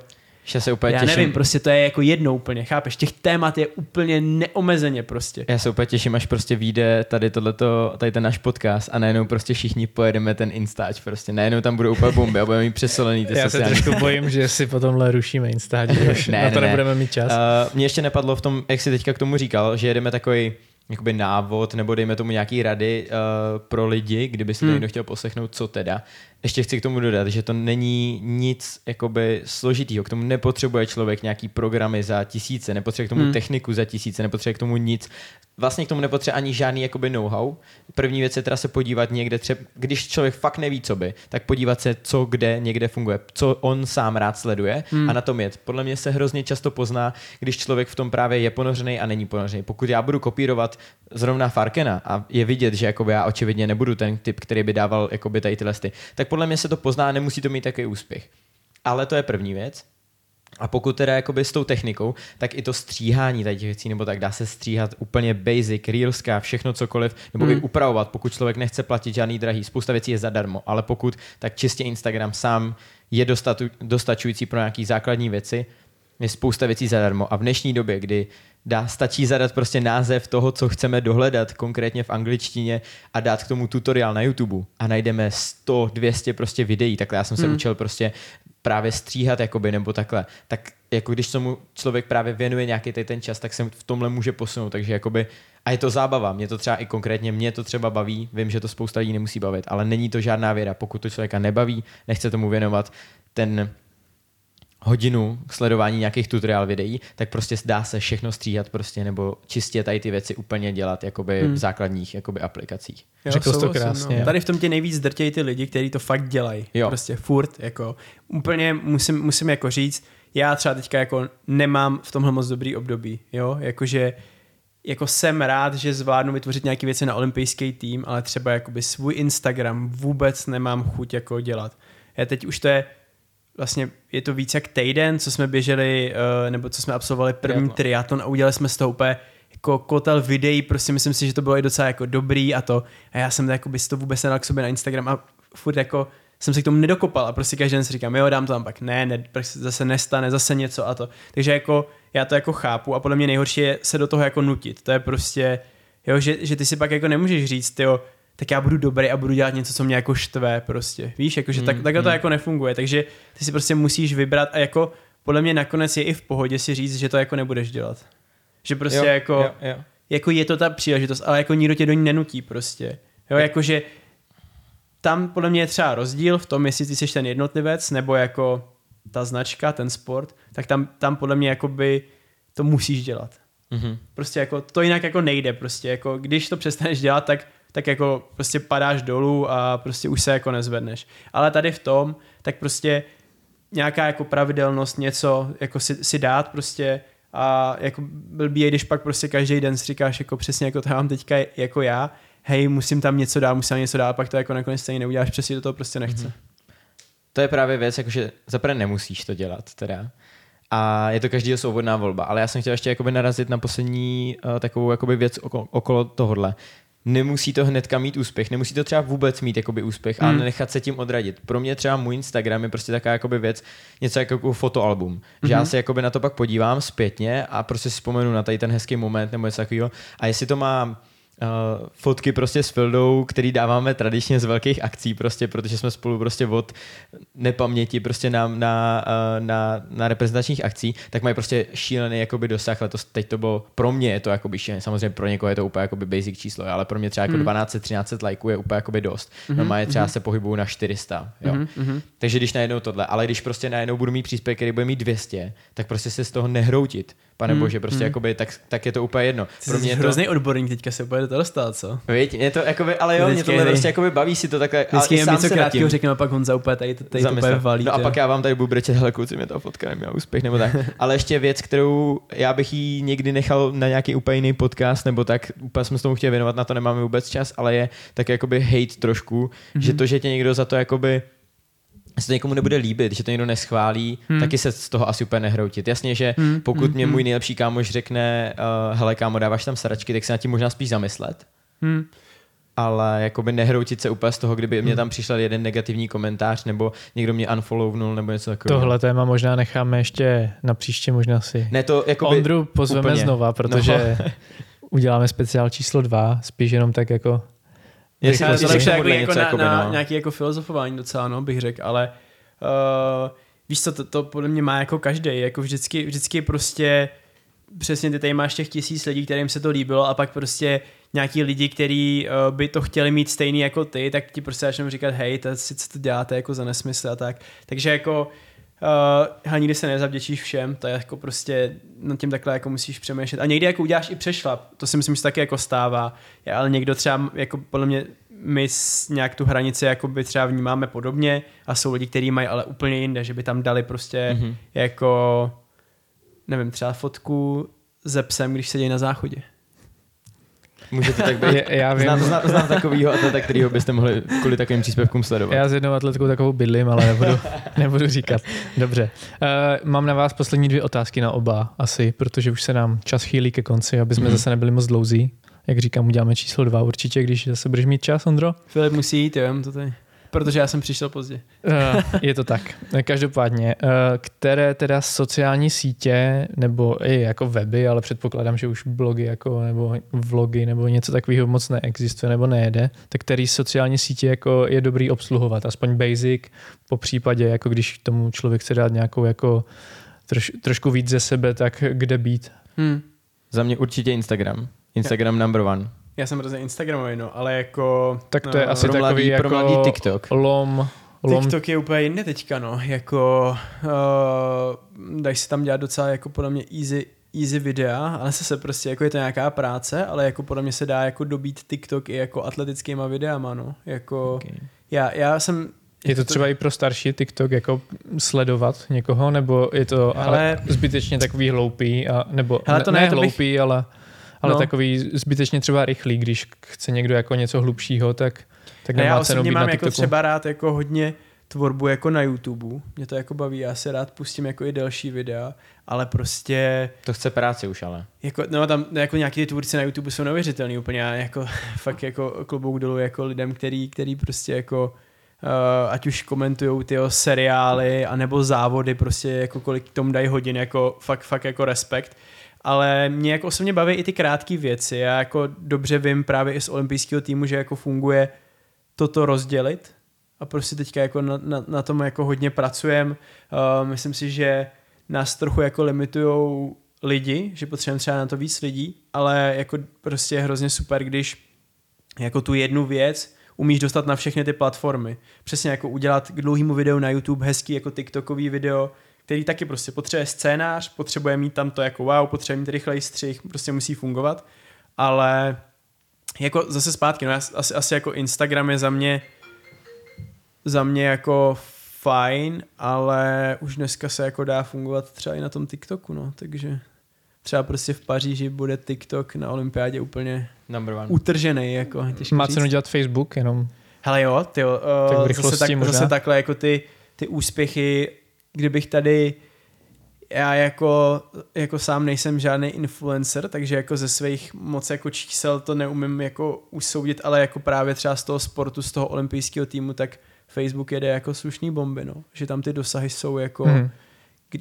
Ještě se úplně Já těším. nevím, prostě to je jako jedno úplně, chápeš? Těch témat je úplně neomezeně prostě. Já se úplně těším, až prostě vyjde tady tohleto, tady ten náš podcast a najednou prostě všichni pojedeme ten Instač, prostě najednou tam budou úplně bomby a budeme mít přesolený ty Já se sociální trošku bojím, že si potomhle rušíme Instač, že už Ne, na to ne, ne. nebudeme mít čas. Uh, mě ještě nepadlo v tom, jak jsi teďka k tomu říkal, že jedeme takový jakoby návod, nebo dejme tomu nějaký rady uh, pro lidi, kdyby si to Hmm. někdo chtěl poslechnout, co teda. Ještě chci k tomu dodat, že to není nic jakoby složitýho, k tomu nepotřebuje člověk nějaký programy za tisíce, nepotřebuje k tomu Hmm. techniku za tisíce, nepotřebuje k tomu nic. Vlastně k tomu nepotřebuje ani žádný jakoby know-how. První věc je teda se podívat někde třeba, když člověk fakt neví, co by, tak podívat se, co kde někde funguje, co on sám rád sleduje Hmm. a na tom jet. Podle mě se hrozně často pozná, když člověk v tom právě je ponořený a není ponořený. Pokud já budu kopírovat zrovna Farkena a je vidět, že jakoby já očividně nebudu ten typ, který by dával jakoby tady tyhle sty, tak podle mě se to pozná a nemusí to mít takový úspěch. Ale to je první věc. A pokud teda jakoby s tou technikou, tak i to stříhání tady těch věcí, nebo tak dá se stříhat úplně basic, reelská, všechno cokoliv, nebo Hmm. i upravovat, pokud člověk nechce platit žádný drahý. Spousta věcí je zadarmo, ale pokud, tak čistě Instagram sám je dostatu, dostačující pro nějaký základní věci, je spousta věcí zadarmo. A v dnešní době, kdy dá, stačí zadat prostě název toho, co chceme dohledat, konkrétně v angličtině a dát k tomu tutoriál na YouTube a najdeme 100, 200 prostě videí. Takhle já jsem se Hmm. učil prostě právě stříhat, jakoby, nebo takhle. Tak jako když tomu člověk právě věnuje nějaký tady ten čas, tak se v tomhle může posunout. Takže jakoby, a je to zábava. Mě to třeba i konkrétně, mě to třeba baví. Vím, že to spousta lidí nemusí bavit, ale není to žádná věda. Pokud to člověka nebaví, nechce tomu věnovat ten hodinu k sledování nějakých tutoriál videí, tak prostě dá se všechno stříhat prostě, nebo čistě tady ty věci úplně dělat jakoby Hmm. v základních jakoby aplikacích. Řekl jsi to krásně. No. Tady v tom tě nejvíc drtějí ty lidi, kteří to fakt dělají. Jo. Prostě furt, jako úplně musím, musím jako říct, já třeba teďka jako nemám v tomhle moc dobrý období, jo, jakože jako jsem rád, že zvládnu vytvořit nějaké věci na olympijský tým, ale třeba jakoby svůj Instagram vůbec nemám chuť jako dělat. Já teď už to je vlastně je to víc jak týden, co jsme běželi, eh, nebo co jsme absolvovali první Triatlon. triatlon a udělali jsme z toho úplně jako kotel videí, prostě myslím si, že to bylo i docela jako dobrý a to. A já jsem jakoby si to vůbec nedal k sobě na Instagram a furt jako jsem se k tomu nedokopal a prostě každý den si říkám, jo, dám to tam pak, ne, ne, prostě zase nestane, zase něco a to. Takže jako já to jako chápu a podle mě nejhorší je se do toho jako nutit. To je prostě, jo, že, že ty si pak jako nemůžeš říct, jo, tak já budu dobrý a budu dělat něco, co mě jako štve prostě. Víš, jako, že tak, Mm, takhle to mm. jako nefunguje, takže ty si prostě musíš vybrat a jako podle mě nakonec je i v pohodě si říct, že to jako nebudeš dělat. Že prostě jo, jako, jo, jo. jako je to ta příležitost, ale jako nikdo tě do ní nenutí prostě. Jo, jakože tam podle mě je třeba rozdíl v tom, jestli ty jsi ten jednotlivec, nebo jako ta značka, ten sport, tak tam, tam podle mě jakoby to musíš dělat. Mhm. Prostě jako to jinak jako nejde prostě, jako když to přestaneš dělat, tak, tak jako prostě padáš dolů a prostě už se jako nezvedneš. Ale tady v tom, tak prostě nějaká jako pravidelnost, něco jako si, si dát prostě a jako blbý je, když pak prostě každý den si říkáš jako přesně jako to mám teďka jako já, hej, musím tam něco dát, musím tam něco dát, pak to jako nakonec stejně neuděláš, přesně do toho prostě nechce. Mm-hmm. To je právě věc, jakože zaprvé nemusíš to dělat teda. A je to každý svobodná volba. Ale já jsem chtěl ještě narazit na poslední uh, takovou jakoby věc okolo, okolo tohohle nemusí to hnedka mít úspěch, nemusí to třeba vůbec mít jakoby úspěch, hmm. ale nechat se tím odradit. Pro mě třeba můj Instagram je prostě taková jakoby věc, něco jako fotoalbum, hmm. že já mhm. se jakoby na to pak podívám zpětně a prostě si vzpomenu na tady ten hezký moment nebo něco takového. A jestli to má uh, fotky prostě s Fildou, který dáváme tradičně z velkých akcí prostě, protože jsme spolu prostě od nepaměti prostě na, na, uh, na, na reprezentačních akcí, tak mají prostě šílený jakoby dosah. Letos teď to bylo, pro mě je to jakoby šílený, samozřejmě pro někoho je to úplně jakoby basic číslo, ale pro mě třeba jako hmm. 12-13 lajků je úplně jakoby dost. Mm-hmm. Normálně třeba mm-hmm. se pohybuju na 400. Jo. Mm-hmm. Takže když najednou tohle, ale když prostě najednou budu mít příspěvek, který bude mít 200, tak prostě se z toho nehroutit pane hmm, bože, prostě hmm. jakoby, tak, tak je to úplně jedno. Pro mě je to... hrozný odborník, teďka se bude do toho dostat, co? Víte, mě to jakoby, ale jo, mě tohle prostě jakoby baví si to takhle. Vždycky jen něco krátkého řekneme, a pak Honza úplně tady, tady to úplně valí. No a pak já vám tady budu brečet, hele kluci, mě ta fotka neměla úspěch, nebo tak. ale ještě věc, kterou já bych jí někdy nechal na nějaký úplně jiný podcast, nebo tak, úplně jsme s tomu chtěli věnovat, na to nemáme vůbec čas, ale je tak jakoby hate trošku, mm-hmm. že to, že tě někdo za to jakoby se to někomu nebude líbit, že to někdo neschválí, hmm. taky se z toho asi úplně nehroutit. Jasně, že hmm. pokud hmm. mě můj nejlepší kámoš řekne, uh, hele kámo, dáváš tam sračky, tak se na tím možná spíš zamyslet. Hmm. Ale jakoby nehroutit se úplně z toho, kdyby hmm. mě tam přišel jeden negativní komentář, nebo někdo mě unfollownul, nebo něco takového. Tohle téma možná necháme ještě na příště, možná si. Ne, to jakoby Ondru pozveme úplně. znova, protože no. uděláme speciál číslo dva, spíš jenom tak jako Jestli to je jako, jako na, jakoby, na no. nějaký jako filozofování docela, no, bych řekl, ale uh, víš co, to, to podle mě má jako každý, jako vždycky, vždycky prostě přesně ty tady máš těch tisíc lidí, kterým se to líbilo a pak prostě nějaký lidi, kteří uh, by to chtěli mít stejný jako ty, tak ti prostě začnou říkat, hej, to, co to děláte jako za nesmysl a tak. Takže jako uh, nikdy se nezavděčíš všem, to je jako prostě nad tím takhle jako musíš přemýšlet. A někdy jako uděláš i přešlap, to si myslím, že taky jako stává, ale někdo třeba jako podle mě my nějak tu hranici jako by třeba vnímáme podobně a jsou lidi, kteří mají ale úplně jinde, že by tam dali prostě mm-hmm. jako nevím, třeba fotku ze psem, když sedí na záchodě. Může to tak být. Je, já vím. Znám, znám, znám takovýho atleta, kterýho byste mohli kvůli takovým příspěvkům sledovat. Já s jednou atletkou takovou bydlím, ale nebudu, nebudu říkat. Dobře. Uh, mám na vás poslední dvě otázky na oba asi, protože už se nám čas chýlí ke konci, aby jsme mm-hmm. zase nebyli moc dlouzí. Jak říkám, uděláme číslo dva určitě, když zase budeš mít čas, Ondro. Filip musí jít, jo, to tady. Protože já jsem přišel pozdě. Uh, je to tak. Každopádně, uh, které teda sociální sítě, nebo i jako weby, ale předpokládám, že už blogy jako, nebo vlogy nebo něco takového moc neexistuje nebo nejede, tak který sociální sítě jako je dobrý obsluhovat, aspoň basic, po případě, jako když tomu člověk chce dát nějakou jako troš, trošku víc ze sebe, tak kde být? Hmm. Za mě určitě Instagram. Instagram number one. Já jsem hrozně Instagramový, no, ale jako... Tak to je no, asi pro takový mladý, jako... Pro mladý TikTok. Lom, lom. TikTok je úplně jiný teďka, no. Jako... Uh, dají se tam dělat docela jako podle mě easy, easy videa, ale se se prostě, jako je to nějaká práce, ale jako podle mě se dá jako dobít TikTok i jako atletickýma videama, no. Jako... Okay. Já, já jsem je to třeba i pro starší TikTok jako sledovat někoho, nebo je to ale, ale zbytečně takový hloupý, a, nebo hele, to ne, ne hloupý, bych... ale ale no. takový zbytečně třeba rychlý, když chce někdo jako něco hlubšího, tak, tak nemá já cenu být mám na jako třeba rád jako hodně tvorbu jako na YouTube. Mě to jako baví, já se rád pustím jako i delší videa, ale prostě... To chce práci už ale. Jako, no tam jako nějaký tvůrci na YouTube jsou neuvěřitelný úplně, já jako fakt jako klobouk dolů jako lidem, který, který prostě jako Uh, ať už komentují ty seriály, anebo závody, prostě jako kolik tomu dají hodin, jako fakt, fakt jako respekt ale mě jako osobně baví i ty krátké věci. Já jako dobře vím právě i z olympijského týmu, že jako funguje toto rozdělit a prostě teďka jako na, na, na tom jako hodně pracujem. Uh, myslím si, že nás trochu jako limitujou lidi, že potřebujeme třeba na to víc lidí, ale jako prostě je hrozně super, když jako tu jednu věc umíš dostat na všechny ty platformy. Přesně jako udělat k dlouhému videu na YouTube hezký jako TikTokový video, který taky prostě potřebuje scénář, potřebuje mít tam to jako wow, potřebuje mít rychlej střih, prostě musí fungovat, ale jako zase zpátky, no asi, asi jako Instagram je za mě za mě jako fajn, ale už dneska se jako dá fungovat třeba i na tom TikToku, no, takže třeba prostě v Paříži bude TikTok na olympiádě úplně Number one. utržený, jako těžko Má cenu dělat Facebook jenom. Hele jo, ty jo, Tak uh, rychlosti zase, tak, možná. zase takhle jako ty, ty úspěchy, kdybych tady já jako, jako sám nejsem žádný influencer, takže jako ze svých moc jako čísel to neumím jako usoudit, ale jako právě třeba z toho sportu, z toho olympijského týmu, tak Facebook jede jako slušný bomby, no. Že tam ty dosahy jsou jako, hmm.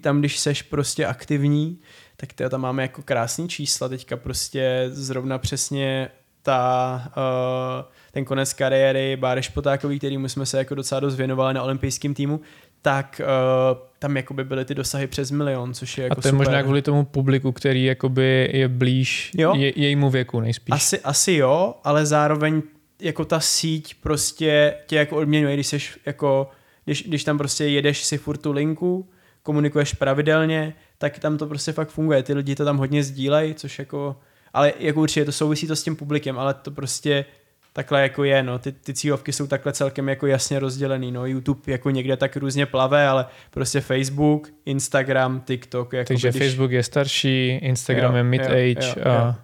tam když seš prostě aktivní, tak tyjo, tam máme jako krásný čísla, teďka prostě zrovna přesně ta, uh, ten konec kariéry Báreš Potákový, kterýmu jsme se jako docela dost věnovali na olympijském týmu, tak uh, tam jakoby byly ty dosahy přes milion, což je A jako to je super. možná kvůli tomu publiku, který jakoby je blíž Jo. je, jejímu věku nejspíš. Asi, asi jo, ale zároveň jako ta síť prostě tě jako odměňuje, když seš jako, když, když tam prostě jedeš si furt tu linku, komunikuješ pravidelně, tak tam to prostě fakt funguje. Ty lidi to tam hodně sdílejí, což jako, ale jako určitě to souvisí to s tím publikem, ale to prostě takhle jako je, no, ty, ty cílovky jsou takhle celkem jako jasně rozdělený, no, YouTube jako někde tak různě plave, ale prostě Facebook, Instagram, TikTok, jako Takže když... Facebook je starší, Instagram Jo, je jo, mid-age jo, a jo.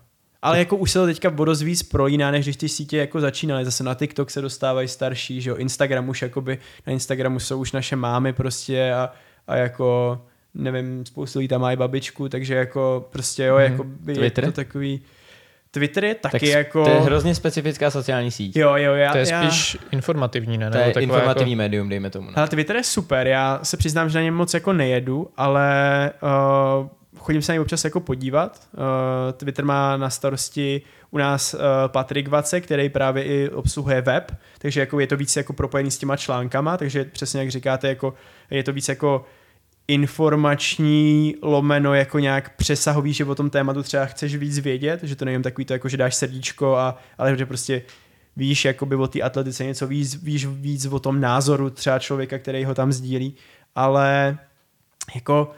Ale jako už se to teďka víc prolíná, než když ty sítě jako začínaly. Zase na TikTok se dostávají starší, že jo, Instagram už jakoby, na Instagramu jsou už naše mámy prostě a, a jako nevím, spoustu lidí tam mají babičku, takže jako prostě jo, Mhm. jako by Twitter? je to takový, Twitter je taky tak jako... To je hrozně specifická sociální síť. Jo, jo, já, to je já... spíš informativní, ne? To je informativní Jako... médium, dejme tomu. No. Ale Twitter je super, já se přiznám, že na něm moc jako nejedu, ale uh, chodím se na něj občas jako podívat. Uh, Twitter má na starosti u nás uh, Patrik Vace, který právě i obsluhuje web, takže jako je to víc jako propojený s těma článkama, takže přesně jak říkáte, jako je to víc jako informační lomeno jako nějak přesahový, že o tom tématu třeba chceš víc vědět, že to není jen takový to jako, že dáš srdíčko, a, ale že prostě víš jakoby o té atletice něco víc, víš víc o tom názoru třeba člověka, který ho tam sdílí, ale jako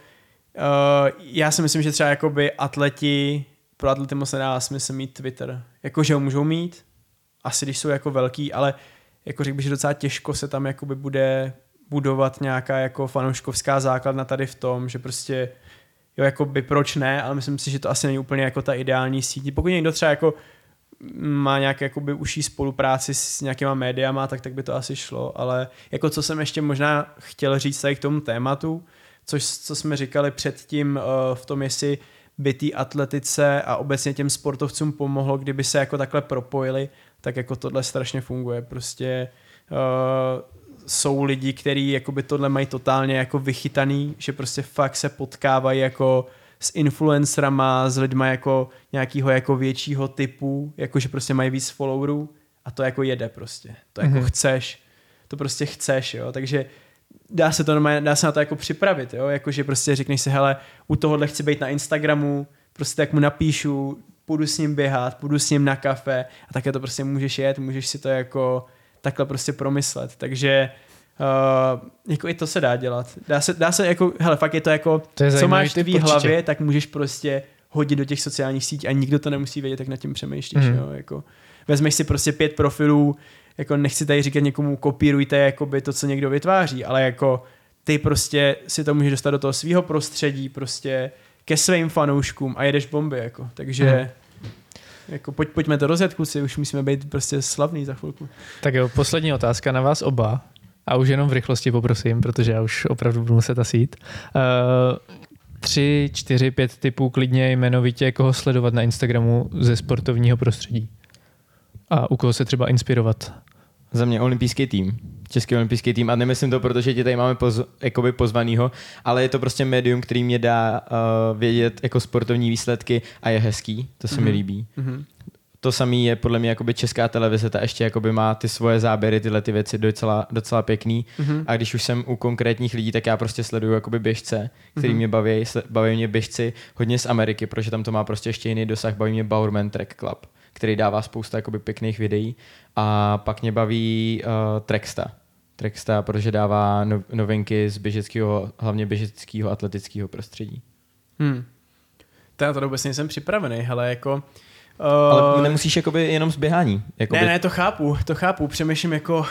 uh, já si myslím, že třeba jakoby atleti, pro atlety moc nedá smysl mít Twitter. Jako, že ho můžou mít, asi když jsou jako velký, ale jako řekl bych, že docela těžko se tam jakoby bude budovat nějaká jako fanouškovská základna tady v tom, že prostě jo, jako by proč ne, ale myslím si, že to asi není úplně jako ta ideální síť. Pokud někdo třeba jako má nějaké jakoby užší spolupráci s nějakýma médiama, tak, tak by to asi šlo, ale jako co jsem ještě možná chtěl říct tady k tomu tématu, což co jsme říkali předtím uh, v tom, jestli by té atletice a obecně těm sportovcům pomohlo, kdyby se jako takhle propojili, tak jako tohle strašně funguje. Prostě uh, jsou lidi, kteří jakoby tohle mají totálně jako vychytaný, že prostě fakt se potkávají jako s influencerama, s lidma jako nějakého jako většího typu, jako že prostě mají víc followerů a to jako jede prostě. To jako Mhm. chceš, to prostě chceš, jo, takže dá se to dá se na to jako připravit, jo, jako že prostě řekneš si, hele, u tohohle chci být na Instagramu, prostě tak mu napíšu, půjdu s ním běhat, půjdu s ním na kafe a také to prostě můžeš jet, můžeš si to jako takhle prostě promyslet, takže Uh, jako i to se dá dělat. Dá se, dá se jako, hele, fakt je to jako, To je co máš v hlavě, tak můžeš prostě hodit do těch sociálních sítí a nikdo to nemusí vědět, jak nad tím přemýšlíš, Mhm. jo, jako vezmeš si prostě pět profilů, jako nechci tady říkat někomu kopírujte jakoby to, co někdo vytváří, ale jako ty prostě si to můžeš dostat do toho svého prostředí, prostě ke svým fanouškům a jedeš bomby, jako, takže Mhm. Jako pojď, pojďme to rozjet, kluci, už musíme být prostě slavný za chvilku. Tak jo, poslední otázka na vás oba. A už jenom v rychlosti poprosím, protože já už opravdu budu muset asi jít. Uh, tři, čtyři, pět typů klidně jmenovitě, koho sledovat na Instagramu ze sportovního prostředí. A u koho se třeba inspirovat. Za mě olympijský tým. Český olympijský tým. A nemyslím to, protože tě tady máme poz, jakoby pozvanýho, ale je to prostě médium, který mě dá uh, vědět jako sportovní výsledky a je hezký. To se mm-hmm. mi Mhm. líbí. Mhm. To samé je podle mě jakoby česká televize, ta ještě jakoby má ty svoje záběry, tyhle ty věci docela, docela pěkný. Mhm. A když už jsem u konkrétních lidí, tak já prostě sleduju jakoby běžce, který Mhm. mě baví. Baví mě běžci hodně z Ameriky, protože tam to má prostě ještě jiný dosah. Baví mě Bowerman Track Club, který dává spousta jakoby pěkných videí. A pak mě baví uh, Tracksta. Tracksta, protože dává no, novinky z běžeckého, hlavně běžeckého atletického prostředí. Hmm. To já to vůbec nejsem připravený, hele, jako... Uh, Ale nemusíš jakoby jenom zběhání. Jakoby, Ne, ne, to chápu, to chápu. Přemýšlím jako,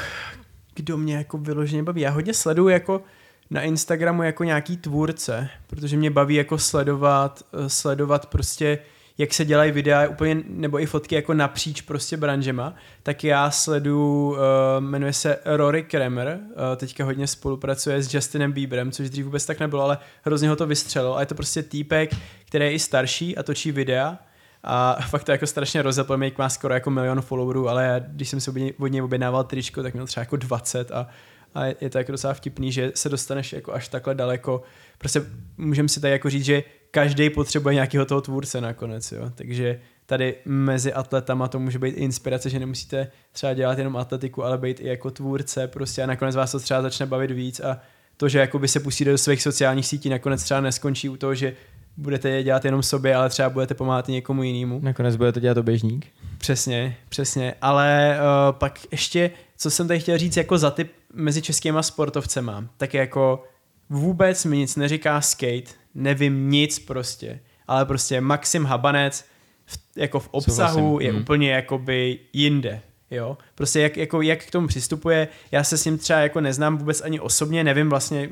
kdo mě jako vyloženě baví. Já hodně sleduju jako na Instagramu jako nějaký tvůrce, protože mě baví jako sledovat, eh, sledovat prostě jak se dělají videa úplně, nebo i fotky jako napříč prostě branžema, tak já sledu, uh, jmenuje se Rory Kramer, uh, teďka hodně spolupracuje s Justinem Bieberem, což dřív vůbec tak nebylo, ale hrozně ho to vystřelilo a je to prostě týpek, který je i starší a točí videa a fakt to jako strašně rozepl, má skoro jako milion followerů, ale já, když jsem si od něj objednával tričko, tak měl třeba jako 20 a a je to jako docela vtipný, že se dostaneš jako až takhle daleko. Prostě můžeme si tady jako říct, že každý potřebuje nějakého toho tvůrce nakonec, jo. Takže tady mezi atletama to může být inspirace, že nemusíte třeba dělat jenom atletiku, ale být i jako tvůrce prostě a nakonec vás to třeba začne bavit víc a to, že jakoby se pustíte do svých sociálních sítí, nakonec třeba neskončí u toho, že budete je dělat jenom sobě, ale třeba budete pomáhat někomu jinému. Nakonec budete dělat to běžník. Přesně, přesně. Ale uh, pak ještě, co jsem tady chtěl říct jako za typ mezi českýma sportovcema, tak jako vůbec mi nic neříká skate, nevím nic prostě, ale prostě Maxim Habanec v, jako v obsahu Souhlasím. je hmm. úplně jakoby jinde. Jo? Prostě jak, jako, jak k tomu přistupuje, já se s ním třeba jako neznám vůbec ani osobně, nevím vlastně,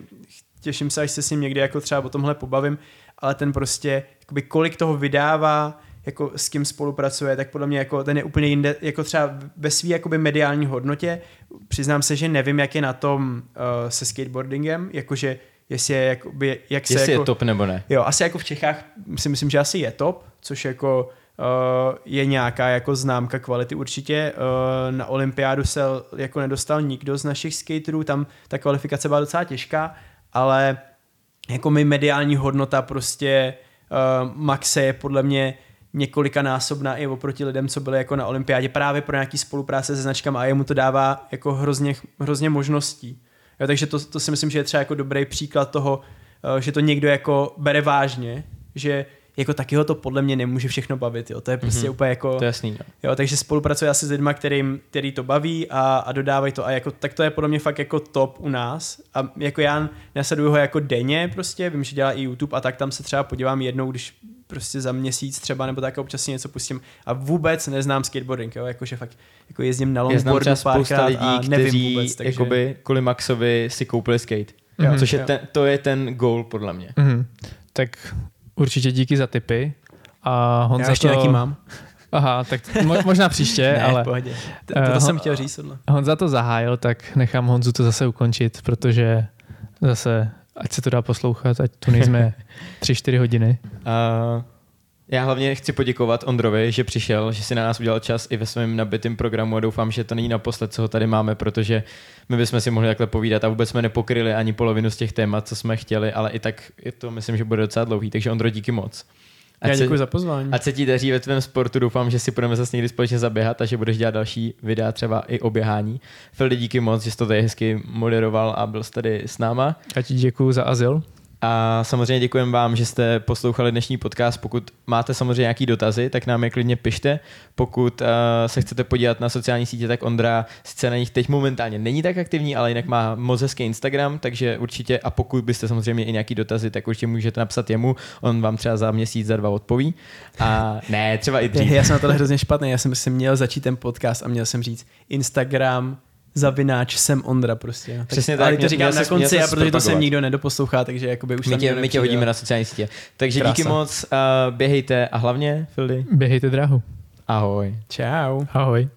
těším se, až se s ním někdy jako třeba o tomhle pobavím, ale ten prostě, jakoby kolik toho vydává, jako s kým spolupracuje, tak podle mě jako ten je úplně jinde, jako třeba ve své jakoby mediální hodnotě. Přiznám se, že nevím, jak je na tom uh, se skateboardingem, jakože jestli je, jakoby, jak se jestli jako, je top nebo ne. Jo, asi jako v Čechách si myslím, že asi je top, což jako uh, je nějaká jako známka kvality určitě. Uh, na olympiádu se jako nedostal nikdo z našich skaterů, tam ta kvalifikace byla docela těžká, ale jako mi mediální hodnota prostě uh, Maxe je podle mě několika násobná i oproti lidem, co byli jako na olympiádě právě pro nějaký spolupráce se značkami a jemu to dává jako hrozně, hrozně možností. Jo, takže to, to si myslím, že je třeba jako dobrý příklad toho, uh, že to někdo jako bere vážně, že jako taky ho to podle mě nemůže všechno bavit, jo. To je prostě mm-hmm. úplně jako... To je jasný, jo. jo. takže spolupracuje asi s lidmi, kterým, který to baví a, a dodávají to a jako, tak to je podle mě fakt jako top u nás a jako já nesleduju ho jako denně prostě, vím, že dělá i YouTube a tak tam se třeba podívám jednou, když prostě za měsíc třeba, nebo tak občas si něco pustím a vůbec neznám skateboarding, jo, jakože fakt jako jezdím na longboardu Já znám spousta lidí, a nevím kteří vůbec, takže... jakoby kvůli Maxovi si koupili skate, mm-hmm. což je ten, to je ten goal podle mě. Mm-hmm. Tak určitě díky za tipy a Honza Já ještě to... nějaký mám. Aha, tak mo- možná příště, ne, ale... pohodě. To, to, to uh, jsem chtěl říct. Tohle. Honza to zahájil, tak nechám Honzu to zase ukončit, protože zase, ať se to dá poslouchat, ať tu nejsme 3-4 hodiny. Uh, já hlavně chci poděkovat Ondrovi, že přišel, že si na nás udělal čas i ve svém nabitém programu a doufám, že to není naposled, co ho tady máme, protože my bychom si mohli takhle povídat a vůbec jsme nepokryli ani polovinu z těch témat, co jsme chtěli, ale i tak je to, myslím, že bude docela dlouhý, takže Ondro, díky moc. Ať Já děkuji se, za pozvání. Ať se ti daří ve tvém sportu, doufám, že si budeme zase někdy společně zaběhat a že budeš dělat další videa, třeba i o běhání. Díky moc, že jsi to tady hezky moderoval a byl jsi tady s náma. Já ti děkuji za azyl. A samozřejmě děkujeme vám, že jste poslouchali dnešní podcast. Pokud máte samozřejmě nějaký dotazy, tak nám je klidně pište. Pokud uh, se chcete podívat na sociální sítě, tak Ondra sice na nich teď momentálně není tak aktivní, ale jinak má moc hezký Instagram, takže určitě, a pokud byste samozřejmě i nějaký dotazy, tak určitě můžete napsat jemu, on vám třeba za měsíc, za dva odpoví. A ne, třeba i dřív. Já jsem na tohle hrozně špatný, já jsem si měl začít ten podcast a měl jsem říct Instagram, zavináč jsem Ondra prostě. No. Přesně tak. Ale to říkám na konci, a protože to sem nikdo nedoposlouchá, takže jakoby už my tě, my tě hodíme na sociální sítě. Takže Krása. díky moc, uh, běhejte a hlavně, Fildy. Běhejte dráhu. Ahoj. Čau. Ahoj.